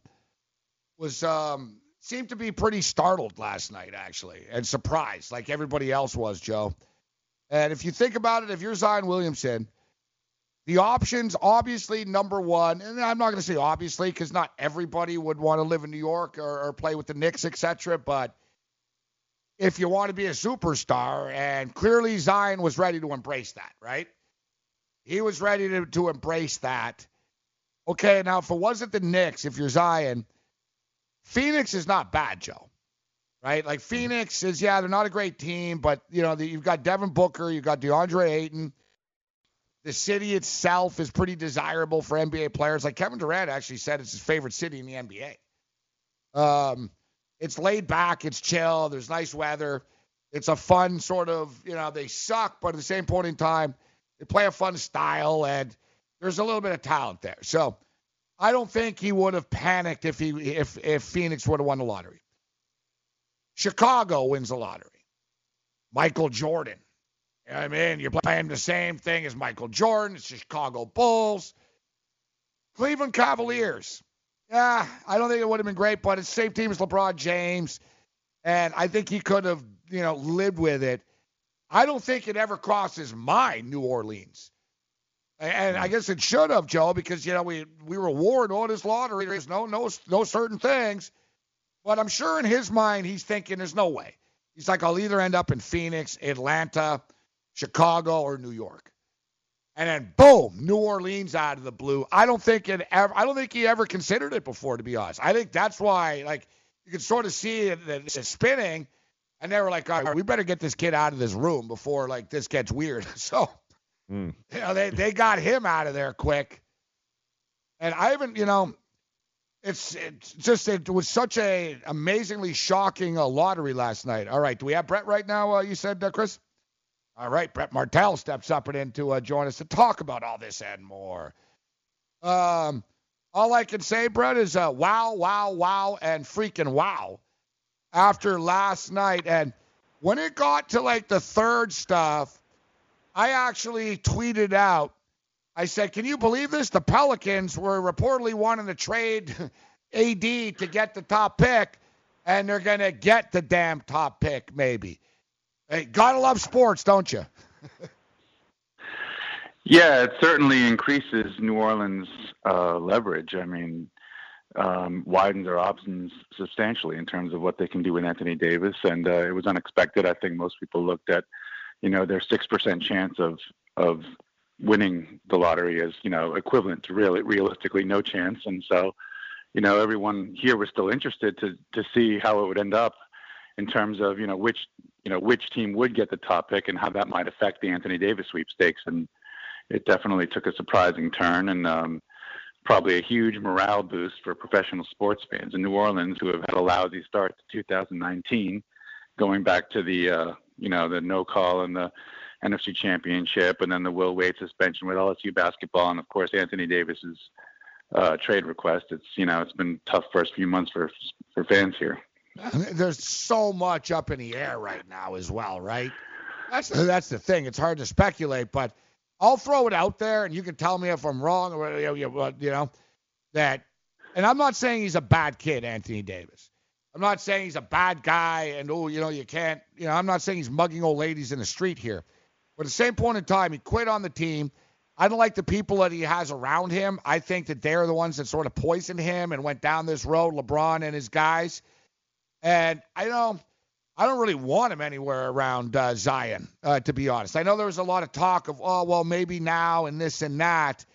was um, seemed to be pretty startled last night, actually, and surprised, like everybody else was, Joe. And if you think about it, if you're Zion Williamson, the options, obviously, number one, and I'm not going to say obviously because not everybody would want to live in New York or, or play with the Knicks, etc. But if you want to be a superstar, and clearly Zion was ready to embrace that, right? He was ready to, to embrace that. Okay, now if it wasn't the Knicks, if you're Zion, Phoenix is not bad, Joe. Right? Like Phoenix is, yeah, they're not a great team, but you know, the, you've got Devin Booker, you've got DeAndre Ayton. The city itself is pretty desirable for NBA players. Like Kevin Durant actually said it's his favorite city in the NBA. Um, it's laid back, it's chill, there's nice weather. It's a fun sort of, you know, they suck, but at the same point in time, they play a fun style and there's a little bit of talent there. So I don't think he would have panicked if he if if Phoenix would have won the lottery. Chicago wins the lottery. Michael Jordan you know I mean? You're playing the same thing as Michael Jordan. It's the Chicago Bulls. Cleveland Cavaliers. Yeah, I don't think it would have been great, but it's the same team as LeBron James. And I think he could have, you know, lived with it. I don't think it ever crosses my New Orleans. And I hmm. guess it should have, Joe, because you know we we were warned all this lottery. There's no no no certain things, but I'm sure in his mind he's thinking there's no way. He's like I'll either end up in Phoenix, Atlanta, Chicago, or New York. And then boom, New Orleans out of the blue. I don't think it ever. I don't think he ever considered it before, to be honest. I think that's why, like, you can sort of see it, it's spinning, and they were like, all right, we better get this kid out of this room before like this gets weird. So, mm. you know, they they got him out of there quick. And I haven't, you know, it's it's just it was such a amazingly shocking uh, lottery last night. All right, do we have Brett right now? Uh, you said, uh, Chris. All right, Brett Martel steps up and in to uh, join us to talk about all this and more. Um, all I can say, Brett, is uh, wow, wow, wow, and freaking wow after last night. And when it got to like the third stuff, I actually tweeted out. I said, "Can you believe this? The Pelicans were reportedly wanting to trade AD to get the top pick, and they're gonna get the damn top pick, maybe." Hey, gotta love sports, don't you? yeah, it certainly increases New Orleans' uh, leverage. I mean, um, widens their options substantially in terms of what they can do with Anthony Davis, and uh, it was unexpected. I think most people looked at, you know, their six percent chance of of winning the lottery as you know equivalent to really realistically no chance, and so, you know, everyone here was still interested to to see how it would end up in terms of you know which you know which team would get the top pick and how that might affect the Anthony Davis sweepstakes. And it definitely took a surprising turn and um, probably a huge morale boost for professional sports fans in New Orleans who have had a lousy start to 2019, going back to the uh, you know the no call and the NFC Championship, and then the Will Wade suspension with LSU basketball, and of course Anthony Davis's uh, trade request. It's you know it's been tough first few months for for fans here. There's so much up in the air right now as well, right? That's the, that's the thing. It's hard to speculate, but I'll throw it out there, and you can tell me if I'm wrong, or you know that. And I'm not saying he's a bad kid, Anthony Davis. I'm not saying he's a bad guy, and oh, you know, you can't. You know, I'm not saying he's mugging old ladies in the street here. But at the same point in time, he quit on the team. I don't like the people that he has around him. I think that they're the ones that sort of poisoned him and went down this road, LeBron and his guys. And I don't know I don't really want him anywhere around uh, Zion, uh, to be honest. I know there was a lot of talk of, oh well, maybe now and this and that.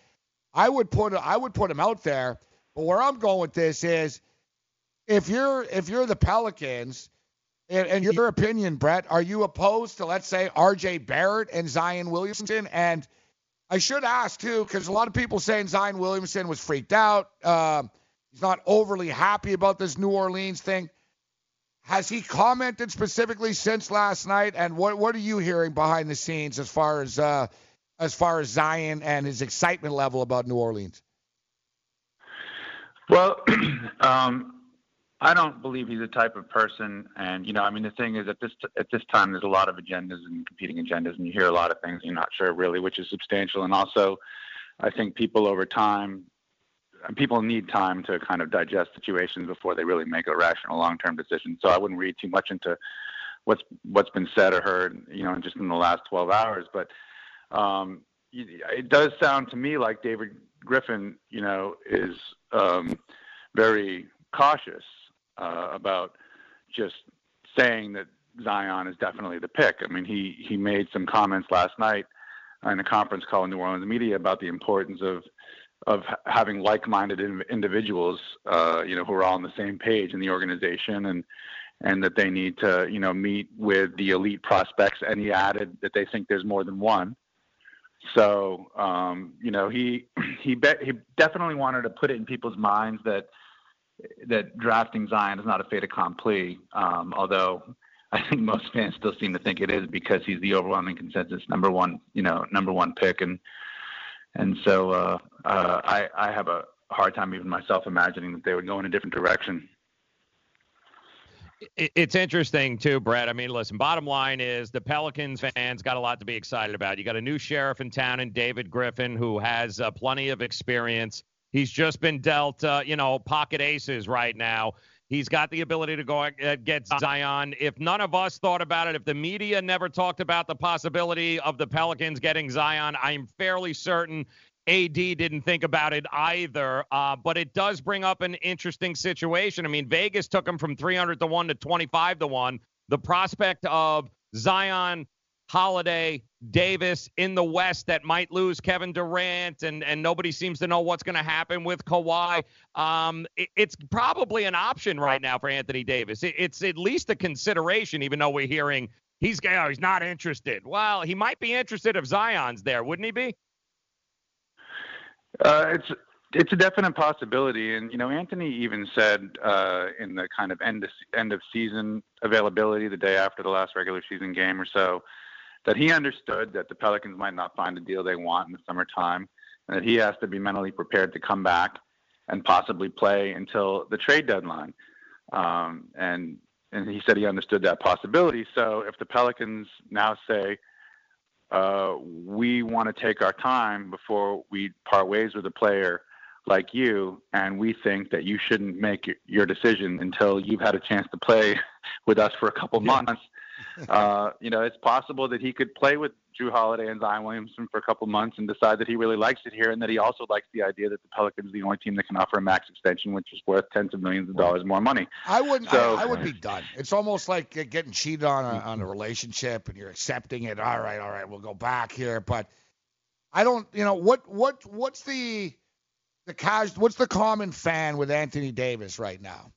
I would put I would put him out there, but where I'm going with this is, if you're if you're the Pelicans, and, and your opinion, Brett, are you opposed to let's say R.J. Barrett and Zion Williamson? And I should ask too, because a lot of people saying Zion Williamson was freaked out. Uh, he's not overly happy about this New Orleans thing. Has he commented specifically since last night? And what what are you hearing behind the scenes as far as uh, as far as Zion and his excitement level about New Orleans? Well, um, I don't believe he's the type of person, and you know, I mean, the thing is, at this at this time, there's a lot of agendas and competing agendas, and you hear a lot of things. You're not sure really which is substantial, and also, I think people over time people need time to kind of digest situations before they really make a rational long-term decision. So I wouldn't read too much into what's what's been said or heard, you know, just in the last 12 hours. But um, it does sound to me like David Griffin, you know, is um, very cautious uh, about just saying that Zion is definitely the pick. I mean, he he made some comments last night in a conference call in New Orleans media about the importance of of having like-minded individuals, uh, you know, who are all on the same page in the organization, and and that they need to, you know, meet with the elite prospects. And he added that they think there's more than one. So, um, you know, he he he definitely wanted to put it in people's minds that that drafting Zion is not a fait accompli. Um, although I think most fans still seem to think it is because he's the overwhelming consensus number one, you know, number one pick, and and so uh, uh, I, I have a hard time even myself imagining that they would go in a different direction. It's interesting too, Brett. I mean, listen. Bottom line is the Pelicans fans got a lot to be excited about. You got a new sheriff in town, and David Griffin, who has uh, plenty of experience. He's just been dealt, uh, you know, pocket aces right now. He's got the ability to go get Zion. If none of us thought about it, if the media never talked about the possibility of the Pelicans getting Zion, I'm fairly certain AD didn't think about it either. Uh, but it does bring up an interesting situation. I mean, Vegas took him from 300 to 1 to 25 to 1. The prospect of Zion Holiday, Davis in the West that might lose Kevin Durant, and and nobody seems to know what's going to happen with Kawhi. Um, it, it's probably an option right now for Anthony Davis. It, it's at least a consideration, even though we're hearing he's oh, he's not interested. Well, he might be interested if Zion's there, wouldn't he be? Uh, it's it's a definite possibility, and you know Anthony even said uh, in the kind of end of, end of season availability the day after the last regular season game or so that he understood that the Pelicans might not find a deal they want in the summertime, and that he has to be mentally prepared to come back and possibly play until the trade deadline. Um, and and he said he understood that possibility. So if the Pelicans now say uh, we want to take our time before we part ways with a player like you, and we think that you shouldn't make your decision until you've had a chance to play with us for a couple months uh, you know, it's possible that he could play with Jrue Holiday and Zion Williamson for a couple months and decide that he really likes it here, and that he also likes the idea that the Pelicans are the only team that can offer a max extension, which is worth tens of millions of dollars more money. I wouldn't. So, I, I would be done. It's almost like getting cheated on a, on a relationship, and you're accepting it. All right, all right, we'll go back here, but I don't. You know what? What? What's the the cash? What's the common fan with Anthony Davis right now?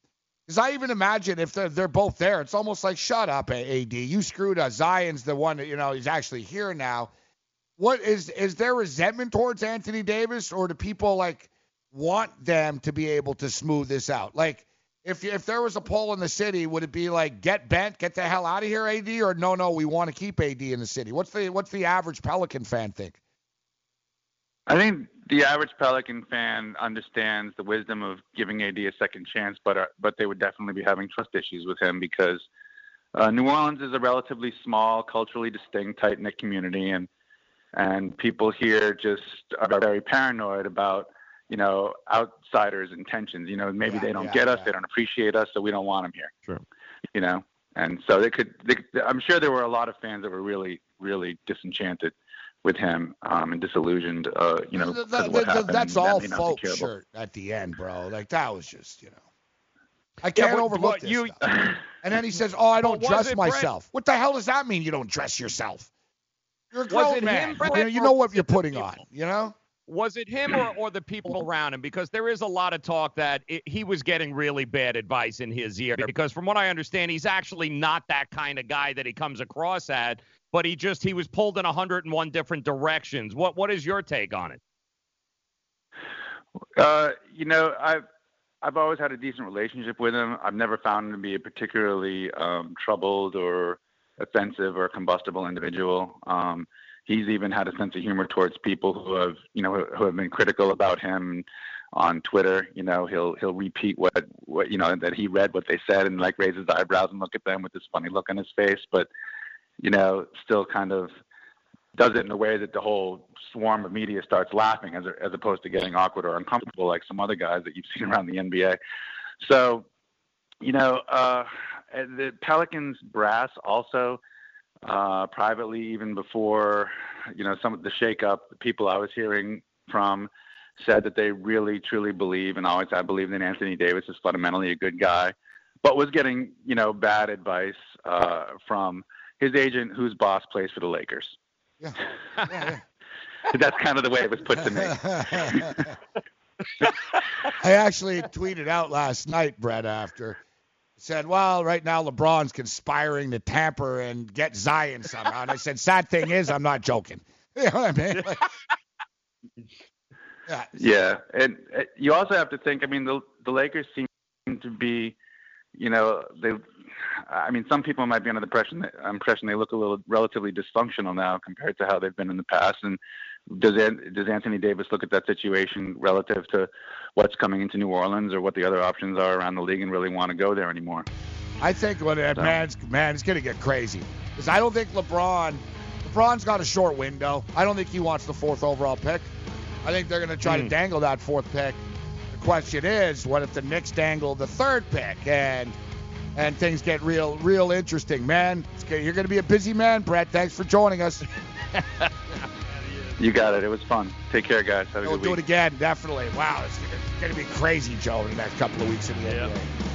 Because I even imagine if they're, they're both there, it's almost like, shut up, AD. You screwed us. Zion's the one that, you know, he's actually here now. What is is there resentment towards Anthony Davis, or do people like want them to be able to smooth this out? Like, if if there was a poll in the city, would it be like get bent, get the hell out of here, AD, or no, no, we want to keep AD in the city? What's the what's the average Pelican fan think? I think the average Pelican fan understands the wisdom of giving AD a second chance, but uh, but they would definitely be having trust issues with him because uh, New Orleans is a relatively small, culturally distinct, tight knit community, and and people here just are very paranoid about you know outsiders' intentions. You know, maybe yeah, they don't yeah, get us, yeah. they don't appreciate us, so we don't want them here. Sure. You know, and so they could. They, I'm sure there were a lot of fans that were really, really disenchanted with him um, and disillusioned. Uh, you know, The- the- what the- happened. that's that all may not be folks curable. shirt at the end, bro. Like that was just, you know. I can't but- overlook this you-. And then he says, "Oh, I don't dress Brett- myself." What the hell does that mean? You don't dress yourself? You're a grown man. him, Brett, you know, you know what you're putting on. You know. Was it him or, or the people around him? Because there is a lot of talk that it, he was getting really bad advice in his ear. Because from what I understand, he's actually not that kind of guy that he comes across at. But he just he was pulled in 101 different directions. What what is your take on it? Uh, you know, I've I've always had a decent relationship with him. I've never found him to be a particularly um, troubled or offensive or combustible individual. Um, he's even had a sense of humor towards people who have, you know, who have been critical about him on Twitter. You know, he'll he'll repeat what what you know that he read what they said and like raise his eyebrows and look at them with this funny look on his face, but you know, still kind of does it in a way that the whole swarm of media starts laughing as as opposed to getting awkward or uncomfortable like some other guys that you've seen around the NBA. So, you know, uh, the Pelicans brass also uh, privately, even before you know some of the shakeup, the people I was hearing from said that they really truly believe and always I believed that Anthony Davis is fundamentally a good guy, but was getting you know bad advice uh, from his agent, whose boss plays for the Lakers. Yeah. yeah, yeah. That's kind of the way it was put to me. I actually tweeted out last night, Brett, after said, "Well, right now LeBron's conspiring to tamper and get Zion somehow." And I said, "Sad thing is, I'm not joking." You know what I mean? Like, yeah. Yeah, and uh, you also have to think. I mean, the the Lakers seem to be, you know, they. I mean, some people might be under the impression that, impression they look a little relatively dysfunctional now compared to how they've been in the past. And does does Anthony Davis look at that situation relative to what's coming into New Orleans or what the other options are around the league and really want to go there anymore? I think when that So- man's man, it's gonna get crazy because I don't think LeBron. LeBron's got a short window. I don't think he wants the fourth overall pick. I think they're gonna try to Hmm. dangle that fourth pick. The question is, what if the Knicks dangle the third pick and and things get real real interesting, man? It's, gonna- you're gonna be a busy man, Brett. Thanks for joining us. You got it. It was fun. Take care, guys. Have a good one. We'll good do week. it again, definitely. Wow, it's gonna, be crazy, Joe, in the next couple of weeks in the NBA.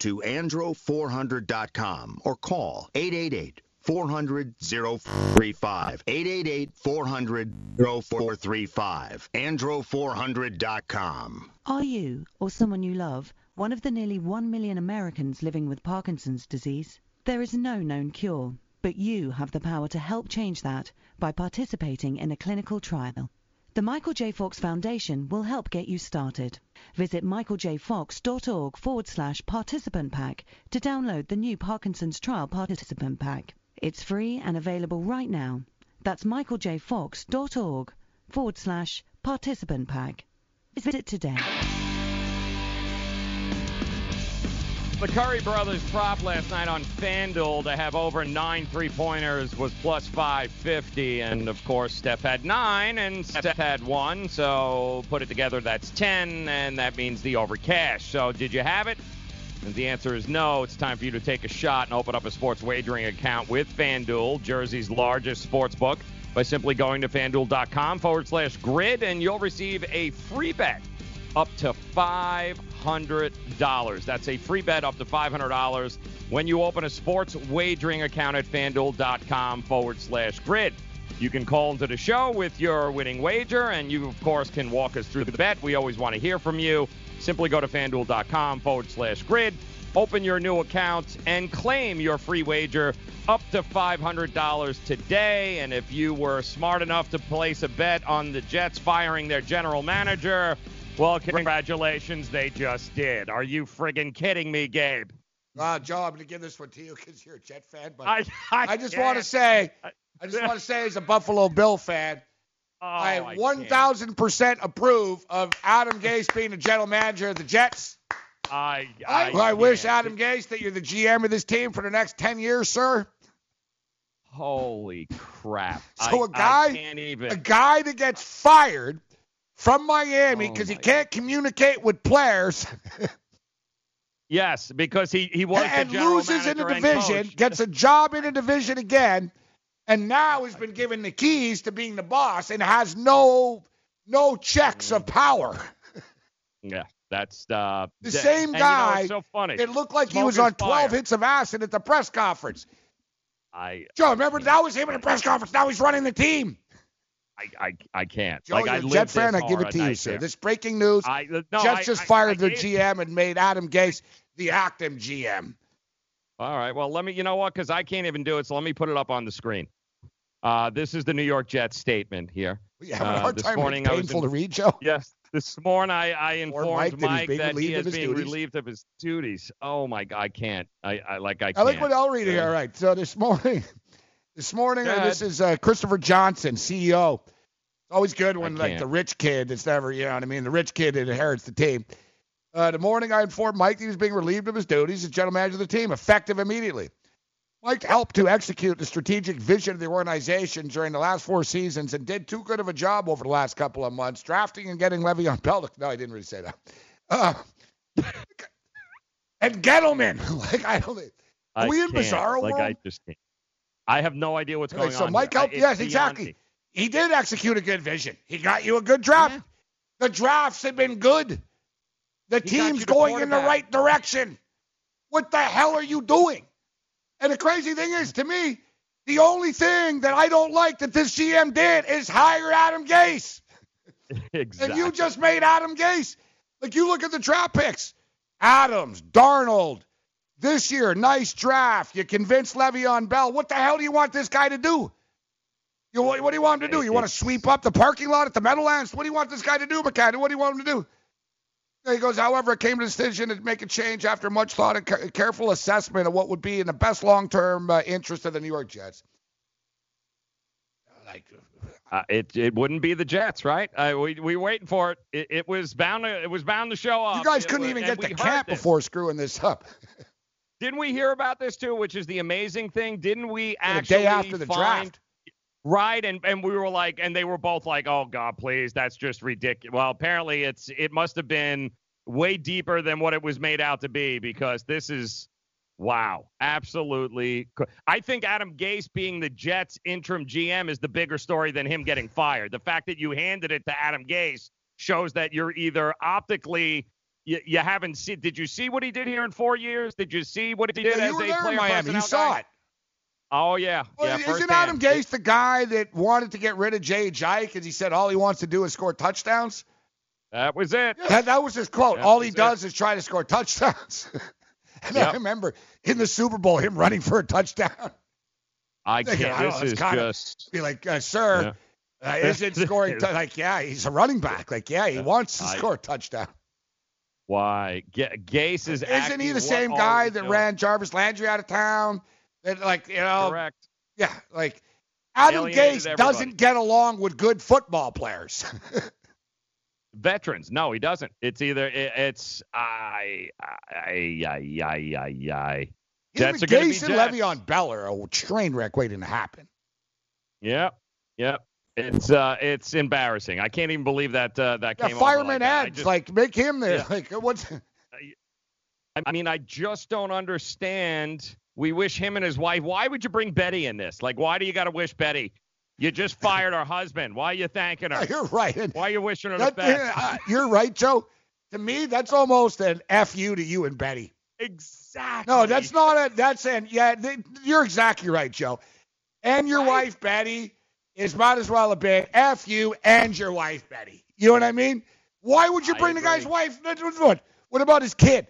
to andro400.com or call 888 400 0435. 888 400 0435. Andro400.com. Are you, or someone you love, one of the nearly 1 million Americans living with Parkinson's disease? There is no known cure, but you have the power to help change that by participating in a clinical trial. The Michael J. Fox Foundation will help get you started. Visit michaeljfox.org forward slash participant pack to download the new Parkinson's Trial Participant Pack. It's free and available right now. That's michaeljfox.org forward slash participant pack. Visit today. The Curry brothers prop last night on FanDuel to have over nine three pointers was plus 550. And of course, Steph had nine and Seth had one. So put it together, that's 10. And that means the over cash. So did you have it? And the answer is no. It's time for you to take a shot and open up a sports wagering account with FanDuel, Jersey's largest sports book, by simply going to fanduel.com forward slash grid, and you'll receive a free bet up to $500. That's a free bet up to $500 when you open a sports wagering account at fanduel.com forward slash grid. You can call into the show with your winning wager, and you, of course, can walk us through the bet. We always want to hear from you. Simply go to fanduel.com forward slash grid, open your new account, and claim your free wager up to $500 today. And if you were smart enough to place a bet on the Jets firing their general manager, well, congratulations, they just did. Are you friggin' kidding me, Gabe? Uh, Joe, I'm going to give this one to you because you're a Jet fan. But I, I, just want to say, I just want to say, as a Buffalo Bill fan, Oh, I 1,000% approve of Adam Gase being the general manager of the Jets. I, I, I wish Adam Gase that you're the GM of this team for the next 10 years, sir. Holy crap! So I- a guy, I can't even. a guy that gets fired from Miami Oh because he can't communicate with players Yes, because he he was and the general loses in the division, gets a job in the division again, and now he's been given the keys to being the boss and has no no checks of power. Yeah, that's uh, The th- same and you know, guy. so funny. It looked like he was on 12 fire. hits of acid at the press conference. I Joe, remember that was him at the press conference. Now he's running the team. I I, I can't. Joe, like you're I a Jet fan. I give it to you, sir. This breaking news: I, no, Jets I- just fired their GM and made Adam Gase the acting GM. All right. Well, let me. You know what? Because I can't even do it. So let me put it up on the screen. Uh, this is the New York Jets statement here. A Uh, hard this time? morning I was painful in- to read, Joe. Yes. This morning I, I informed Mike that Mike being that he is being duties. relieved of his duties. Oh my God, I can't. I, I like I I can't. I like what I'll read here. All right. So this morning, this morning, uh, this is uh, Christopher Johnson, CEO. It's always good when like the rich kid that's never, you know what I mean, the rich kid that inherits the team. Uh, the morning I informed Mike that he was being relieved of his duties as general manager of the team, effective immediately. Mike helped to execute the strategic vision of the organization during the last four seasons and did too good of a job over the last couple of months, drafting and getting Le'Veon Bell. No, I didn't really say that. Uh, and Gettleman. like I don't. I Are we in bizarre Like world? I just can't. I have no idea what's Okay, going so on. So Mike here. Helped. Yes, beyond exactly. me. He did execute a good vision. He got you a good draft. The drafts have been good. The He team's going in the right direction. What the hell are you doing? And the crazy thing is, to me, the only thing that I don't like that this GM did is hire Adam Gase. exactly. And you just made Adam Gase. Like you look at the draft picks. Adams, Darnold. This year, nice draft. You convinced Le'Veon Bell. What the hell do you want this guy to do? You what, what do you want him to do? You want to sweep up the parking lot at the Meadowlands? What do you want this guy to do, McCann? What do you want him to do? He goes, however, it came to the decision to make a change after much thought and ca- careful assessment of what would be in the best long-term uh, interest of the New York Jets. Like, Uh, it it wouldn't be the Jets, right? Uh, we we waiting for it. it. It was bound to it was bound to show up. you guys couldn't was- even get the to heard camp this. before screwing this up. Didn't we hear about this too? Which is the amazing thing. Didn't we Yeah, the actually day after the find, draft. Right, and and we were like, and they were both like, "Oh God, please, that's just ridiculous." Well, apparently, it's it must have been way deeper than what it was made out to be because this is wow, absolutely. co- I think Adam Gase being the Jets interim GM is the bigger story than him getting fired. The fact that you handed it to Adam Gase shows that you're either optically you, you haven't seen. Did you see what he did here in four years? Did you see what he did Yeah, as a player Miami. You saw guy? it. Oh yeah, Well, yeah. isn't. Adam Gase the guy that wanted to get rid of Jay Ajayi because he said all he wants to do is score touchdowns? That was it. That, that was his quote. That all he does is try to score touchdowns. and I remember in the Super Bowl him running for a touchdown. I Thinking, can't. I This know, is just. Be like, uh, sir, uh, isn't scoring t- like yeah, he's a running back. Like yeah, he wants to I- score a touchdown. Why? G- Gase is. Isn't acting he the same guy that doing? ran Jarvis Landry out of town? That like you know, Correct. yeah, like Adam Alienated Gase everybody. doesn't get along with good football players. Veterans. No, he doesn't. It's either it, it's I I I I I I. Jets are Gase and Le'Veon Bell are a train wreck waiting to happen. Yep. Yep. It's uh it's embarrassing. I can't even believe that uh, that Yeah, came fireman like just- like make him there. Yeah. Like what's I mean, I just don't understand. We wish him and his wife. Why would you bring Betty in this? Like, why do you got to wish Betty? You just fired her husband. Why are you thanking her? You're right. And Why are you wishing her that- the best? uh, you're right, Joe. To me, that's almost an fu to you and Betty. Exactly. No, that's not a. That's an yeah. They, you're exactly right, Joe. And your wife Betty is might as well have been f you and your wife Betty. You know what I mean? Why would you bring the guy's wife? What? About his kid?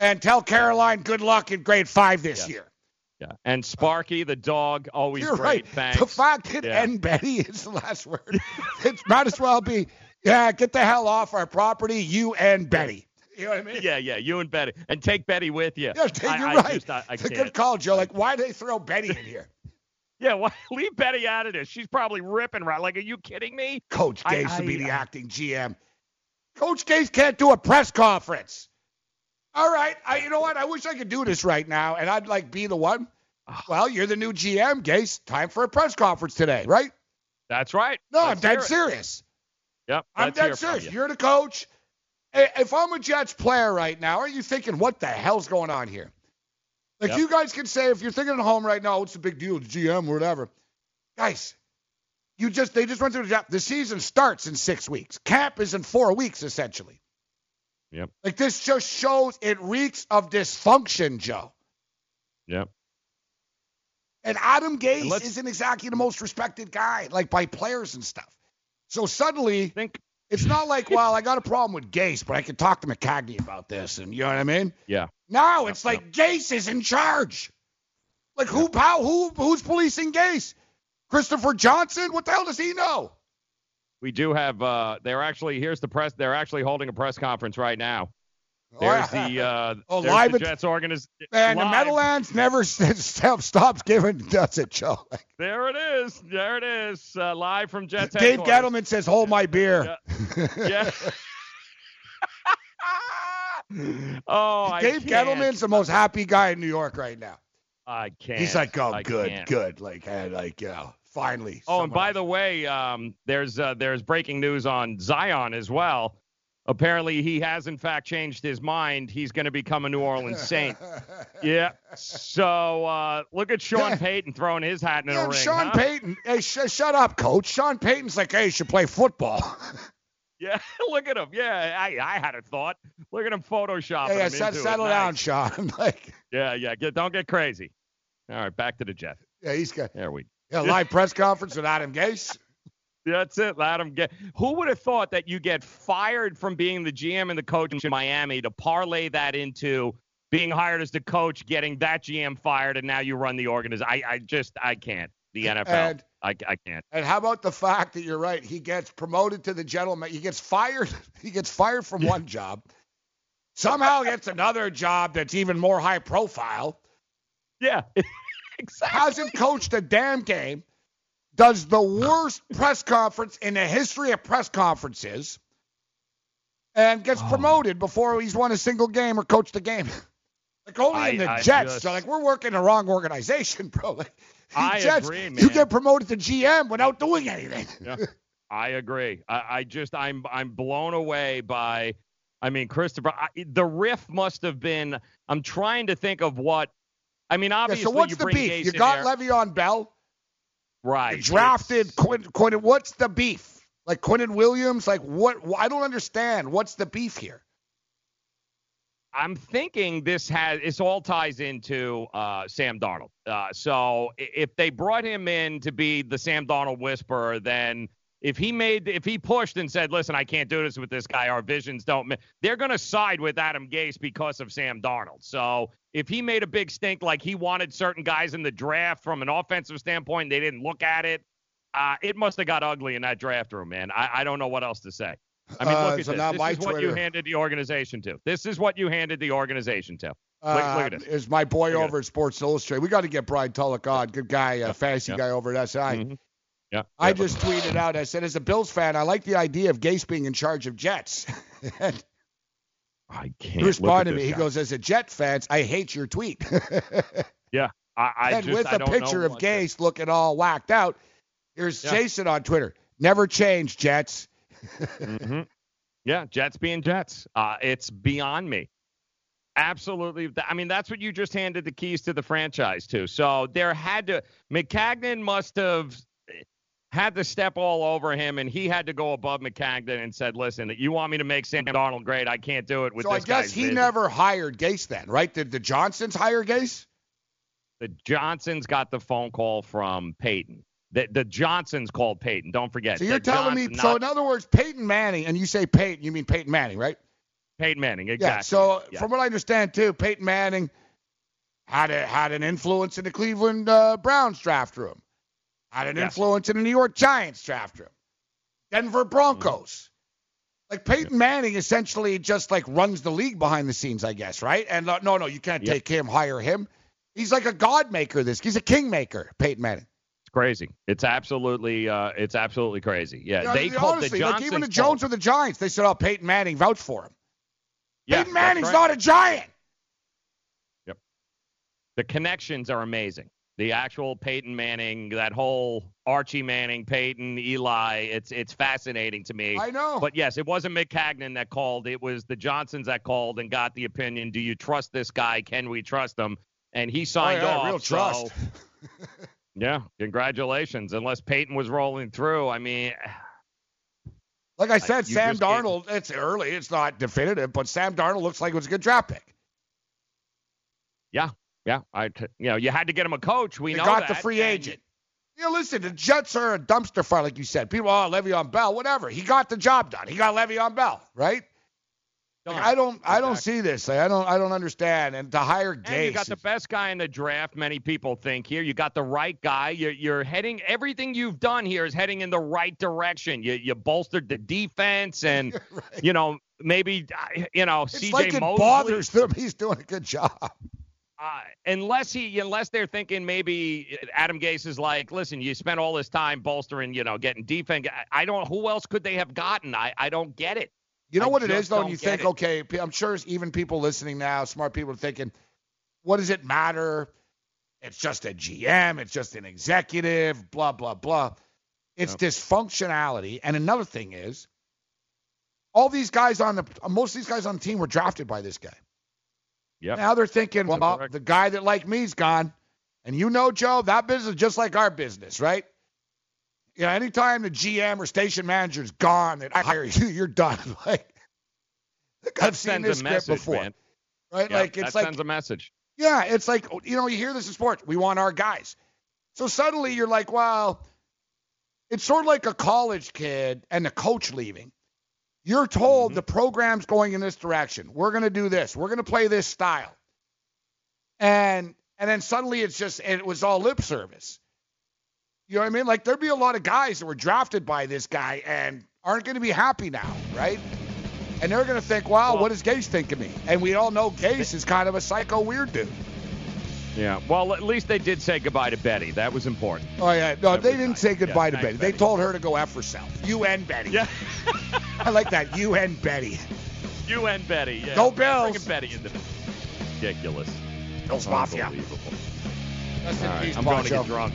And tell Caroline good luck in grade five this Yeah. year. Yeah. And Sparky, the dog, always You're great. right. Thanks. The fact that Yeah. and Betty is the last word. it might as well be, yeah, get the hell off our property, you and Betty. You know what I mean? Yeah, yeah. You and Betty, and take Betty with you. Yeah, take- I, you're I right. Just, I, I it's a good call, Joe. Like, why did they throw Betty in here? Yeah, why, leave Betty out of this. She's probably ripping right. Like, are you kidding me? Coach I- Gase to be I- the uh, acting GM. Coach Gase can't do a press conference. All right, I, you know what? I wish I could do this right now, and I'd like be the one. Well, you're the new GM, Gase. Time for a press conference today, right? That's right. No, Let's I'm dead serious. Yep. I'm dead serious. you. You're the coach. If I'm a Jets player right now, are you thinking, what the hell's going on here? Like, Yep. you guys can say, if you're thinking at home right now, oh, what's the big deal, GM or whatever. Guys, you just they just went through the job. The season starts in six weeks. Camp is in four weeks, essentially. Yep. Like, this just shows it reeks of dysfunction, Joe. Yep. And Adam Gase And isn't exactly the most respected guy, like by players and stuff. So suddenly, Think. It's not like, well, I got a problem with Gase, but I can talk to Maccagnan about this, and you know what I mean? Yeah. Now it's like Gase is in charge. Like who, how, who, who's policing Gase? Christopher Johnson? What the hell does he know? We do have. uh They're actually here's the press. They're actually holding a press conference right now. Oh, There's the uh, Oh, there's live the Jets organiz- Man, the live. Meadowlands never stop, stops giving, does it, Joe? There it is. There it is. Uh, live from Jets Dave. Gettleman says, hold my beer. Yeah. oh, Dave. Gettleman's the most happy guy in New York right now. I can't. He's like, oh, I good, can't. good. Like, hey, like, you know, finally. Oh, and by the way, um, there's uh, there's breaking news on Zion as well. Apparently, he has in fact changed his mind. He's going to become a New Orleans Saint. yeah. So uh, look at Sean Payton throwing his hat in Yeah, a ring. Sean huh? Payton. Hey, sh- shut up, coach. Sean Payton's like, hey, you should play football. Yeah, look at him. Yeah, I, I had a thought. Look at him photoshopping. yeah, yeah, him set- into it. settle down, Nice. Sean. like, Yeah, yeah. Get, don't get crazy. All right, back to the Jeff. yeah, he's got There we. yeah, live press conference with Adam Gase. That's it. Let him get. Who would have thought that you get fired from being the GM and the coach in Miami to parlay that into being hired as the coach, getting that GM fired, and now you run the organization? I, I just, I can't. The NFL, And- I, I can't. And how about the fact that you're right? He gets promoted to the gentleman. He gets fired. He gets fired from one job. Somehow gets another job that's even more high profile. Yeah, exactly. Hasn't coached a damn game. Does the worst press conference in the history of press conferences. And gets Oh. promoted before he's won a single game or coached a game. Like only in the I Jets. just- So like we're working the wrong organization, bro. Like, I Jets, agree, You get promoted to GM without doing anything. Yeah, I agree. I, I just, I'm, I'm blown away by. I mean, Christopher, I, the riff must have been. I'm trying to think of what. I mean, Yeah, obviously, so what's you the beef? Gase You got there. Le'Veon Bell. Right? Drafted Quinn, Quinn. What's the beef? Like Quinnen Williams? Like what? I don't understand. What's the beef here? I'm thinking this has this all ties into uh, Sam Darnold. Uh, so if they brought him in to be the Sam Darnold whisperer, then if he made if he pushed and said, "Listen, I can't do this with this guy. Our visions don't," they're going to side with Adam Gase because of Sam Darnold. So if he made a big stink like he wanted certain guys in the draft from an offensive standpoint, they didn't look at it. Uh, it must have got ugly in that draft room, man. I, I don't know what else to say. I mean, look Uh, at so this. This is what you handed the organization to. This is what you handed the organization to. Look, Uh, look at this. Is my boy Look over at Sports Illustrated. We got to get Brian Tulloch on. Good guy, uh, fantasy yeah. guy over at SI. Mm-hmm. Yeah. I just tweeted out. I said, as a Bills fan, I like the idea of Gase being in charge of Jets. I he can't. He responded to me. at He goes, as a Jet fan, I hate your tweet. Yeah. I, I and just, with I a picture of Gase looking all whacked out, here's Yeah. Jason on Twitter. Never change, Jets. hmm Yeah, Jets being Jets. Uh, it's beyond me. Absolutely. I mean, that's what you just handed the keys to the franchise to. So there had to, Maccagnan must have had to step all over him, and he had to go above Maccagnan and said, listen, you want me to make Sam Darnold great? I can't do it with so I guess he vision." never hired Gase then, right? Did the Johnsons hire Gase? The Johnsons got the phone call from Peyton. The, the Johnsons called Peyton. Don't forget. So you're telling me, Johnson, so in other words, Peyton Manning, and you say Peyton, you mean Peyton Manning, right? Peyton Manning, exactly. Yeah. So Yeah. from what I understand too, Peyton Manning had a, had an influence in the Cleveland uh, Browns draft room, had an Yes. influence in the New York Giants draft room, Denver Broncos. Like Peyton Manning essentially just like runs the league behind the scenes, I guess, right? And uh, no, no, you can't Yep. take him, hire him. He's like a god maker. This he's a king maker, Peyton Manning. It's crazy. It's absolutely, uh, it's absolutely crazy. Yeah, Yeah, they called honestly, the like even the Jones or the Giants, they said, "Oh, Peyton Manning vouch for him." Yeah, Peyton Manning's right. not a giant. Yep. The connections are amazing. The actual Peyton Manning, that whole Archie Manning, Peyton, Eli, it's it's fascinating to me. I know. But yes, it wasn't Maccagnan that called. It was the Johnsons that called and got the opinion. Do you trust this guy? Can we trust him? And he oh, signed oh, yeah, off. real so- trust. yeah, congratulations. Unless Peyton was rolling through, I mean, Like I said, you Sam just can't- Darnold, it's early, it's not definitive, but Sam Darnold looks like it was a good draft pick. yeah, yeah. I, t- you know, you had to get him a coach. We They know got the free and- agent. Yeah, listen, the Jets are a dumpster fire, like you said. People, oh, Le'Veon Bell, whatever. He got the job done. He got Le'Veon Bell, right? Like, I don't, I don't see this. Like, I don't, I don't understand. And to hire And Gase, you got the best guy in the draft. Many people think here. You got the right guy. You're, you're heading. Everything you've done here is heading in the right direction. You you bolstered the defense, and you know maybe uh, you know it's CJ like it Mosley. bothers them. He's doing a good job. Uh, unless he, unless they're thinking maybe Adam Gase is like, listen, you spent all this time bolstering, you know, getting defense. I- I don't. Who else could they have gotten? I I don't get it. You know I what it is though? And you think, it. okay, I'm sure even people listening now, smart people are thinking, what does it matter? It's just a GM, it's just an executive, blah, blah, blah. It's dysfunctionality. And another thing is, all these guys on the, most of these guys on the team were drafted by this guy. Yep. Now they're thinking, That's well, correct. the guy that like me's gone. And you know, Joe, that business is just like our business, right? You know, anytime the GM or station manager's gone that I hire you, you're done. Like, I've seen this a script message, before, man. right? Yeah, like that it's like, sends a message. yeah, it's like you know, you hear this in sports. We want our guys. So suddenly you're like, well, it's sort of like a college kid and the coach leaving. You're Mm-hmm. told the program's going in this direction. We're going to do this. We're going to play this style. And and then suddenly it's just it was all lip service. You know what I mean? Like there'd be a lot of guys that were drafted by this guy and aren't going to be happy now, right? And they're going to think, wow, what does Gase think of me? And we all know Gase is kind of a psycho weird dude. Yeah. Well, at least they did say goodbye to Betty. That was important. Oh yeah, no, That they didn't nice. say goodbye Yeah, to thanks, Betty. They told her to go f herself. You and Betty. Yeah. I like that. You and Betty. You and Betty. Yeah. Go Bills. Bringing Betty into this. Ridiculous. Bills Mafia. Unbelievable. Rest right, I'm going to Poncho. get drunk.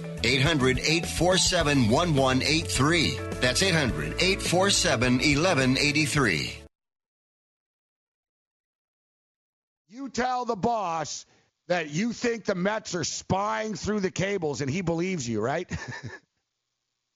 800 847 1183. That's 800 847 1183. You tell the boss that you think the Mets are spying through the cables and he believes you, right?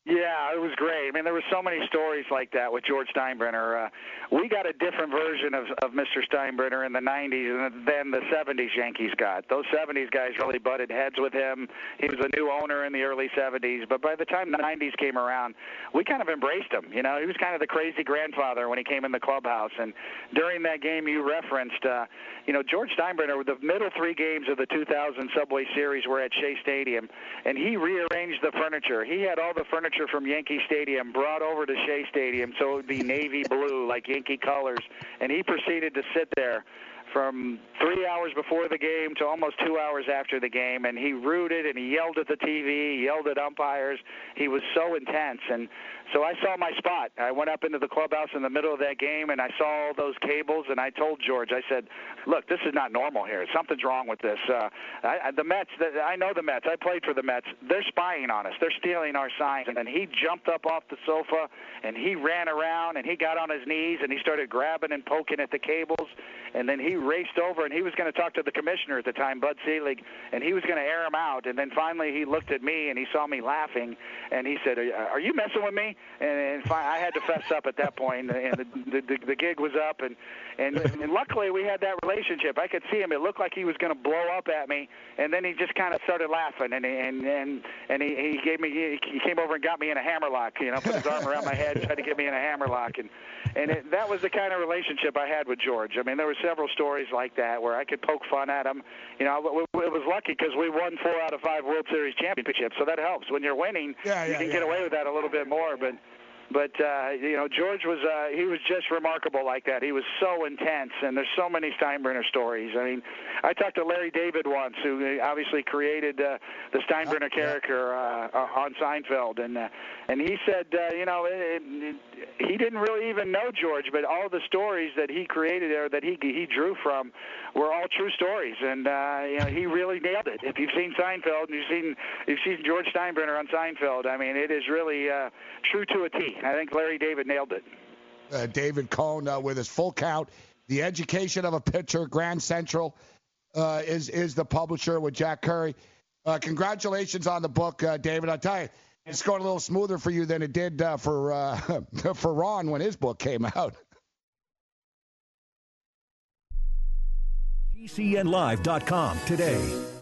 Yeah, it was great. I mean, there were so many stories like that with George Steinbrenner. Uh, we got a different version of, of Mr. Steinbrenner in the 90s than the 70s Yankees got. Those 70s guys really butted heads with him. He was a new owner in the early 70s, but by the time the 90s came around, we kind of embraced him. You know, he was kind of the crazy grandfather when he came in the clubhouse. And during that game you referenced, uh, you know, George Steinbrenner, the middle three games of the 2000 Subway Series were at Shea Stadium, and he rearranged the furniture. He had all the furniture from Yankee Stadium brought over to Shea Stadium so it would be navy blue like Yankee colors, and he proceeded to sit there from three hours before the game to almost two hours after the game, and he rooted and he yelled at the TV, yelled at umpires. He was so intense, and so I saw my spot. I went up into the clubhouse in the middle of that game, and I saw all those cables, and I told George, I said, "Look, this is not normal here. Something's wrong with this. Uh, I, I, the Mets, the, I know the Mets. I played for the Mets. They're spying on us. They're stealing our signs." And then he jumped up off the sofa, and he ran around, and he got on his knees, and he started grabbing and poking at the cables, and then he raced over, and he was going to talk to the commissioner at the time, Bud Selig, and he was going to air him out. And then finally, he looked at me, and he saw me laughing, and he said, "Are you messing with me?" and, and fi- I had to fess up at that point, and the, the, the gig was up, and, and and luckily we had that relationship. I could see him; it looked like he was going to blow up at me, and then he just kind of started laughing, and and and and he, he gave me he, came over and got me in a hammerlock, you know, put his arm around my head, tried to get me in a hammerlock, and and it, that was the kind of relationship I had with George. I mean, there were several stories like that where I could poke fun at him. You know, it was lucky because we won four out of five World Series championships, so that helps. When you're winning, yeah, yeah, you can yeah. get away with that a little bit more, but But uh, you know, George was uh, he was just remarkable like that. He was so intense, and there's so many Steinbrenner stories. I mean, I talked to Larry David once, who obviously created uh, the Steinbrenner character uh, uh, on Seinfeld, and uh, and he said, uh, you know, it, it, he didn't really even know George, but all the stories that he created or that he he drew from were all true stories, and uh, you know, he really nailed it. If you've seen Seinfeld and you've seen you've seen George Steinbrenner on Seinfeld, I mean, it is really uh, true to a T. I think Larry David nailed it. Uh, David Cone uh, with his full count. The Education of a Pitcher, Grand Central uh, is is the publisher with Jack Curry. Uh, congratulations on the book, uh, David. I tell you, it's going a little smoother for you than it did uh, for uh, for Ron when his book came out. GCNlive.com today.